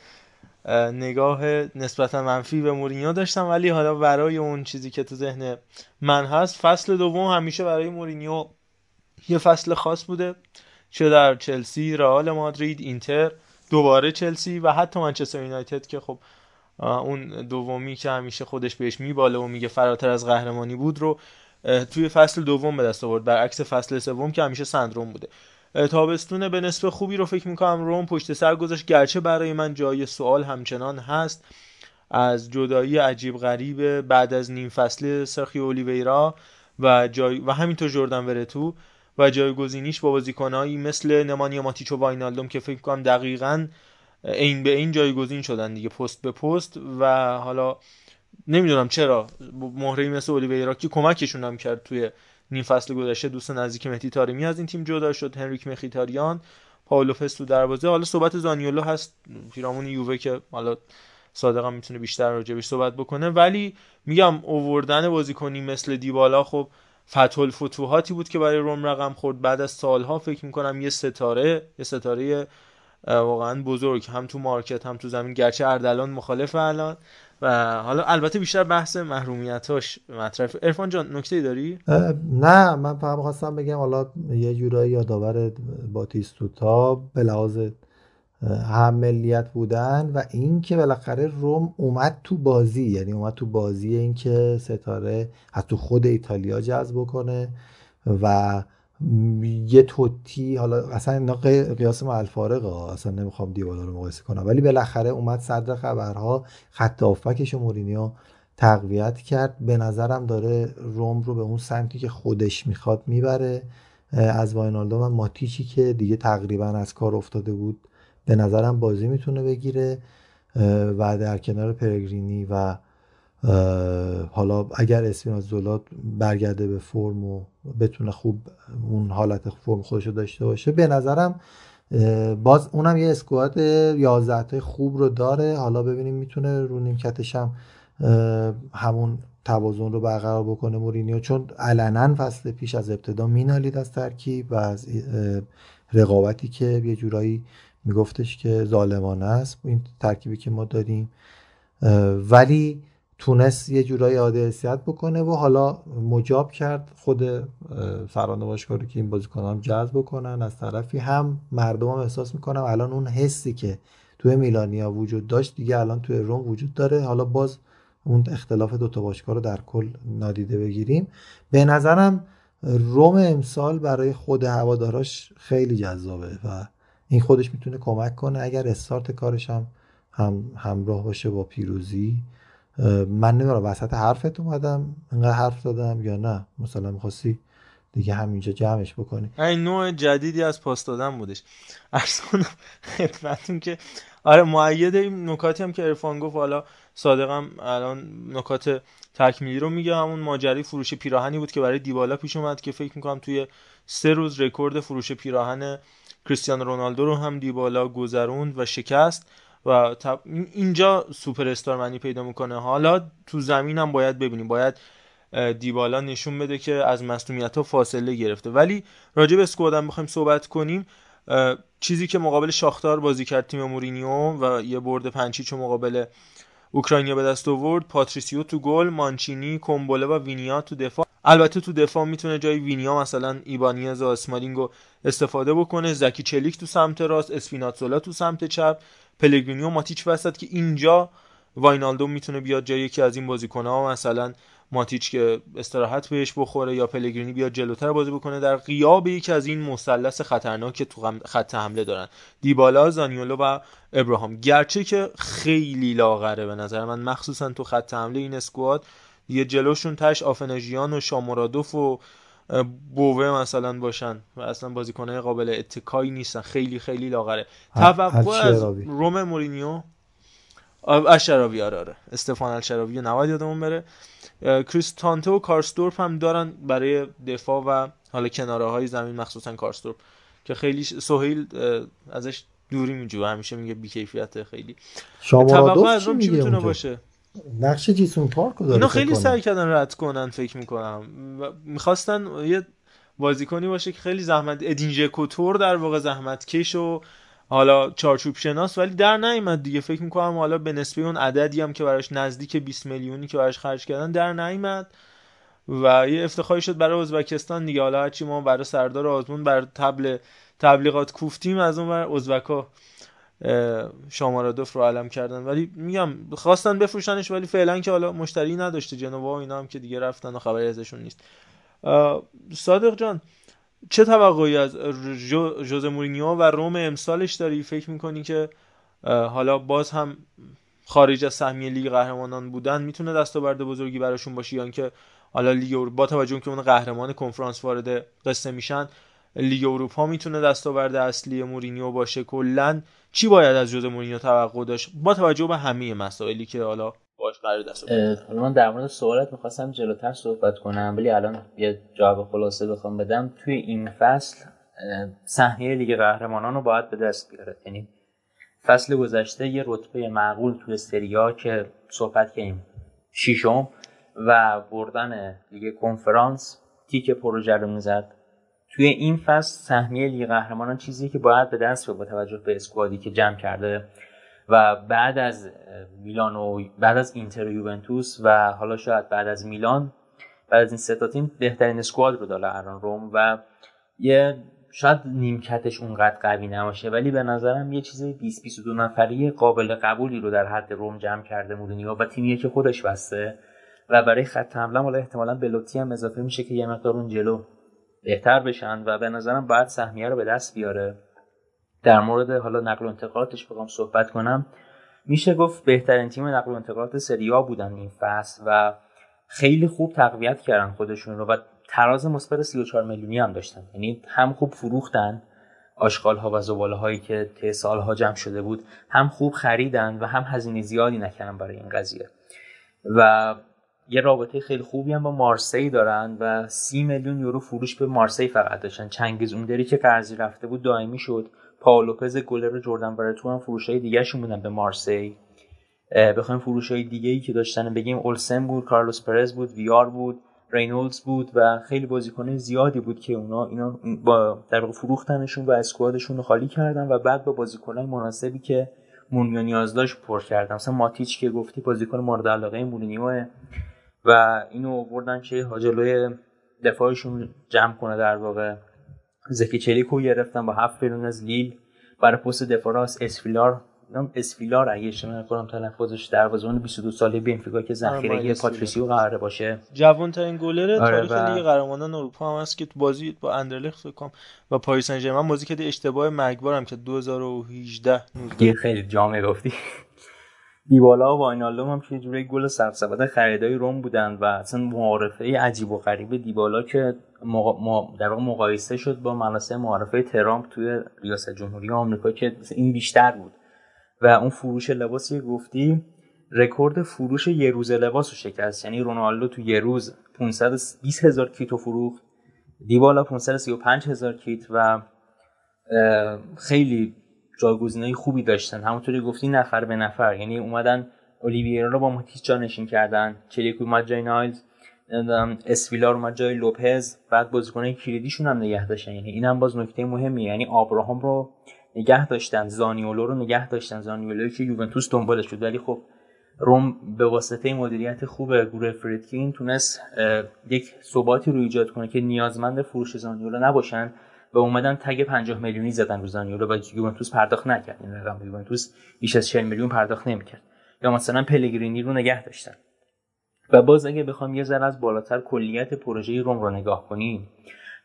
نگاه نسبتا منفی به مورینیو داشتم. ولی حالا برای اون چیزی که تو ذهن من هست فصل دوم همیشه برای مورینیو یه فصل خاص بوده. چه در چلسی، رئال مادرید، اینتر، دوباره چلسی و حتی منچستر یونایتد که خب اون دومی که همیشه خودش بهش میباله و میگه فراتر از قهرمانی بود رو توی فصل دوم به دست آورد. برعکس فصل سوم که همیشه سندروم بوده. تابستون به نسبه خوبی رو فکر می‌کنم روم پشت سر گذاشت. گرچه برای من جای سوال همچنان هست. از جدایی عجیب غریب بعد از نیم فصل سرخی اولیویرا و جای و همینطور جردن ورتو و جایگزینیش با بازیکنایی مثل نمانیا ماتیچ و واینالدوم که فکر کنم دقیقا این به این جایگزین شدن دیگه پست به پست. و حالا نمی‌دونم چرا مهره مثل اولیویرا که کمکشون هم کرد توی نیم فصل گذشته دوست نزدیک مهدی تارمی از این تیم جدا شد هنریک مخیتاریان پاولو تو دروازه حالا صحبت زانیولو هست پیرامون یووه که حالا صادقم می‌تونه بیشتر راجبش صحبت بکنه. ولی میگم اووردن بازیکنی مثل دیبالا خب فتح الفتوحاتی بود که برای روم رقم خورد. بعد از سالها فکر می‌کنم یه ستاره یه ستاره واقعا بزرگ هم تو مارکت هم تو زمین. گرچه اردلان مخالف الان و حالا البته بیشتر بحث محرومیتاش مطرف ارفان جان نکته داری؟ نه من فقط خواستم بگم حالا یه جورایی یادآور باتیستوتا به لحاظ هم ملیت بودن و اینکه بالاخره روم اومد تو بازی. یعنی اومد تو بازی اینکه ستاره حتی خود ایتالیا جذب کنه و یه توتی حالا اصلا اینا قیاس ما الفارقه اصلا نمی‌خوام دیوالا رو مقایسه کنم. ولی بالاخره اومد صدر خبرها خط آفکش مورینیو تقویت کرد. به نظرم داره روم رو به اون سمتی که خودش می‌خواد می‌بره. از واینالدو و ماتیچی که دیگه تقریبا از کار افتاده بود به نظرم بازی می‌تونه بگیره. و در کنار پرگرینی و حالا اگر اسپینازولا برگرده به فرم و بتونه خوب اون حالت فرم خودش رو داشته باشه به نظرم باز اونم یه اسکواد 11 تای خوب رو داره. حالا ببینیم می‌تونه رو نیمکتش هم همون توازن رو برقرار بکنه مورینیو چون علنا فصل پیش از ابتدا مینالید از ترکیب و از رقابتی که یه جورایی میگفتش که ظالمانه است. این ترکیبی که ما داریم ولی تونست یه جورایی عاده بکنه و حالا مجاب کرد خود فرانده باشگاه که این بازیکنان جذب بکنن. از طرفی هم مردم هم احساس می‌کنم الان اون حسی که توی میلانیا وجود داشت دیگه الان توی روم وجود داره. حالا باز اون اختلاف دوتا باشگاه رو در کل نادیده بگیریم. به نظرم روم امسال برای خود هواداراش خیلی جذابه و این خودش می‌تونه کمک کنه. اگر استارت کارش هم, هم همراه باشه با پیروزی من نمی‌دونم وسط حرفت اومدم انقدر حرف دادم یا نه. مثلا می‌خواستی دیگه همینجا جمعش بکنی. این نوع جدیدی از پاس دادن بودش. ارز کنم خدمتون که آره معید این نکاتی هم که ارفان گفت. حالا صادقم الان نکات تکمیلی رو میگه. همون ماجری فروش پیراهنی بود که برای دیبالا پیش اومد که فکر می‌کنم توی سه روز رکورد فروش پیراهن کریستیانو رونالدو رو هم دیبالا گذروند و شکست. و اینجا سوپر استار معنی پیدا می‌کنه. حالا تو زمین هم باید ببینیم. باید دیبالا نشون بده که از مصدومیت ها فاصله گرفته. ولی راجع به squad م بخوایم صحبت کنیم. چیزی که مقابل شاختار بازی کرد تیم مورینیو و یه برد پنج هیچ مقابل اوکراینیا به دست آورد. پاتریسیو تو گل مانچینی کومبولا و وینیا تو دفاع. البته تو دفاع می‌تونه جای وینیا مثلا ایبانیز و اسمالینگ و استفاده بکنه. زکی چلیک تو سمت راست اسپیناتزولا تو سمت چپ. پلگرینی و ماتیچ وسط که اینجا واینالدو می‌تونه بیاد جای یکی از این بازیکن‌ها مثلا ماتیچ که استراحت بهش بخوره یا پلگرینی بیاد جلوتر بازی بکنه در غیاب یکی از این مثلث خطرناک که تو خط حمله دارن. دیبالا زانیولو و ابراهام. گرچه که خیلی لاغره به نظر من مخصوصا تو خط حمله این اسکواد یه جلوشون تش آفنژیان و شامورادوف و بوه مثلا باشن و اصلا بازیکنهای قابل اتکایی نیستن. خیلی خیلی لاغره. توقع از روم مورینیو؟ اشراوی آره آره. استفان الشراوی نباید یادمون بره. کریستانته و کارستورپ هم دارن برای دفاع و حالا کناره های زمین مخصوصا کارستورپ که خیلی سهیل ازش دوری میجوه. همیشه میگه بیکیفیت خیلی. توقع از روم چی می‌تونه باشه؟ نقش جیسون پارک رو داره خیلی سعی کردن رد کنن فکر می‌کنم. می‌خواستن یه بازیکنی باشه که خیلی زحمت ادین کوتور در واقع زحمت کش و حالا چارچوب شناس ولی در نیامد دیگه. فکر می‌کنم حالا به نسبه اون عددی هم که براش نزدیک 20 میلیونی که براش خرج کردن در نیامد و یه افتخاری شد برای ازبکستان دیگه. حالا هرچی ما برای سردار آزمون بر تبل تبلیغات کوفتیم از اون بر ازبکا شامارادوف رو علم کردن. ولی میگم خواستن بفروشنش ولی فعلا که حالا مشتری نداشته جنوا و اینا هم که دیگه رفتن و خبری ازشون نیست. صادق جان چه توقعی از ژوزه مورینیو و روم امسالش داری؟ فکر می‌کنی که حالا باز هم خارج از سهمیه لیگ قهرمانان بودن می‌تونه دستاورد بزرگی براشون باشه یا اینکه حالا لیگ اروپا با توجه که اون قهرمان کنفرانس وارد قصه میشن لیگ اروپا می‌تونه دستاورد اصلی مورینیو باشه؟ کلا چی باید از ژوزه مورینیو توقع داشت؟ با توجه به همه مسائلی که حالا باش قرار دست حالا من در مورد سوالت می‌خواستم جلوتر صحبت کنم ولی الان یه جواب خلاصه بخوام بدم. توی این فصل سهمیه لیگ قهرمانان رو باید به دست بیاره. یعنی فصل گذشته یه رتبه معقول توی سریا که صحبت کردیم شیشم و بردن لیگ کنفرانس تیک پروژه رو می‌زد. توی این فصل سهمیه لیگ قهرمانان چیزی که باید به دست با توجه به اسکوادی که جمع کرده. و بعد از میلان و بعد از اینتر و یوونتوس و حالا شاید بعد از میلان بعد از این سه تیم بهترین اسکواد رو داره الان روم و یه شاید نیمکتش اونقدر قوی نباشه ولی به نظرم یه چیز 20 22 نفری قابل قبولی رو در حد روم جمع کرده مورینیو و تیمیه که خودش بسته و برای خط حمله حالا احتمالا بلوتی هم اضافه میشه که یه مقدار اون جلو بهتر بشن و به نظرم باید سهمیه رو به دست بیاره. در مورد حالا نقل و انتقالاتش بخوام صحبت کنم. میشه گفت بهترین تیم نقل و انتقالات سریا بودن این فصل و خیلی خوب تقویت کردن خودشون رو و تراز مثبت 34 میلیونی هم داشتن. یعنی هم خوب فروختن آشغال ها و زباله هایی که طی سالها جمع شده بود هم خوب خریدن و هم هزینه زیادی نکردن برای این قضیه. و یه رابطه خیلی خوبی هم با مارسی دارن و سی میلیون یورو فروش به مارسی فقط داشتن. چنگیز اوندری که قرضی رفته بود دائمی شد. پائو لوپز گلر جردن ورتو هم فروش های دیگه بودن به مارسی. بخوایم فروش های دیگه ای که داشتن بگیم اولسن بود کارلوس پرز بود ویار بود رینولدز بود و خیلی بازیکن زیادی بود که اونا اینا با در واقع فروختنشون و squad شون رو خالی کردن و بعد با بازیکنای مناسبی که مورینیو نیاز داشت پر کردن. مثلا ماتیچ که گفتی بازیکن مورد علاقه مورینیو و اینو آوردن که جلوی دفاعشون جمع کنه در واقع. زکی چلیکو گرفتن با هفت میلیون از لیل. برای پست دفاع راست اسویلار نام اسویلار اگه اشتباه نکنم تلفظش دروازه‌بان 22 ساله بنفیکا که ذخیره آره، پاتریسیو قراره باشه. جوان ترین گلر آره تاریخ لیگ قهرمانان اروپا هم هست که تو بازی با اندرلخت فکر با پاریس سن ژرمن بازی کرده. اشتباه مرگبارم که 2018 خیلی جامع گفتی. دیبالا و واینالدوم هم که جوری گل سرسبد خریدای روم بودن و اصلا معارفه عجیب و غریب دیبالا که در واقع مقایسه شد با مناسه معارفه ترامپ توی ریاست جمهوری آمریکا که این بیشتر بود. و اون فروش لباسی گفتی رکورد فروش یه روز لباس رو شکست. یعنی رونالدو تو یه روز 520 هزار کیت رو فروخت. دیبالا 535 هزار کیت و خیلی جایگزینای خوبی داشتن. همونطوری گفتی نفر به نفر. یعنی اومدن اولیویرا رو با ماتیچ جانشین کردن. چلیکو اومد جای نایلز اسویلار اومد جای لوپز. بعد بازیکنای کلیدیشون هم نگه داشتن. یعنی این هم باز نکته مهمی یعنی آبراهام رو نگه داشتن. زانیولو رو نگه داشتن. زانیولو که یوونتوس دنبالش شد. ولی خب روم به واسطه مدیریت خوب گروه فریدکین تونست یک ثباتی رو ایجاد کنه که نیازمند فروش زانیولو نباشن. و اومدن تگ 50 میلیونی زدن رو زانیولو و یوونتوس پرداخت نکرد. این رقم یوونتوس بیش از 40 میلیون پرداخت نمی‌کرد. یا مثلا پلگرینی رو نگه داشتن. و باز اگه بخوام یه ذره از بالاتر کلیت پروژه روم رو نگاه کنیم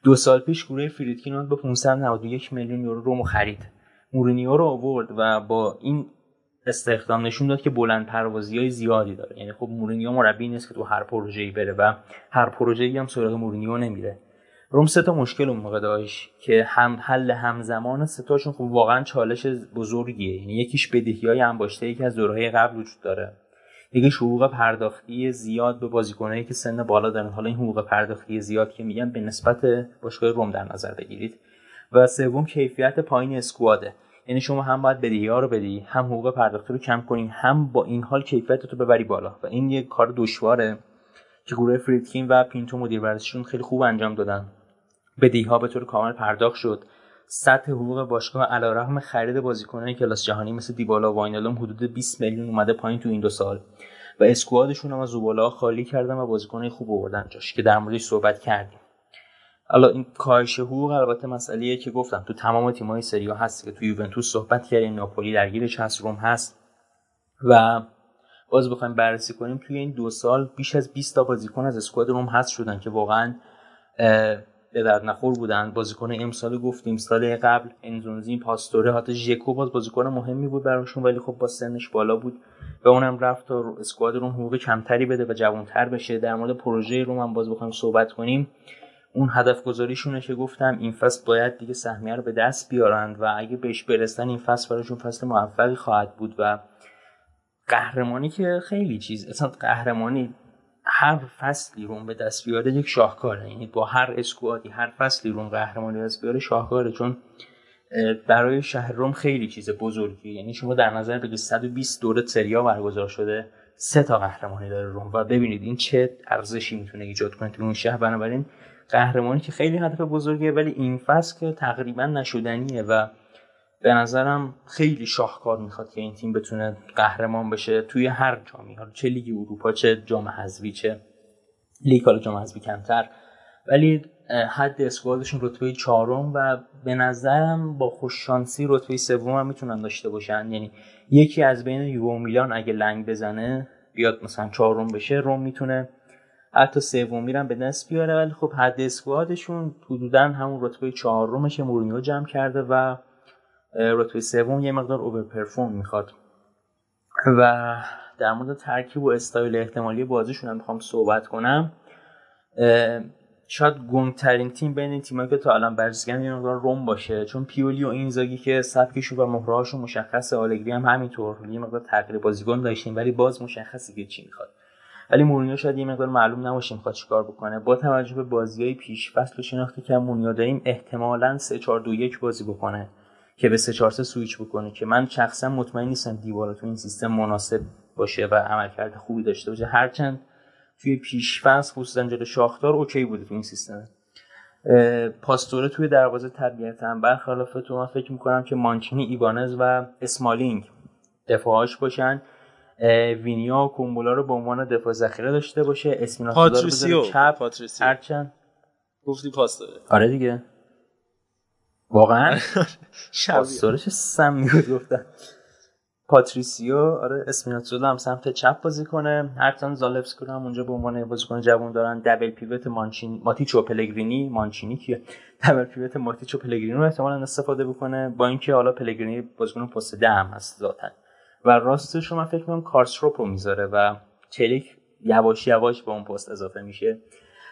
دو سال پیش گروه فریدکین به 591 میلیون یورو رومو خرید. مورینیو رو آورد و با این استخدام نشون داد که بلند پروازی های زیادی داره. یعنی خب مورینیو مربی نیست که تو هر پروژه‌ای بره و هر پروژه‌ای هم سراغ مورینیو نمیره. روم سه تا مشکل اون موقع داشت که هم حل همزمان سه تاشون خب واقعا چالش بزرگیه. یعنی یکیش بدهی های انباشته یکی از دورهای قبل وجود داره. یکیش حقوق پرداختی زیاد به بازیکنایی که سن بالا دارن. حالا این حقوق پرداختی زیاد که میگن به نسبت باشگاه روم در نظر بگیرید. و سوم کیفیت پایین اسکواده. یعنی شما هم باید بدهی ها رو بدی هم حقوق پرداختی رو کم کنی هم با این حال کیفیت رو ببری بالا. و این یک کار دشواره که گروه فریدکین و پینتو مدیر ورزشیشون خیلی خوب انجام دادن. بدهی ها به طور کامل پرداخت شد. سطح حقوق باشگاه علیرغم خرید بازیکنان کلاس جهانی مثل دیبالا و واینالوم حدود 20 میلیون اومده پایین تو این دو سال و اسکوادشون هم از زوبالا خالی کردن و بازیکنای خوب آوردن جاش که در موردش صحبت کردیم. حالا این کاهش حقوق البته مسئله که گفتم تو تمام تیم‌های سری هست که تو یوونتوس صحبت کردیم ناپولی درگیرش هست روم هست و باز بخوایم بررسی کنیم توی این دو سال بیش از 20 تا بازیکن از اسکواد روم هست شدن که واقعا به درد نخور بودن. بازیکن امسال گفتیم سال قبل انزونزی پاستوره حتی ژکو باز بازیکن مهمی بود براشون ولی خب با سنش بالا بود. و اونم رفت تا اسکواد روم حقوق کمتری بده و جوانتر بشه. در مورد پروژه روم هم باز بخوایم صحبت کنیم. اون هدف گذاریشونه که گفتم این فصل باید دیگه سهمیه رو به دست بیارند و اگه بهش برسن این فصل براشون فصل موفقی خواهد بود و قهرمانی که خیلی چیز اصلا قهرمانی هر فصلی روم به دست بیاره یک شاهکاره یعنی با هر اسکوادی هر فصلی روم قهرمانی دست بیاره شاهکاره. چون برای شهر روم خیلی چیز بزرگی یعنی شما در نظر بگیرید 120 دوره سریا برگزار شده. سه تا قهرمانی داره روم. و ببینید این چه ارزشی می‌تونه ایجاد کنه تو اون شهر. بنابراین قهرمانی که خیلی هدف بزرگیه ولی این فصل که تقریبا نشدنیه و به نظرم خیلی شاهکار می‌خواد که این تیم بتونه قهرمان بشه توی هر جامی. حالا چه لیگ اروپا چه جام حذفی چه لیگ حالا جام حذفی کمتر. ولی حد اسکوادشون رتبه چهارم و به نظرم با خوششانسی رتبه سوم هم می‌تونن داشته باشن. یعنی یکی از بین یوو میلان اگه لنگ بزنه بیاد مثلا چهارم بشه روم می‌تونه. حتی سومی هم به دست بیاره. ولی خب حد اسکوادشون حدودا همون رتبه چهارمش مورینیو جمع کرده و رتبه سوم یه مقدار اوور پرفورم می‌خواد. و در مورد ترکیب و استایل احتمالی بازیشون هم می‌خوام صحبت کنم. شاید گنگ ترین تیم بین این تیمایی که تا الان بررسی یه مقدار روم باشه چون پیولی و اینزاگی که سبکشون و مهرهاشون مشخصه آلگری هم همینطور. یه مقدار تغییر بازیکن داشتیم ولی باز مشخصه که چی می‌خواد. ولی مورینیو شاید یه مقدار معلوم نباشه می‌خواد چیکار بکنه. با توجه به بازیهای پیش فصل و شناختی که مورینیو داریم احتمالاً 3 4 2 1 بازی بکنه. که به 3 4 3 سویچ بکنه که من شخصا مطمئن نیستم دیبالا تو این سیستم مناسب باشه و عملکرد خوبی داشته باشه. هرچند توی پیش فصل خصوصا جلو شاختار OK بوده تو این سیستم. پاستوره توی دروازه طبیعتا برخلاف تو من فکر می‌کنم که مانچینی ایبانز و اسمالینگ دفاعاش باشن. وینیا و کومبولا رو به عنوان دفاع ذخیره داشته باشه. اسمیناسو پاتریسیو. چپ. هرچند گفتی پاستوره آره دیگه. واقعا؟ شبیه. پاستورش سم بود گفتن. پاتریسیو آره اسمیناتزولا هم سمت چپ بازی کنه. هرتان زالفسکی رو هم اونجا به عنوان بازیکن جوان دارن. دبل پیوت مانچین ماتیچو پلگرینی. مانچینی که دبل پیوت ماتیچو پلگرینی رو احتمالاً استفاده بکنه. با اینکه حالا پلگرینی بازیکن پست ده هم هست ذاتن و راستش رو من فکر می‌کنم کارسروپ رو می‌ذاره و چلیک یواش یواش به اون پست اضافه میشه.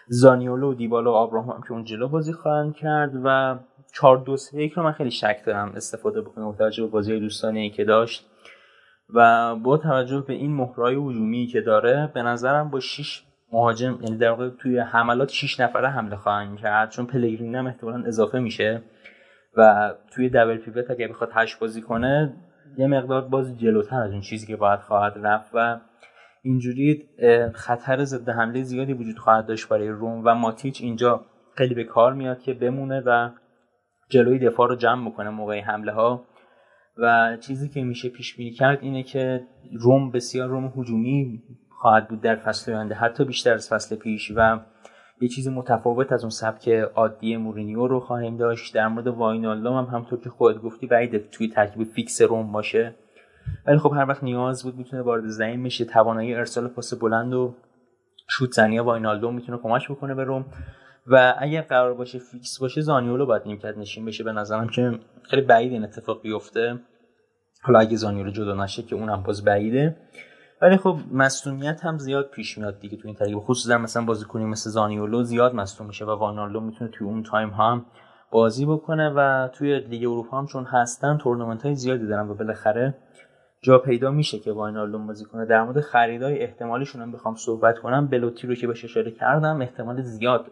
زانیولو و دیبالا و آبراهام هم که اون جلو بازی خواهند کرد و 4 2 3 1 رو من خیلی شک دارم استفاده بکنه با توجه به بازی دوستانه که داشت. و با توجه به این مهرای هجومی که داره به نظرم با 6 مهاجم یعنی در واقع توی حملات 6 نفره حمله خواهند کرد چون پلگرین هم احتمالاً اضافه میشه. و توی دبل پیوت اگه بخواد هشت بازی کنه یه مقدار باز جلوتر از اون چیزی که باید خواهد رفت. و اینجوری خطر ضد حمله زیادی وجود خواهد داشت برای روم. و ماتیچ اینجا خیلی به کار میاد که بمونه و جلوی دفاع رو جمع بکنه موقع حمله ها و چیزی که میشه پیش بینی کرد اینه که روم بسیار روم هجومی خواهد بود در فصل آینده حتی بیشتر از فصل پیش. و یه چیز متفاوت از اون سبک عادی مورینیو رو خواهیم داشت. در مورد واینالدوم هم همطور که خودت گفتی بعید توی ترکیب فیکس روم باشه. ولی خب هر وقت نیاز بود می‌تونه وارد زمین بشه. توانایی ارسال پاس بلند و شوت زنی واینالدوم می‌تونه کمک بکنه به روم. و اگر قرار باشه fix باشه زانیولو باید نیمکت نشین بشه. به نظرم که خیلی بعید این اتفاق بیفته. حالا اگه زانیولو جدا نشه که اونم باز بعیده. ولی خب مصدومیت هم زیاد پیش میاد دیگه تو این ترکیب خصوصا مثلا بازیکنی مثل زانیولو زیاد مصدوم میشه و واینالدوم می‌تونه توی اون time هم بازی بکنه و توی لیگ اروپا هم چون هستن تورنمنت های زیادی دارن و بالاخره جا پیدا میشه که واینالدوم بازی کنه. در مورد خریدای احتمالیشون هم بخوام صحبت کنم. بلوتی رو که بهش اشاره کردم احتمال زیاد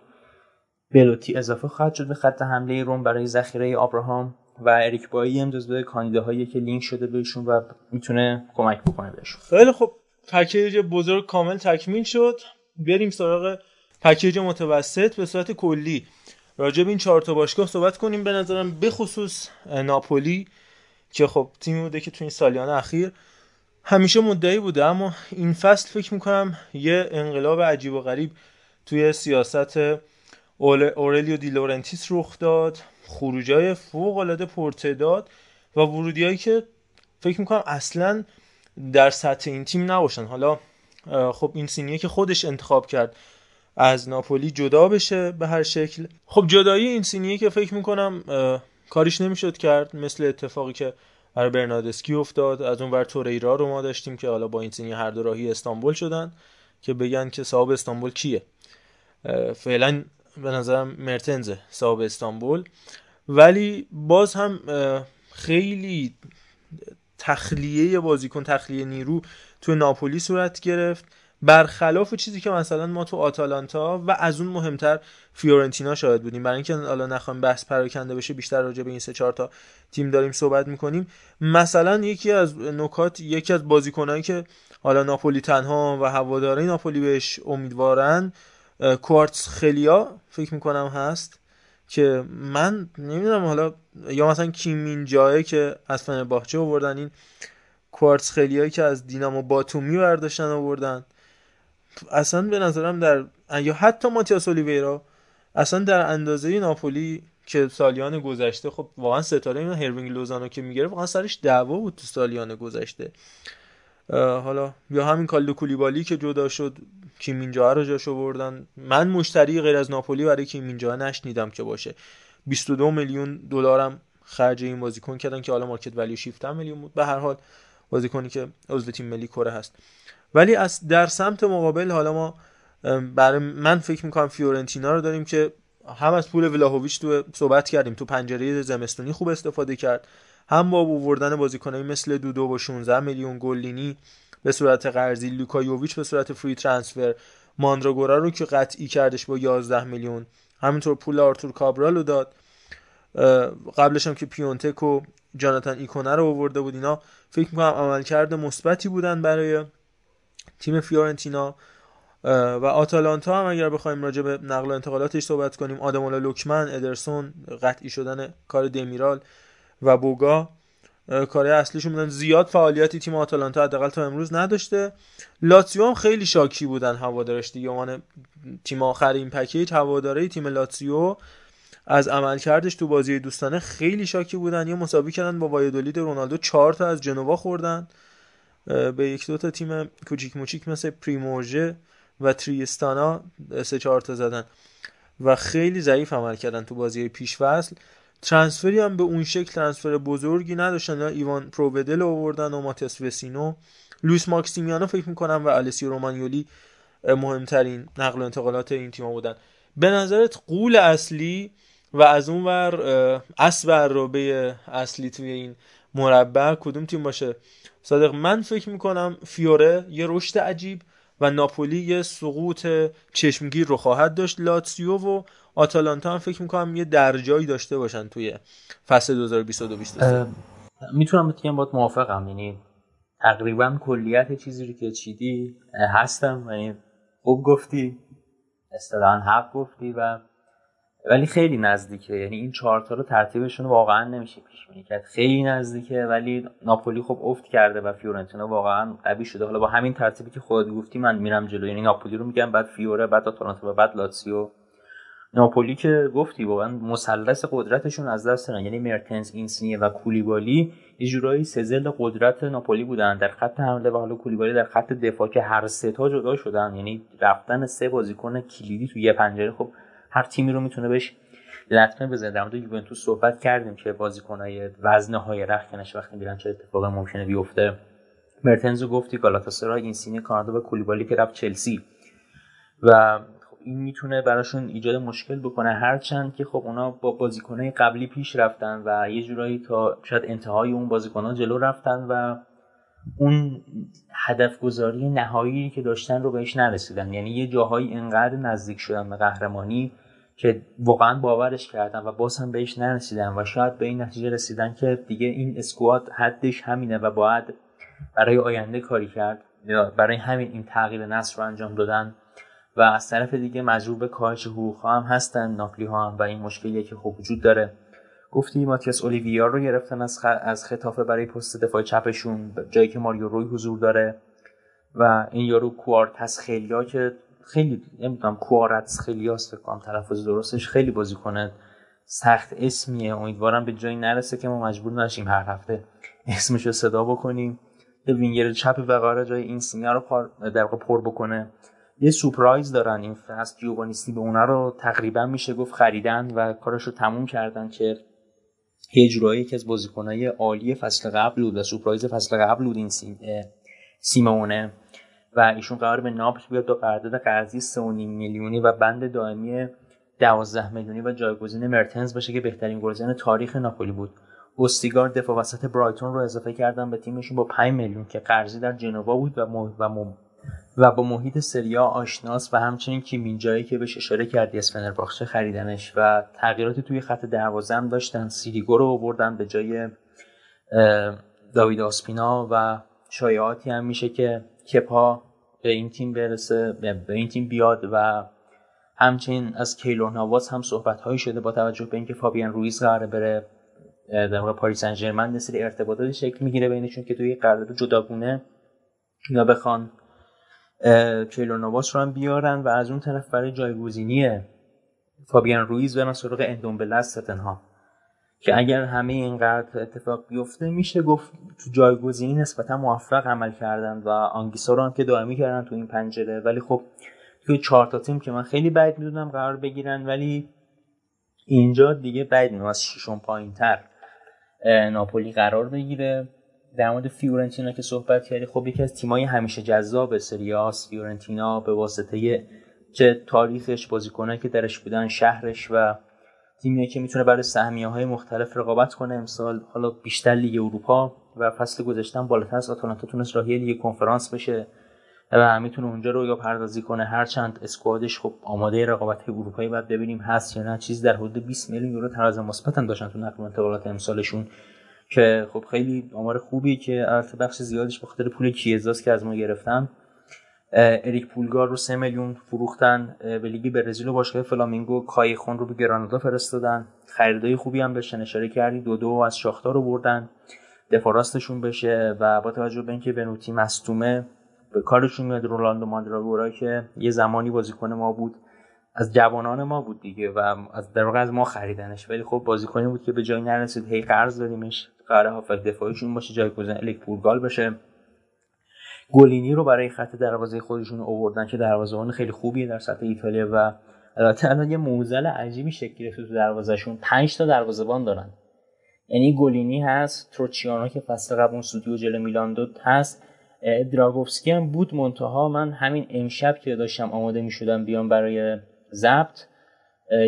بلوتی اضافه خواهد شد به خط حمله روم برای ذخیره آبراهام و اریک بایی هم جزو کاندیداهایی که لینک شده بهشون و می‌تونه کمک بکنه بهشون. خیلی خب پکیج بزرگ کامل تکمیل شد. بریم سراغ پکیج متوسط به صورت کلی. راجع به این چهار تا باشگاه صحبت کنیم به نظرم به خصوص ناپولی که خب تیمی بوده که تو این سالیان اخیر همیشه مدعی بوده اما این فصل فکر می‌کنم یه انقلاب عجیب و غریب توی سیاست اورلیو دی لورنتیس رخ داد خروجای فوق العاده پرتعداد و ورودیایی که فکر می‌کنم اصلا در سطح این تیم نباشن. حالا خب اینسینیه که خودش انتخاب کرد از ناپولی جدا بشه به هر شکل. خب جدایی اینسینیه که فکر می‌کنم کاریش نمی‌شد کرد مثل اتفاقی که برای برنادسکی افتاد. از اون ور توریرا رو ما داشتیم که حالا با این سینی هر دو راهی استانبول شدن که بگن که صاحب استانبول کیه. فعلا به نظرم مرتنزه صاحب استانبول. ولی باز هم خیلی تخلیه بازیکن تخلیه نیرو تو ناپولی صورت گرفت. برخلاف چیزی که مثلا ما تو آتالانتا و از اون مهمتر فیورنتینا شاهد بودیم. برای اینکه حالا نخوایم بحث پراکنده بشه بیشتر راجع به این سه چهار تا تیم داریم صحبت می‌کنیم. مثلا یکی از نکات یکی از بازیکنایی که حالا ناپولی تنها و هواداری ناپولی بهش امیدوارن کوارتز خلیا فکر می‌کنم هست که من نمی‌دونم حالا یا مثلا کیمین جایه که از فنرباخچه آوردن این کوارتز خلیایی که از دینامو باتومی برداشتن آوردن. اصلا به نظرم در یا حتی ماتیاس اولیویرا اصلا در اندازه ناپولی که سالیان گذشته خب واقعا ستاره این هروینگ لوزانو که می‌گرفت واقعا سرش دعوا بود تو سالیان گذشته. حالا یا همین کالدو کولیبالی که جدا شد کیمینجا رو جاش آوردن. من مشتری غیر از ناپولی برای کیمینجا نشنیدم که باشه. 22 میلیون دلارم خرج این بازیکن کردن که حالا مارکت ولیو 17 میلیون بود. به هر حال بازیکنی که عضو تیم ملی کره هست. ولی از در سمت مقابل حالا ما برای من فکر می‌کنم فیورنتینا رو داریم که هم از پول ولاهویچ تو صحبت کردیم. تو پنجره زمستونی خوب استفاده کرد. هم با آوردن بازیکنایی مثل دودو با 16 میلیون گولینی به صورت قرضی لوکا یوویچ به صورت free transfer ماندراگورا رو که قطعی کردش با 11 میلیون. همینطور پول آرتور کابرال رو داد. قبلش هم که پیونتک و جاناتان ایکونه رو آورده بود اینا فکر می‌کنم عملکرد مثبتی بودن برای تیم فیورنتینا. و آتالانتا هم اگر بخوایم راجع به نقل و انتقالاتش صحبت کنیم آدمولا لوکمن ادرسون قطعی شدن کار دمیرال و بوگا. کار اصلیشون بودن. زیاد فعالیتی تیم آتالانتا حداقل تا امروز نداشته. لاتسیو هم خیلی شاکی بودن هوادارش دیگه. عنوان تیم آخر این پکیج هواداره تیم لاتسیو از عملکردش تو بازی دوستانه خیلی شاکی بودن. یه مساوی کردن با وایدولید رونالدو. چهار تا از جنوا خوردن. به یک دو تا تیم کوچیک موچیک مثل پریمورژه و تریستانا سه چهار تا زدن و خیلی ضعیف عمل کردن تو بازی پیش فصل. ترانسفری هم به اون شکل ترانسفر بزرگی نداشتن. ایوان پروودل آوردن و ماتیاس وسینو لویس ماکسیمیانو فکر می‌کنم و السیو رومانیولی مهمترین نقل و انتقالات این تیم بودن. به نظرت قول اصلی و از اون ور اسب عرابه اصلی توی این مربع کدوم تیم باشه؟ صادق من فکر می‌کنم فیوره یه رشد عجیب و ناپولی یه سقوط چشمگیر رو خواهد داشت. لاتسیو و آتالانتا هم فکر می‌کنم یه درجایی داشته باشن توی فصل 2022 می‌تونم بگم باید موافقم. یعنی تقریبا کلیت چیزی رو که چیدی هستم. یعنی خوب گفتی اصطلاحا حق گفتی و ولی خیلی نزدیکه. یعنی این چهارتا رو ترتیبشون واقعا نمیشه پیش بینی کرد. خیلی نزدیکه ولی ناپولی خب افت کرده و فیورنتینا واقعا قوی شده. حالا با همین ترتیبی که خودت گفتی من میرم جلو. یعنی ناپولی رو میگم بعد فیوره بعد آتالانتا و بعد لاتسیو ناپولی که گفتی واقعا مثلث قدرتشون از دست دادن. یعنی مرتنز اینسینیه و کولیبالی یه جورایی سزل قدرت ناپولی بودن. در خط حمله و حالا کولیبالی در خط دفاع که هر سه تا جدا شدن. یعنی رفتن سه بازیکن کلیدی تو یه پنجره. خب هر تیمی رو می‌تونه بهش لطمه بزنه. در مورد یوونتوس صحبت کردیم که بازیکنهای وزنه های رختکنش وقتی میرن چه اتفاقی ممکنه بیفته. مرتنزو گفتی گالاتاسرای اینسینی کانادا و کولیبالی که رفت چلسی. و این می‌تونه براشون ایجاد مشکل بکنه. هرچند که خب اونا با بازیکنهای قبلی پیش رفتن و یه جورایی تا شاید انتهای اون بازیکنها جلو رفتن و اون هدف گذاری نهایی که داشتن رو بهش نرسیدن. یعنی یه جاهایی انقدر نزدیک شدن به قهرمانی که واقعا باورش کردن و باز هم بهش نرسیدن و شاید به این نتیجه رسیدن که دیگه این اسکواد حدش همینه و باید برای آینده کاری کرد برای همین این تغییر نصر رو انجام دادن. و از طرف دیگه مجبور به کاهش حقوق هم هستن ناپلی ها هم و این مشکلیه که خوب وجود داره. گفتی ماتیاس اولیویار رو گرفتن از, خ... از خطافه برای پست دفاع چپشون جایی که ماریو روی حضور داره و این یارو کوارتس خیلیا که خیلی نمی‌دونم کوارتس خیلیاست فکر کنم تلفظ درستش خیلی بازی کنه. سخت اسمیه. امیدوارم به جایی نرسه که ما مجبور نشیم هر هفته اسمش رو صدا بکنیم. وینگر چپ وقاره جای این سینیا رو در پر بکنه. یه سورپرایز دارن این فصل. جوانیستی به اونا رو تقریبا میشه گفت خریدن و کارش رو تموم کردن که یه جورایی یکی از بازیکنهای عالی فصل قبل بود و سورپرایز فصل قبل بود این سیمونه. و ایشون قرار به ناپل بیاد با قرارداد قرضی 3.5 میلیونی و بند دائمی 12 میلیونی و جایگزین مرتنز باشه که بهترین گلزن تاریخ ناپولی بود. اوستیگار دفاع وسط برایتون رو اضافه کردن به تیمشون با 5 میلیون که قرضی در جنوا بود و و, با محیط سریا آشناس و همچنین کیمینجایی که بهش اشاره کردی از فنرباخچه خریدنش و تغییراتی توی خط دروازه هم داشتن. سیریگو رو آوردن به جای داوید آسپینا و شایعاتی هم میشه که کپا به این تیم برسه به این تیم بیاد و همچنین از کیلور نواز هم صحبت هایی شده با توجه به اینکه فابیان رویز قراره بره در واقع پاریس سن ژرمن سری ارتباطاتی شکل می‌گیره بینشون که توی قرارداد جداگونه اینا بخوان کیلور نواس رو هم بیارن و از اون طرف برای جایگزینی فابیان رویز برن سراغ اندومبله از که اگر همه این قرار اتفاق بیفته میشه گفت تو جایگزینی نسبتا موفق عمل کردن و آنگیسا رو هم که دائمی کردن تو این پنجره. ولی خب توی چهار تا تیم که من خیلی بعید می‌دونم قرار بگیرن ولی اینجا دیگه بعید می‌دونم. از ششم پایین تر ناپولی قرار بگیره. در مورد فیورنتینا که صحبت کردی خب یکی از تیمای همیشه جذاب سریاس فیورنتینا به واسطه چه تاریخش بازیکنایی که درش بودن شهرش و تیمیه که می‌تونه برای سهمیه های مختلف رقابت کنه. امسال حالا بیشتر لیگ اروپا و فصل گذشتن بالاتر از آتالانتا تونست راهی لیگ کنفرانس بشه و می‌تونه اونجا رویا پردازی کنه. هرچند squad ش خب آماده رقابت اروپایی باید ببینیم هست یا نه. چیزی در حدود 20 میلیون یورو تراز مثبت داشتن تو نقل انتقالات امسالشون. که خب خیلی آمار خوبی که البته بخش زیادش به خاطر پول کیزاست که از ما گرفتم اریک پولگار رو سه میلیون فروختن به لیگ برزیل و باشگاه فلامینگو کایخون رو به گرانادا فرستادن. خریدای خوبی هم بهش اشاره کردی دودو از شاختار رو بردن دفاع راستشون بشه و با توجه به اینکه بنوتی مستومه به کارشون میاد رولاندو ماندراگورا که یه زمانی بازیکن ما بود. از جوانان ما بود دیگه و از در از ما خریدنش. ولی خب بازیکنی بود که به جای نرسید هی قرض دادیمش. قرار هافک دفاعیشون باشه جایگزین الیک پورگال بشه. گلینی رو برای خط دروازه خودشون آوردن که دروازه‌بان خیلی خوبیه در سطح ایتالیا و البته الان یه موزل عجیبی شکل گرفته تو دروازهشون. 5 تا دروازه‌بان دارن. یعنی گلینی هست تروچیانو که فصل قبل اون سودیو جلو میلان داد هست. دراگوفسکی هم بود منتها. من همین امشب که داشتم آماده می شدم بیام برای ضبط.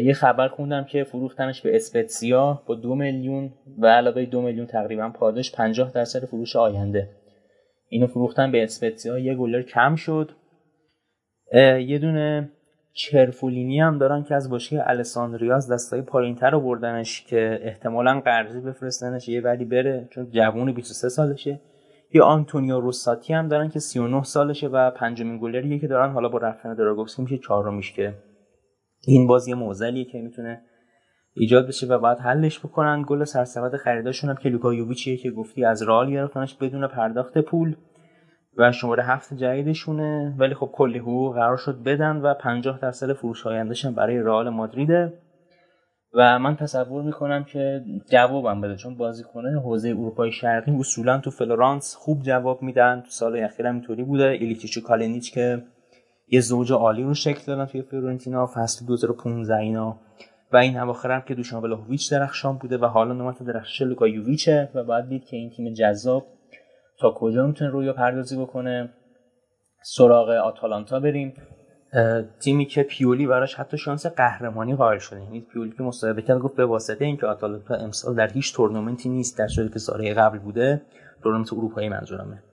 یه خبر خوندم که فروختنش به اسپتسیا با دو میلیون و علاوه دو میلیون تقریبا پاداش 50 درصد فروش آینده. اینو فروختن به اسپتسیا یه گلر کم شد. یه دونه چرفولینی هم دارن که از باشگاه الساندریاز دستای پایینتر رو بردنش که احتمالا قرضی بفرستنش یه ولی بره چون جوون 23 سالشه. یا آنتونیو روساتی هم دارن که 39 سالشه و پنجمین گلریه که دارن حالا با رفتن دراگوفسکی میشه چهارمیش که این بازی موزلیه که می‌تونه ایجاد بشه و باید حلش بکنن. گل سرسبد خریداشون هم که لوکا یوویچیه که گفتی از رال گرفتنش بدون پرداخت پول و شماره هفت جدیدشونه. ولی خب کلی حقوق قرار شد بدن و 50 درصد فروش آیندهش برای رئال مادریده. و من تصور می‌کنم که جوابم بده چون بازیکنان حوزه اروپای شرقی اصولا تو فلورانس خوب جواب میدن. تو سال اخیر هم اینطوری بوده. ایلیچیچو کالینیچ که یه زوج عالی رو شکل دادن توی فیورنتینا فصل 2015 اینا. و این اواخر هم که دوشان ولاهویچ درخشان بوده و حالا نوبت درخشش لوکا یوویچه و باید دید که این تیم جذاب. تا کجا می‌تونه رویا پردازی بکنه؟ سراغ آتالانتا بریم. تیمی که پیولی براش حتی شانس قهرمانی قائل شده. یعنی پیولی که مصاحبه کرد گفت به واسطه اینکه آتالانتا امسال در هیچ تورنمنتی نیست در صورتی که قبل بوده تورنمنت اروپایی منظورمه.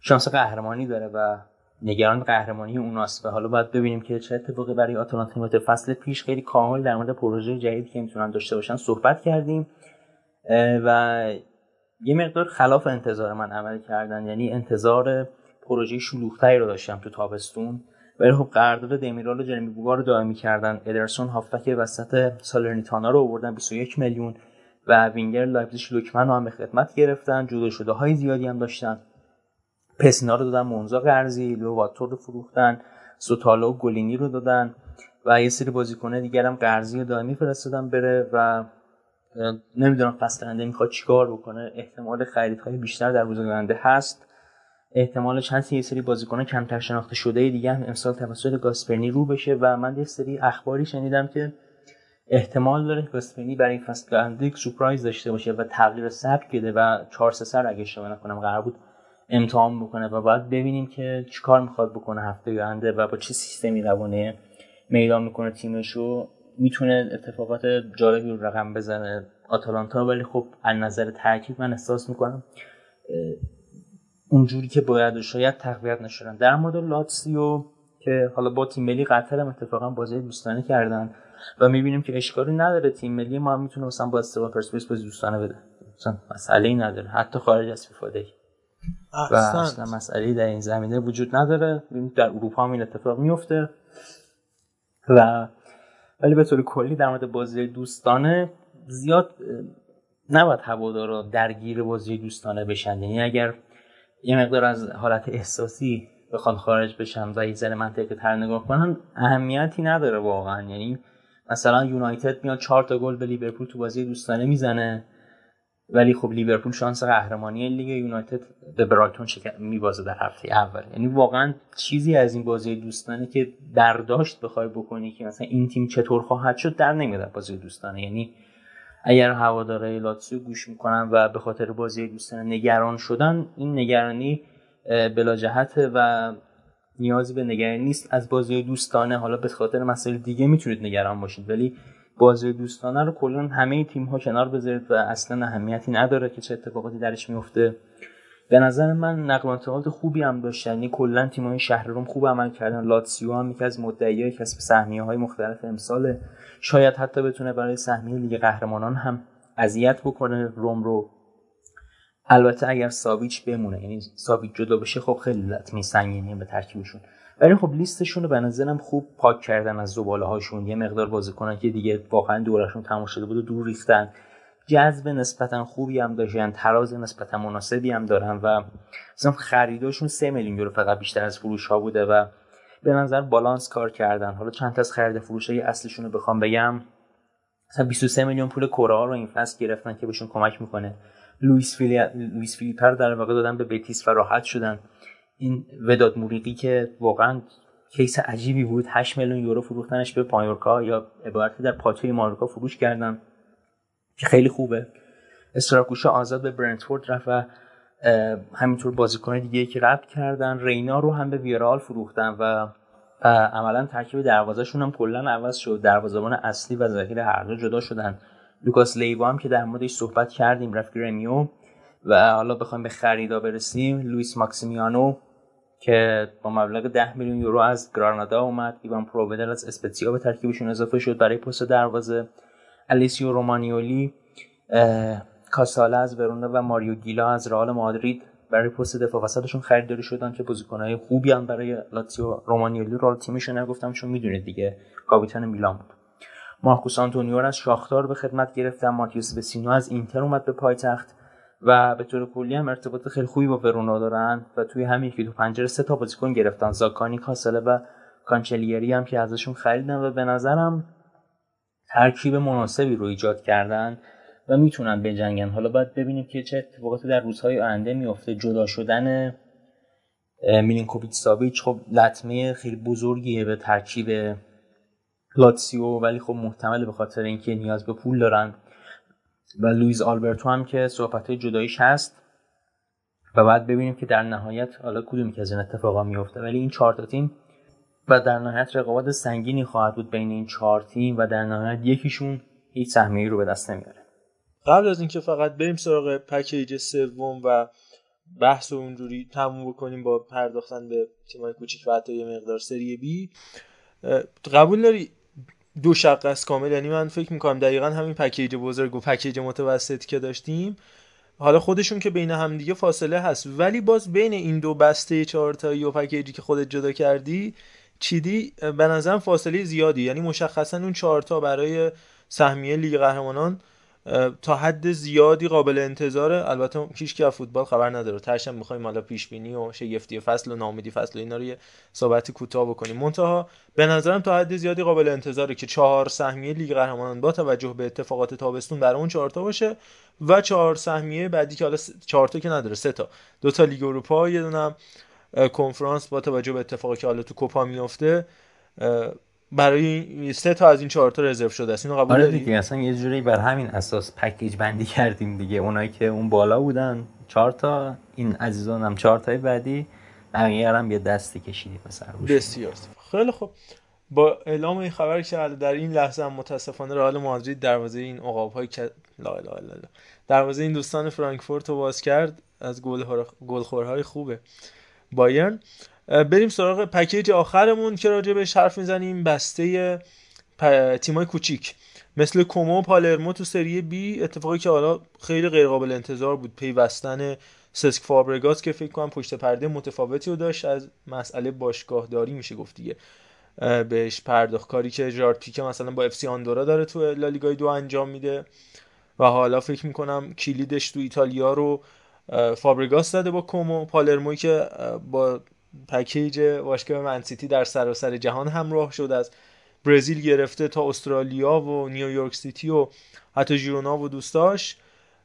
شانس قهرمانی داره و نگران قهرمانی اوناست و حالا باید ببینیم که چه اتفاقی برای آتالانتا میفته. فصل پیش خیلی کامل در مورد پروژه جدیدی که می‌تونن داشته باشن صحبت کردیم. و یه مقدار خلاف انتظار من عمل کردن. یعنی انتظار پروژه شلوغتری رو داشتم تو تابستون. ولی خب قرارداد دمیرال و جرمی بوگا رو دائمی کردن. ادرسون هافبک وسط سالرنیتانا رو آوردن 21 میلیون. و وینگر لایپزیگ لوکمن رو هم به خدمت گرفتن. جدا شده های زیادی هم داشتن. پسینا رو دادن مونزا قرضی لوواتور رو فروختن سوتالو و گولینی رو دادن و یه سری بازیکنه دیگر هم قرضی دائمی فرستادن بره و نمی‌دونم فصل آینده می‌خواد چیکار بکنه. احتمال خریدهای بیشتر در روز هست. احتمال چند یه سری بازیکن کمتر شناخته شده دیگه هم امسال توسط گاسپرینی رو بشه و من یه سری اخباری شنیدم که احتمال داره گاسپرنی برای فصل آینده سورپرایز داشته باشه و تغییر سبک بده و 4 3 سر اگه اشتباه نکنم قرار بود امتحان بکنه و باید ببینیم که چیکار می‌خواد بکنه هفته آینده و با چه سیستمی روانه. میدان می‌کنه تیمشو. می‌تونه اتفاقات جالبی رو رقم بزنه. آتالانتا ولی خب از نظر ترکیب من احساس می‌کنم اونجوری که باید شاید تقویت نشدن. در مورد لاتسیو که حالا با تیم ملی قطر هم اتفاقا بازی دوستانه کردن و می‌بینیم که اشکالی نداره. تیم ملی ما هم می‌تونه مثلا با استقلال پرسپولیس بازی دوستانه بده. مثلا مسئله ای نداره. حتی خارج از فیفا دی و اصلا. مسئله در این زمینه وجود نداره. در اروپا هم این اتفاق میفته و ولی به طور کلی در مورد بازی دوستانه زیاد نباید هوادارا درگیر بازی دوستانه بشن. یعنی اگر یه مقدار از حالت احساسی بخوان خارج بشن و یه ذره منطقه تر نگاه کنن اهمیتی نداره واقعا. یعنی مثلا یونایتد میاد چهار تا گل به لیورپول تو بازی دوستانه می‌زنه. ولی خب لیورپول شانس قهرمانی لیگ یونایتد به برایتون میبازه در هفته اول. یعنی واقعا چیزی از این بازی دوستانه که برداشت بخوای بکنی که مثلا این تیم چطور خواهد شد در نمیاد بازی دوستانه. یعنی اگر هواداره لاتسیو گوش می‌کنن و به خاطر بازی دوستانه نگران شدن این نگرانی بلا جهت و نیازی به نگرانی نیست. از بازی دوستانه حالا به خاطر مسائل دیگه می‌تونید نگران باشید. ولی بازی دوستانه رو کلا همه تیم ها کنار بذارید و اصلا اهمیتی نداره که چه اتفاقاتی درش میفته به نظر من نقل انتقالات خوبی هم داشتن. یعنی کلا تیم های شهر روم خوب عمل کردن. لاتسیو هم یکی از مدعیای کسب سهمیه های مختلف امسال شاید حتی بتونه برای سهمیه لیگ قهرمانان هم اذیت بکنه روم رو. البته اگر ساویچ بمونه یعنی ساویچ جدا بشه خب خیلی لطمه سنگینی به ترکیبشون. ولی خب لیستشون رو به نظرم خوب پاک کردن از زباله هاشون یه مقدار بازیکنان که دیگه واقعا دورشون تموم شده بود و دور ریختن. جذب نسبتا خوبی هم داشتن تراز نسبتا مناسبی هم دارن و مثلا خریداشون سه میلیون یورو فقط بیشتر از فروش ها بوده و به نظر بالانس کار کردن. حالا چند تا از خرید فروش های اصلشون رو بخوام بگم. مثلا 23 میلیون پول کوره‌آ رو این فصل گرفتن که بهشون کمک می‌کنه. لوئیس فیلی لوئیس فیلیپ رو در واقع دادن به بتیس و راحت شدن. این وداد موریقی که واقعا case عجیبی بود. 8 میلیون یورو فروختنش به مایورکا یا عبارتی در پاچه مایورکا فروش کردن که خیلی خوبه. استراکوشا آزاد به برنتفورد رفت و همینطور بازیکن دیگه که رد کردن رینا رو هم به ویرال فروختن و عملا ترکیب دروازهشون هم کلا عوض شد. دروازه‌بان اصلی و ذخیره هر دو جدا شدن. لوکاس لیوا هم که در موردش صحبت کردیم رفت گرمیو و حالا بخوایم به خریدا برسیم. لوئیس ماکسیمیانو که با مبلغ 10 میلیون یورو از گرانادا اومد. ایوان پروودل از اسپتزیا به ترکیبشون اضافه شد برای پست دروازه. آلسیو رومانیولی کاسالا از ورونا و ماریو گیلا از رئال مادرید برای پست دفاع وسطشون خریداری شدن که بازیکنهای خوبی هم برای لاتسیو رومانیولی رو تیمشون نگفتم چون می‌دونید دیگه کاپیتان میلان بود. مارکوس آنتونیو از شاختار به خدمت گرفتن ماتیوس بسینو از اینتر اومد به پایتخت. و به طور کلی هم ارتباط خیلی خوبی با ورونا دارن و توی همین یکی دو پنجره سه تا بازیکن گرفتن. زاکانی کاسله و کانچلیری هم که ازشون خریدن و به نظرم ترکیب مناسبی رو ایجاد کردن و می‌تونن بجنگن. حالا باید ببینیم که چه اتفاقاتی در روزهای آینده میفته جدا شدن میلینکوویچ ساویچ. خب لطمه خیلی بزرگیه به ترکیب لاتسیو ولی خب محتمل به خاطر اینکه نیاز به پول دارن. و لویز آلبرتو هم که صحبت جداییش هست. و بعد ببینیم که در نهایت حالا کدومی که از این اتفاقا میفته ولی این چهار تیم و در نهایت رقابت سنگینی خواهد بود بین این چهار تیم و در نهایت یکیشون هیچ سهمیه رو به دست نمیاره. قبل از اینکه فقط بریم سراغ package سوم و بحث رو اونجوری تموم بکنیم با پرداختن به تیمای کوچیک و حتی یه مقدار سری بی قبول داری دو شق از کامل یعنی من فکر می‌کنم دقیقا همین پکیج بزرگ و پکیج متوسط که داشتیم حالا خودشون که بین هم دیگه فاصله هست. ولی باز بین این دو بسته چهارتایی و پکیجی که خودت جدا کردی چیدی؟ به نظرم فاصله زیادی. یعنی مشخصا اون چهارتا برای سهمیه لیگ قهرمانان تا حد زیادی قابل انتظاره. البته هیچ کی فوتبال خبر نداره. تاشم می‌خوایم حالا پیش بینی و شگفتی فصل و نامیدی فصل و اینا رو یه صحبتی کوتاه بکنیم. منتها به نظرم تا حد زیادی قابل انتظاره که چهار سهمیه لیگ قهرمانان با توجه به اتفاقات تابستون برای اون چهار تا باشه و چهار سهمیه بعدی که حالا چهار تا که نداره سه تا. دو تا لیگ اروپا یه دونم کنفرانس با توجه به اتفاقی که حالا تو کوپا میفته برای سه تا از این چهار تا رزرو شده است. اینو قبول آره دیگه اصلا یه جوری بر همین اساس پکیج بندی کردیم دیگه. اونایی که اون بالا بودن چهار تا این عزیزان هم چهار تای بعدی. بقیه هم یه دستی کشیدیم مثلا بسیار خیلی خوب. با اعلام این خبر که در این لحظه هم متاسفانه رئال مادرید دروازه این عقاب های که لا لا لا دروازه این دوستان فرانکفورت رو باز کرد. از گلخورهای خوبه. بایرن بریم سراغ package آخرمون که راجع بهش حرف می‌زنیم بسته تیمای کوچیک. مثل کومو و پالرمو تو سری بی اتفاقی که حالا خیلی غیر قابل انتظار بود. پیوستن سسک فابرگاس که فکر کنم پشت پرده متفاوتی رو داشت. از مسئله باشگاه داری میشه گفت دیگه. بهش پرداخت. کاری که جرارد پیکه مثلا با FC آندورا داره تو لالیگای دو انجام میده. و حالا فکر می‌کنم کلیدش تو ایتالیا رو فابرگاس داده با کومو. پالرموی که با پکیج باشگاه منسیتی در سراسر جهان همراه شد از برزیل گرفته تا استرالیا و نیویورک سیتی و حتی ژیرونا و دوستاش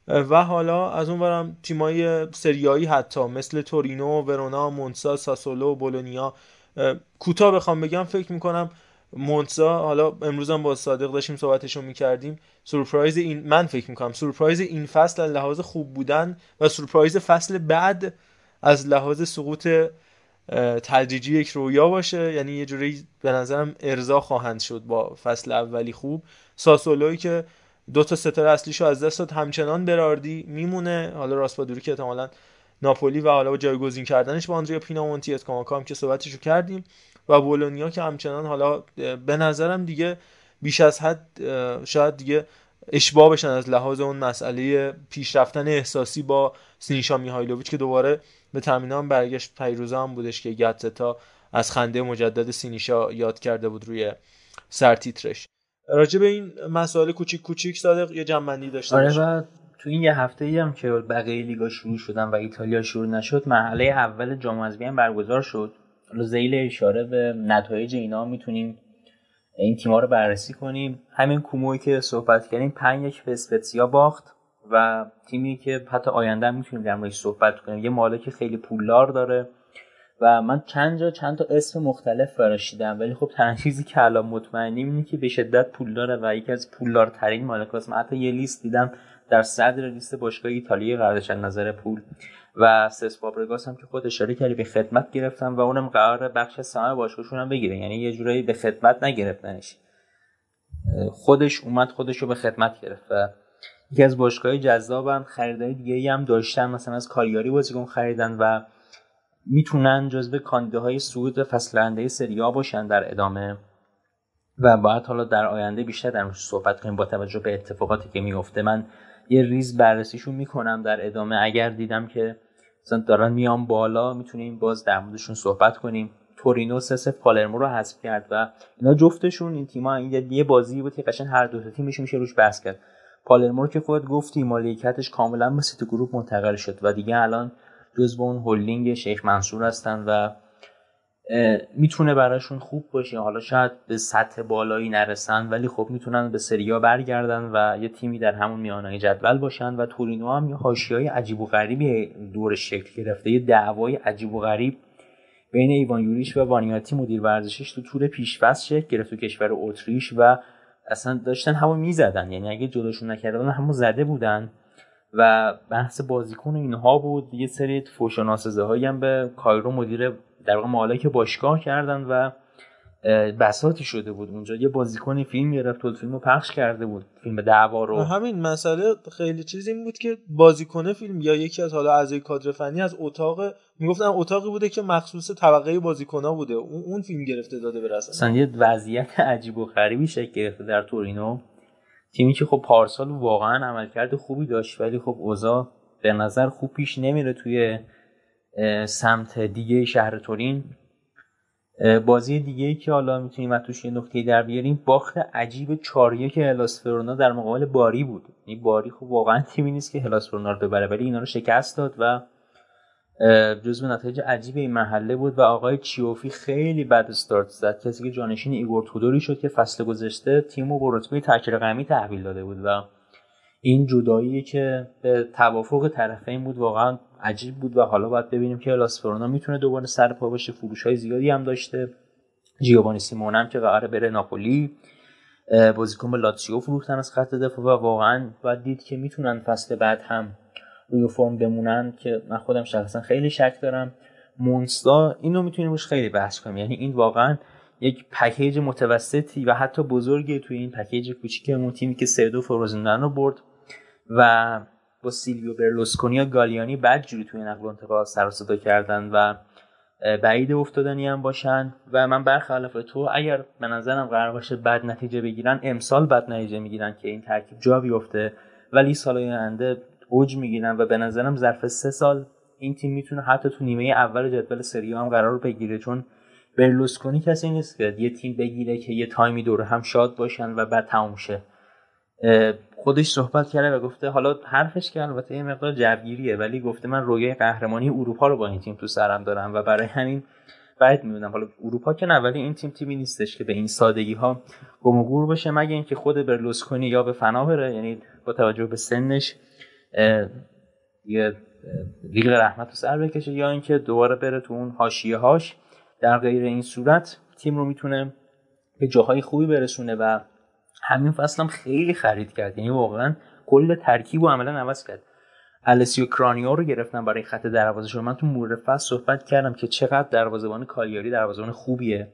و حالا از اون برم تیمای سریایی حتی مثل تورینو، ورونا، مونسا، ساسولو بولونیا کوتاه بخوام بگم فکر می‌کنم مونسا حالا امروز هم با صادق داشتیم صحبتشو می‌کردیم سورپرایز این من فکر می‌کنم سورپرایز این فصل از لحاظ خوب بودن و سورپرایز فصل بعد از لحاظ سقوط تدریجی یک رویا باشه. یعنی یه جوری به نظرم ارضا خواهند شد با فصل اولی خوب. ساسولوی که دو تا ستاره اصلیشو از دست داد همچنان براردی میمونه. حالا راسپادوری که احتمالاً ناپولی و حالا با جایگزین کردنش با آندریا پینامونتی اسکاماکا هم که صحبتشو کردیم. و بولونیا که همچنان حالا به نظرم دیگه بیش از حد شاید دیگه اشباه بشن از لحاظ اون مسئله پیشرفتن احساسی با سینیشا میهایلوویچ که دوباره به تامینان برگشت. پیروزه هم بودش که گتتا از خنده مجدد سینیشا یاد کرده بود روی سرتیترش راجع به این مسائل کوچیک کوچیک صادق یه جنبندی داشته آره و تو این یه هفته ای هم که بقیه لیگا شروع شدن و ایتالیا شروع نشد مرحله اول جام حذفی هم برگزار شد. حالا زیل اشاره به نتایج اینا می‌تونیم این تیم‌ها رو بررسی کنیم. همین کوموی که صحبت کردیم 5 یک به اسپتسیا باخت. و تیمی که حتی آینده هم می‌تونیم در موردش صحبت کنیم. یه مالک خیلی پولدار داره و من چند جا چند تا اسم مختلف فراشیدم ولی خب تنها چیزی که الان مطمئنیم اینه که به شدت پول داره و یکی از پولدارترین مالکاست من حتی یه لیست دیدم در صدر لیست باشگاه ایتالیا قرارش نظر پول و سس فابرگاس هم که خود اشاره کردی به خدمت گرفتم و اونم قرار بخش سهام باشگاهشون هم بگیره. یعنی یه جورایی به خدمت نگرفتنش. خودش اومد خودش رو به خدمت گرفت و یکی از باشگاه جذابم خریدای دیگه هم داشتن مثلا از کالیاری بازیکن خریدن و می‌تونن جزو های صعود فصل آینده سری باشن در ادامه. و باید حالا در آینده بیشتر در صحبت کنیم با توجه به اتفاقاتی که میفته من یه ریز بررسیشون می‌کنم در ادامه. اگر دیدم که مثلا دارن میان بالا می‌تونیم باز در موردشون صحبت کنیم. تورینو سه پالرمو رو حذف کرد و اینا جفتشون این تیم‌ها این یه بازی بود که قشنگ هر دو تا تیمش میشه روش بحث کرد. پالرمو که خود گفتی مالکیتش کاملا به سیتی گروپ منتقل شد و دیگه الان جزو اون هلدینگ شیخ منصور هستن و می‌تونه براشون خوب باشه. حالا شاید به سطح بالایی نرسن ولی خب می‌تونن به سریا برگردن و یه تیمی در همون میانه جدول باشن و تورینو هم یه حاشیه‌های عجیب و غریبی دورش شکل گرفته. یه دعوای عجیب و غریب بین ایوان یوریش و وانیاتی مدیر ورزشیش تو تور پیشفصل شکل گرفت تو کشور اتریش و اصلا داشتن همو می‌زدن. یعنی اگه جلوشون نکردن همو زده بودن. و بحث بازیکن اینها بود. یه سری فوش و هایی هم به کایرو مدیر در واقع مالک باشگاه کردن و بساتی شده بود اونجا. یه بازیکنی فیلم گرفت و فیلم رو پخش کرده بود. فیلم دعوا رو. همین مسئله خیلی چیز این بود که بازیکن فیلم یا یکی از حالا اعضای کادر فنی از اتاق می‌گفتن اتاقی بوده که مخصوص طبقه بازیکنها بوده. اون فیلم گرفته داده به اصلا یه وضعیت عجیب و غریبی شکل گرفته در تورینو. تیمی که خب پارسال واقعا عملکرد خوبی داشت ولی خب اوضاع به نظر خوب پیش نمیره توی سمت دیگه شهر تورین. بازی دیگه ای که حالا می‌تونیم از توش یه نکته در بیاریم باخت عجیب 4 که هلاس فرونا در مقابل باری بود. یعنی باری خب واقعا تیمی نیست که هلاس فرونا رو ببره ولی اینا رو شکست داد و جزو نتایج عجیب این مرحله بود و آقای چوفی خیلی بد استارت زد. کسی که جانشین ایگور تودور شد که فصل گذشته تیم رو به رتبه تک رقمی تحویل داده بود و این جدایی که به توافق طرفین بود. واقعا عجیب بود و حالا باید ببینیم که هلاس ورونا می‌تونه دوباره سر پا باشه. فروش های زیادی هم داشته. جیووانی سیمئونه هم که قراره بره ناپولی. بازیکن به لاتسیو فروختن از خط دفاع و واقعا باید دید که می‌تونن فصل بعد هم روی فرم بمونن که من خودم شخصا خیلی شک دارم. مونستا اینو می‌تونیم روش خیلی بحث کنیم. یعنی این واقعا یک پکیج متوسطی و حتی بزرگی توی این پکیج کوچیکمون تیمی که سه دو فروزندن رو برد و با سیلویو برلوسکونی یا گالیانی بعد جوری توی نقل و انتقال سر صدا کردن و بعید افتادنی هم باشن. و من برخلاف تو اگر به نظرم قرار باشه بد نتیجه بگیرن امسال بد نتیجه می‌گیرن که این ترکیب جا بیفته ولی سال آینده اوج می‌گیرن و به نظرم ظرف سه سال این تیم می‌تونه حتی تو نیمه اول جدول سری هم قرار بگیره. چون برلوسکونی کسی نیست که یه تیم بگیره که یه تایمی دور هم شاد باشن و بعد تموم شه. خودش صحبت کرده و گفته حالا حرفش که البته یه مقدار جوگیریه ولی گفته من رویای قهرمانی اروپا رو با این تیم تو سرم دارم و برای همین بعد می‌بینم. حالا اروپا که نه ولی این تیم تیمی نیستش که به این سادگی ها گم و گور باشه مگه اینکه خود برلوسکونی یا به فنا بره یعنی با توجه به سنش یه لیگ رحمت رو سر بکشه یا اینکه دوباره بره تو اون حاشیه هاش در غیر این صورت تیم رو می‌تونه به جاهای خوبی برسونه و همین فصل هم خیلی خرید کرد. یعنی واقعا کل ترکیب و عملا عوض کرد. السیو کرانیو رو گرفتن برای خط دروازه من تو مورد فصل صحبت کردم که چقدر دروازه‌بان کالیاری دروازه‌بان خوبیه.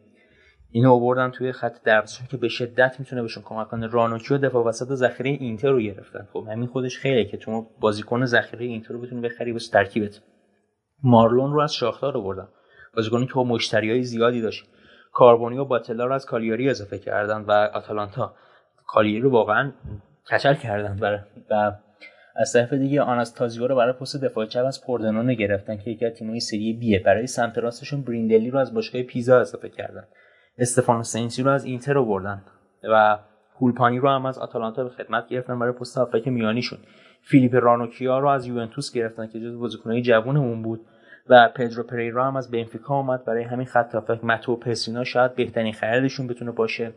اینو آوردن توی خط دروازه که به شدت می‌تونه بهشون کمک کنه. رانوچی و دفاع وسط ذخیره اینتر رو گرفتن. خب همین خودش خیلی که تو بازیکن ذخیره اینتر رو بتونی بخری واسه ترکیبت. مارلون رو از شاختار آوردن بازیکنی که مشتریای زیادی داشت. کاربونی و باتلا رو از کالیاری اضافه کردن و آتالانتا. کالیاری رو واقعا کچل کردن برای و از طرف دیگه آناستازیو رو برای پست دفاع چپ از پوردنون گرفتن که یکی از تیم‌های سری بیه. برای سمت راستشون بریندلی رو از باشگاه پیزا اضافه کردن. استفانو سنسی رو از اینتر رو بردن و پولپانی رو هم از آتالانتا به خدمت گرفتن برای پست هافبک میانیشون. فیلیپ رانوکیا رو از یوونتوس گرفتن که جز بازیکنهای جوون اون بود. و پدرو پریرا هم از بنفیکا اومد برای همین خط هافک متو پسینا شاید بهترین خریدشون بتونه باشه.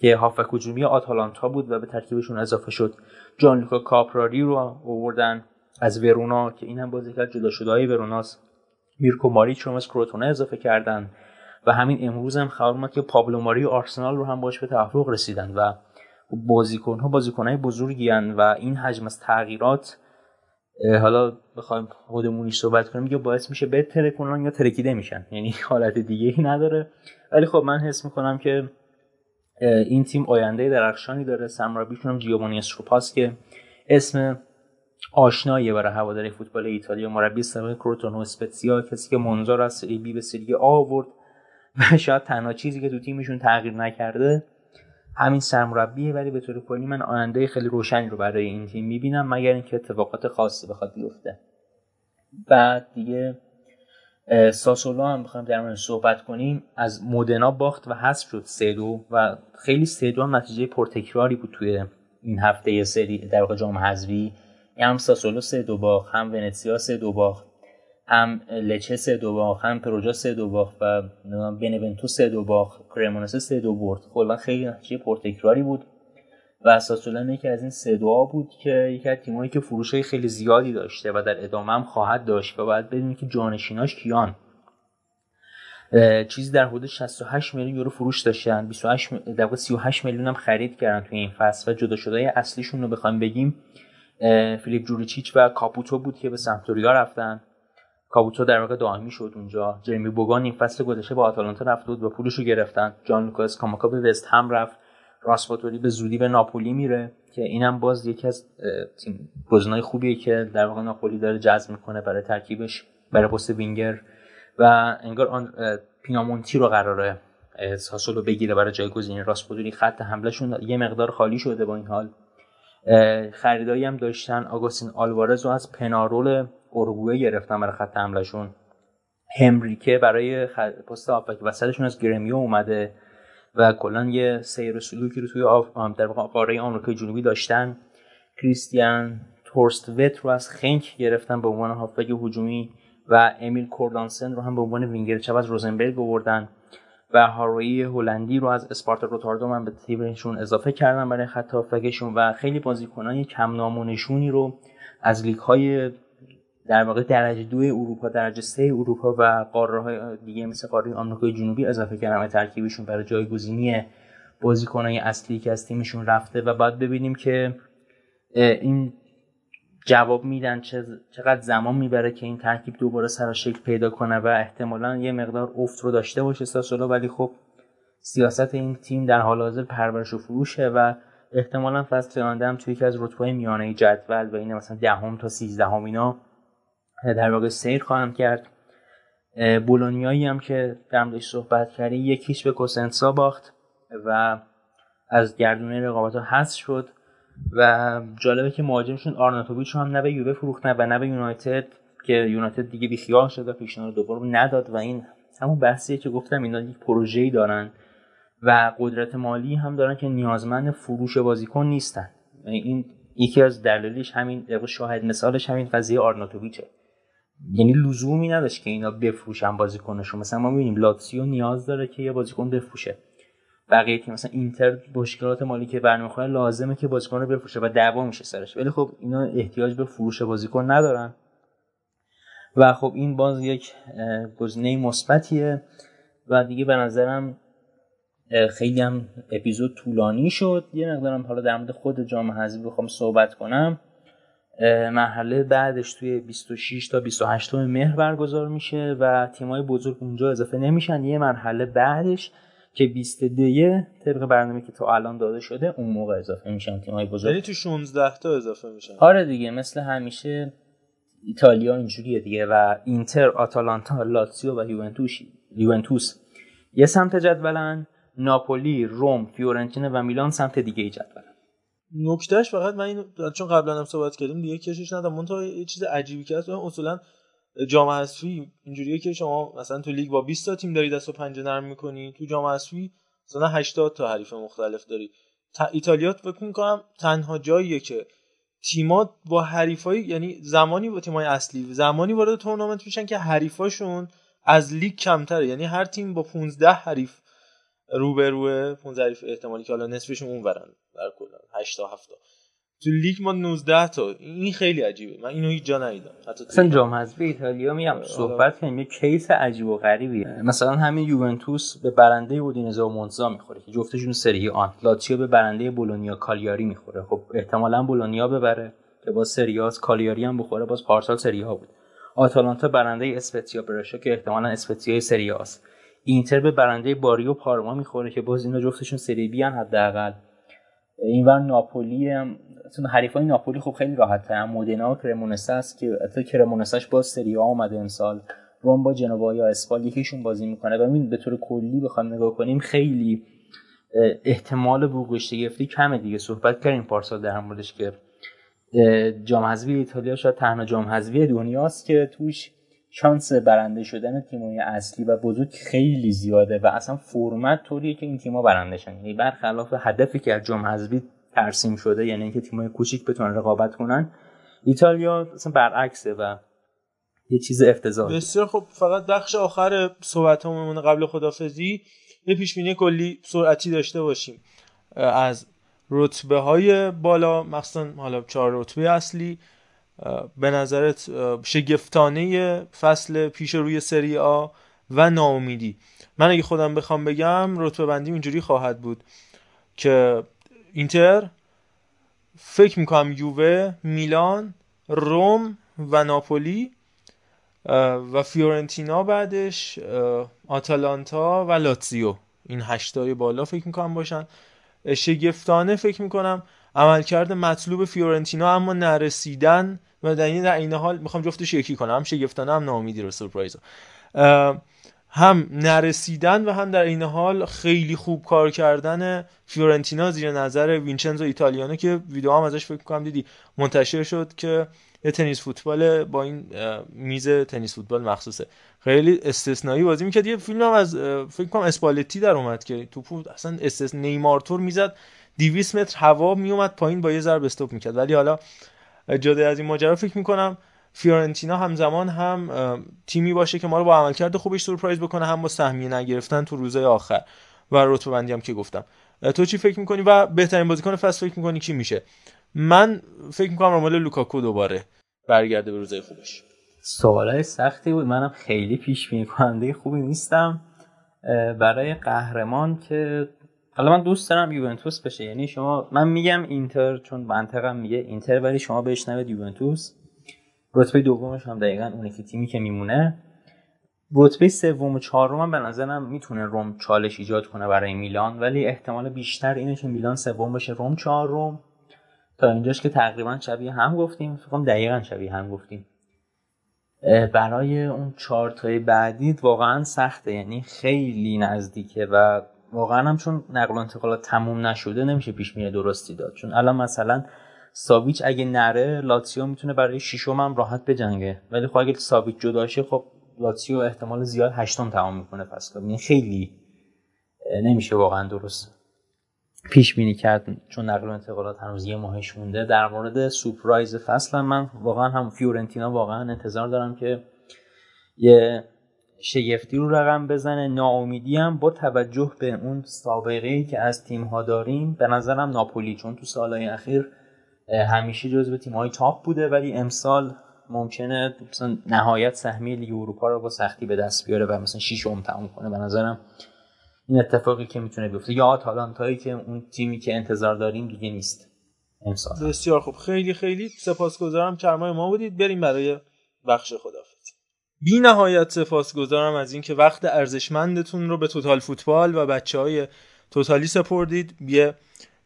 که هافک هجومی آتالانتا بود و به ترکیبشون اضافه شد. جان لوکا کاپراری رو آوردن از ورونا که این هم بازی کرد جدا شده های وروناست. میرکو ماریچ رو از کروتونه اضافه کردن. و همین امروز هم خبر که پابلو ماری آرسنال رو هم باش به توافق رسیدن و بازیکن ها بازیکن های بزرگی و این حجم از تغییرات حالا بخوایم خودمونی صحبت کنیم یا باعث میشه به ترکونن یا ترکیده میشن. یعنی *laughs* حالت دیگه ای نداره. ولی خب من حس می‌کنم که این تیم آینده درخشانی داره. سمرابیشون هم جیوبانی استروپاس که اسم آشناییه برای هواداری فوتبال ایتالیا. مربی سابق کروتونو اسپتسیا کسی که رو از سری بی به سری آ آورد و *laughs* شاید تنها چیزی که تو تیمشون تغییر نکرده همین سرمربیه. ولی به طور کلی من آینده خیلی روشنی رو برای این تیم می‌بینم مگر اینکه اتفاقات خاصی بخواد بیفته. بعد دیگه ساسولو هم بخوایم در مورد صحبت کنیم. از مودنا باخت و حذف شد سه و خیلی سه هم نتیجه پرتکراری بود توی این هفته سری در واقع جام حذفی. هم ساسولو سه دو باخت هم ونتسیا سه دو باخت هم لچه سه دو باخت هم پروژا سه دو باخت و بنونتو سه دو باخت کرمونسه سه دو برد. کلا خیلی نتیجه پرتکراری بود. و اساسا یکی از این سه دعا بود که یکی از تیمایی که فروش های خیلی زیادی داشته و در ادامه هم خواهد داشت و باید بدونید که جانشیناش کیان. چیزی در حدود 68 میلیون یورو فروش داشتن. 28 در واقع 38 میلیون هم خرید کردن توی این فصل و جدا شده اصلیشون رو بخوایم بگیم فیلیپ جوریچیچ و کاپوتو بود که به سمپدوریا رفتن. کاپوتو در واقع دائمی شد اونجا. جرمی بوگا این فصل گذشته به آتالانتا رفته بود و پولش رو گرفتن. جانلوکا اسکاماکا به وستهم رفت. راسپاتوری به زودی به ناپولی میره که اینم باز یکی از تیم گزینه‌های خوبیه که در واقع ناپولی داره جذب می‌کنه برای ترکیبش برای پست وینگر و انگار آندرهآ پینامونتی رو قراره ساسولو بگیره برای جایگزین راسپاتوری خط حملهشون یه مقدار خالی شده با این حال. خریدایی هم داشتن. آگوستین آلوارز رو از پنارول اورگوئه گرفتن برای خط حملهشون. هنریکه برای پست هافبک وسطشون از گرمیو اومده. و کلا یه سیر سلوکی رو توی آف... در قاره آمریکای جنوبی داشتن. کریستیان تورستوت رو از خنک گرفتن به عنوان هافبک هجومی و امیل کونرادسن رو هم به عنوان وینگر چپ از روزنبرگ آوردن و هاروی هلندی رو از اسپارتا روتردام هم به تیمشون اضافه کردن برای خط هافبکشون و خیلی بازیکنان کم نام و نشونی رو از لیگ های در واقع درجه دو اروپا درجه سه اروپا و قاره های دیگه مثل قاره آمریکای جنوبی اضافه کردن ترکیبشون برای جایگزینی بازیکنای اصلی که از تیمشون رفته و بعد ببینیم که این جواب میدن چقدر زمان می‌بره که این ترکیب دوباره سر شکل پیدا کنه و احتمالا یه مقدار افت رو داشته باشه ساسولو ولی خب سیاست این تیم در حال حاضر پرورش و فروشه و احتمالا فصل آینده هم توی یکی از رتبه میانه جدول و این مثلا دهم تا سیزدهم اینا در واقع سیر خواهم کرد. بولونیایی هم که در صحبت کردی یکیش به کوسنسا باخت و از گردونه رقابت ها حذف شد و جالبه که مهاجمشون آرناتوویچ هم نه به یووه فروختن و نه به یونایتد که یونایتد دیگه بیخیال شد و پیشنهاد دوم نداد و این همون بحثیه که گفتم اینا یک پروژه‌ای دارن و قدرت مالی هم دارن که نیازمند فروش بازیکن نیستن. این یکی از دلایلش همین شاهد مثالش همین قضیه آرناتوویچه. یعنی لزومی نداشت که اینا بفروشن بازیکنشون. مثلا ما می‌بینیم لاتسیو نیاز داره که یه بازیکن بفروشه. بقیه تیم مثلا اینتر مشکلات مالی که برمیخوره لازمه که بازیکن رو بفروشه و دعوا میشه سرش. ولی خب اینا احتیاج به فروش بازیکن ندارن. و خب این باز یک گزینه مثبتیه. و دیگه به نظرم خیلی هم اپیزود طولانی شد. یه مقدارم حالا در مورد خود جام حذفی بخوام صحبت کنم. مرحله بعدش توی 26 تا 28 مهر برگزار میشه و تیمای بزرگ اونجا اضافه نمیشن. یه مرحله بعدش که 22 طبق برنامه که تا الان داده شده اون موقع اضافه میشن تیمای بزرگ. یعنی تو 16 تا اضافه میشن. آره دیگه مثل همیشه ایتالیا اینجوریه دیگه و اینتر آتالانتا لاتسیو و یوونتوس یوونتوس. یه سمت جدولن ناپولی روم فیورنتینا و میلان سمت دیگه جدولن. نکتهش فقط من این چون قبلا هم صحبت کردیم دیگه کشش ندارم. اون یه چیز عجیبی که هست اصولا جام حذفی اینجوریه که شما مثلا تو لیگ با 20 تا تیم داری دست و پنجه نرم می‌کنی تو جام حذفی مثلا 80 تا حریف مختلف داری. تا ایتالیا فکر می‌کنم تنها جاییه که تیمات با حریفای یعنی زمانی با تیمای اصلی زمانی وارد تورنمنت میشن که حریفاشون از لیگ کمتره. یعنی هر تیم با 15 حریف روبروه 15 حریف احتمالی که حالا نصفشون اون برن در کل 8 تا 7 تو لیگ ما 19 تا. این خیلی عجیبه. من اینو هیچ جا ندیدم. حتی مثلا جام حذفی ایتالیا میگم آره. صحبت کنیم. یه کیس عجیب و غریبیه. مثلا همین یوونتوس به برنده اودینزه و مونزا می‌خوره که جفتشون سری آن. لاتزیو به برنده بولونیا کالیاری می‌خوره. خب احتمالا بولونیا ببره که با سریاس کالیاری هم بخوره. باز پارسال سری ها بود. آتالانتا برنده اسپتزیا برشا که احتمالا اسپتزیای سریاس اینتر به برنده باریو پارما می‌خوره که باز اینا جفتشون سری بی حداقل. اینور ناپولی هم حریفای ناپولی خب خیلی راحت هم مودنا و کرمونسه است که حتی کرمونسش با سری آ اومده امسال. روم با جنوا یا اسپال یکیشون بازی می‌کنه. و به طور کلی بخوام نگاه کنیم خیلی احتمال بوقش گرفتی کمه دیگه. صحبت کردیم پارسال در موردش که جام حذفی ایتالیا شاید تنها جام حذفی دنیاست که توش شانس برنده شدن تیمای اصلی و بزرگ خیلی زیاده و اصلا فرمت طوریه که این تیم‌ها برنده شن یعنی برخلاف هدفی که از جام حذفی ترسیم شده یعنی اینکه تیم‌های کوچیک بتونن رقابت کنن ایتالیا اصلا برعکسه و یه چیز افتضاحی بسیار خب فقط بخش آخر صحبتامون قبل خدافزی یه پیش بینی کلی سرعتی داشته باشیم. از رتبه های بالا مخصوصا حالا چهار رتبه اصلی به نظرت شگفتانه فصل پیش روی سری آ و ناامیدی. من اگه خودم بخوام بگم رتبه بندی اینجوری خواهد بود که اینتر فکر می‌کنم یووه میلان روم و ناپولی و فیورنتینا بعدش آتالانتا و لاتزیو. این هشتای بالا فکر می‌کنم باشن. شگفتانه فکر می‌کنم عملکرد مطلوب فیورنتینا اما نرسیدن و در این در این حال می‌خوام جفتش یکی کنم هم شگفتانه هم ناامیدی رو سورپرایز هم نرسیدن و هم در این حال خیلی خوب کار کردن فیورنتینا زیر نظر وینچنزو ایتالیانو که ویدیو هم ازش فکر کنم دیدی منتشر شد که یه تنیس فوتبال با این میز تنیس فوتبال مخصوصه. خیلی استثنایی بازی می‌کرد. یه فیلم هم از فکر کنم اسپالتی در اومد که توپو اصلا استث نیمار تور می‌زد 200 متر هوا میومد پایین با یه ضرب استوب می‌کرد. ولی حالا جدا از این ماجرا فکر می‌کنم. فیورنتینا همزمان هم تیمی باشه که ما رو با عملکرد خوبش سورپرایز بکنه هم با سهمیه نگرفتن تو روزهای آخر. و رتبه بندی هم که گفتم. تو چی فکر می‌کنی و بهترین بازیکن فصل فکر می‌کنی کی میشه؟ من فکر می‌کنم رامال لوکاکو دوباره برگرده به روزهای خوبش. سوالای سختی بود. منم خیلی پیش بینی کننده خوبی نیستم. برای قهرمان که حالا من دوست دارم یوونتوس بشه. یعنی شما من میگم اینتر چون منطقم میگه اینتر ولی شما بشنوید یوونتوس. رتبه دومش هم دقیقا اونه که تیمی که میمونه. رتبه سوم و چهارم به نظرم می‌تونه روم چالش ایجاد کنه برای میلان ولی احتمال بیشتر اینه که میلان سوم بشه روم چهارم. تا اینجاش که تقریبا شبیه هم گفتیم. فکر دقیقا شبیه هم گفتیم. برای اون چهار تای بعدی واقعا سخته. یعنی خیلی نزدیکه و واقعا هم چون نقل و انتقالات تموم نشده نمیشه پیش میره درستی داد. چون الان مثلا ساویچ اگه نره لاتسیو می‌تونه برای شیشم هم راحت بجنگه. ولی خب اگه ساویچ جداشه خب لاتسیو احتمال زیاد هشتم تمام می‌کنه پس یعنی خیلی نمیشه واقعا درست پیش بینی کرد. چون نقل و انتقالات هنوز یه ماهش مونده. در مورد سورپرایز فصل من واقعا هم فیورنتینا واقعا انتظار دارم که یه شگفتی رو رقم بزنه. ناامیدی هم با توجه به اون سابقه که از تیم ها داریم به نظرم ناپولی چون تو سالهای اخیر همیشه جزو تیم های تاپ بوده ولی امسال ممکنه مثلا نهایت سهمیه لیگ اروپا رو با سختی به دست بیاره و مثلا شیشم تموم کنه. به نظرم این اتفاقی که می‌تونه بیفته. یا آتالانتایی که اون تیمی که انتظار داریم دیگه نیست امسال. بسیار خوب. خیلی خیلی سپاسگزارم. کرمای ما بودید. بریم برای بخش خدافظی. بی نهایت سپاسگزارم از اینکه وقت ارزشمندتون رو به توتال فوتبال و بچه های توتالی سپردید. یه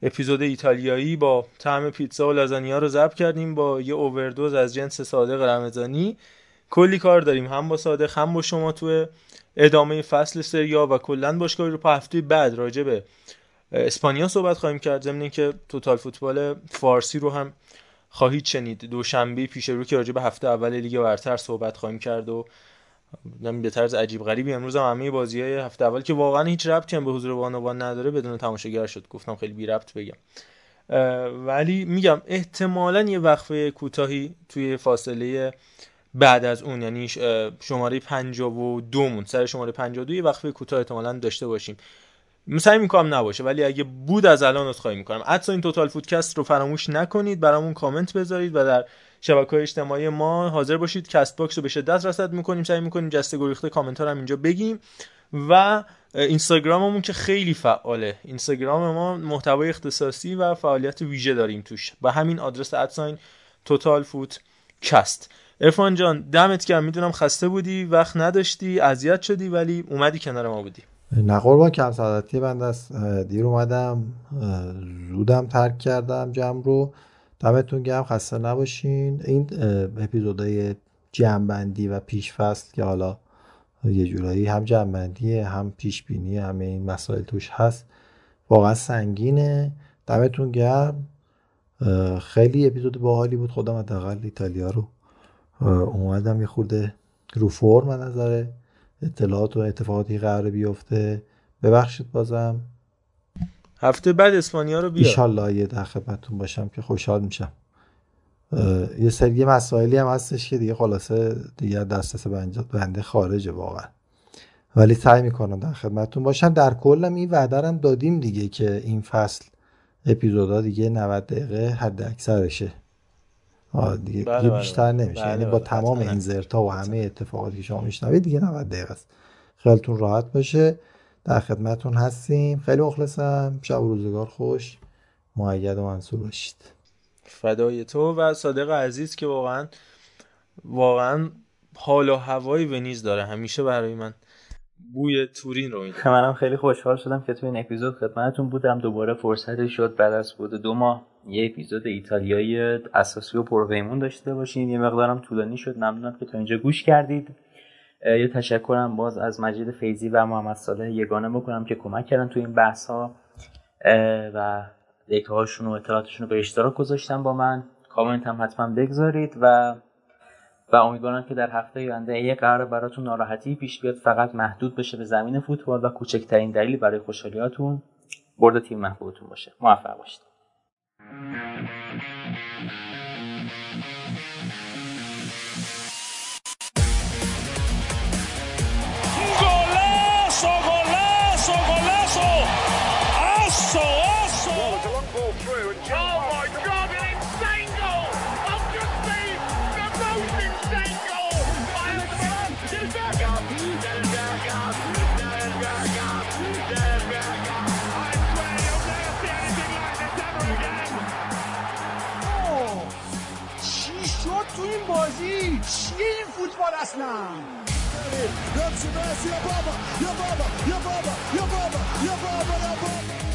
اپیزود ایتالیایی با طعم پیتزا و لازانیا رو ضبط کردیم با یه اووردوز از جنس صادق رمضانی. کلی کار داریم هم با صادق هم با شما تو ادامه فصل سریا و کلا باشگاه رو هفته بعد راجع به اسپانیا صحبت خواهیم کرد. ضمن که توتال فوتبال فارسی رو هم خواهید شنید دوشنبه پیش رو که راجع به هفته اول لیگ برتر صحبت خواهیم کرد و به طرز عجیب غریبی امروز هم همه بازی های هفته اول که واقعا هیچ ربطی هم به حضور بانوان نداره بدون تماشاگر شد. گفتم خیلی بی ربط بگم. ولی میگم احتمالا یه وقفه کوتاهی توی فاصله بعد از اون یعنی شماره 52 مون سر شماره 52 یه وقفه کوتاه احتمالا داشته باشیم. سعی می‌کنم نباشه ولی اگه بود از الان عذرخواهی می‌کنم. حتی این توتال فوتکست رو فراموش نکنید برامون کامنت بذارید و در شبکه اجتماعی ما حاضر باشید. کست‌باکس رو به شدت رصد می‌کنیم سعی می‌کنیم جسته گریخته کامنت ها رو هم اینجا بگیم. و اینستاگراممون که خیلی فعاله. اینستاگرام ما محتوای اختصاصی و فعالیت ویژه داریم توش. با همین آدرس ادساین توتال فوت کست ارفان جان دمت گرم. می‌دونم خسته بودی وقت نداشتی اذیت شدی ولی اومدی کنار ما بودی. نه قربان کم سعادتی بند از دیر اومدم. زودم ترک کردم جمع رو. دمتون گرم خسته نباشین. این اپیزودهای جمعبندی و پیش که حالا یه جورایی هم جمعبندیه هم پیش بینی همه این مسائل توش هست واقعا سنگینه. دمتون گرم. خیلی اپیزود باحالی بود. خودم حداقل ایتالیا رو اومدم یه خورده رو فرم نظره. اطلاعات و اتفاقاتی قرار بیفته. ببخشید بازم. هفته بعد اسپانیا رو بیا ایشالله یه در خدمتتون باشم که خوشحال میشم. یه سری مسائلی هم هستش که دیگه خلاصه دیگه دسترس بنده خارجه واقعا. ولی سعی می‌کنم در خدمتتون باشم. در کلم این وعده دادیم دیگه که این فصل اپیزودا دیگه 90 دقیقه حد اکثرشه. دیگه, بله بله بیشتر نمیشه. بله یعنی با بله. تمام این زرتا و همه اتفاقاتی که شما میشنوید دیگه 90 دقیقه است. خیالتون راحت باشه. در خدمتتون هستیم. خیلی مخلصم. شب و روزگار خوش. معید و منصور باشید. فدای تو و صادق عزیز که واقعا واقعا حال و هوای ونیز داره. همیشه برای من بوی تورین رو میده. منم خیلی خوشحال شدم که تو این اپیزود خدمتتون بودم. دوباره فرصتی شد بعد از بود دو ماه یه اپیزود ایتالیایی اساسی و پرویمون داشته باشیم یه مقدارم طولانی شد. ممنونم که تا اینجا گوش کردید. یه تشکرم باز از مجید فیزی و محمد صالح. یگانه بکنم که کمک کردن تو این بحث ها و دیتا هاشون و اطلاعاتشون رو به اشتراک گذاشتن با من. کامنت هم حتما بگذارید و و امیدوارم که در هفته آینده یه قرار براتون ناراحتی پیش بیاد. فقط محدود بشه به زمین فوتبال و کوچکترین دلیل برای خوشحالیاتون. برد تیم محبوبتون باشه. موفق باشید. ¡Golazo, golazo, golazo! اصلا يمشي ميسي يا بابا يا بابا يا بابا يا بابا يا بابا يا بابا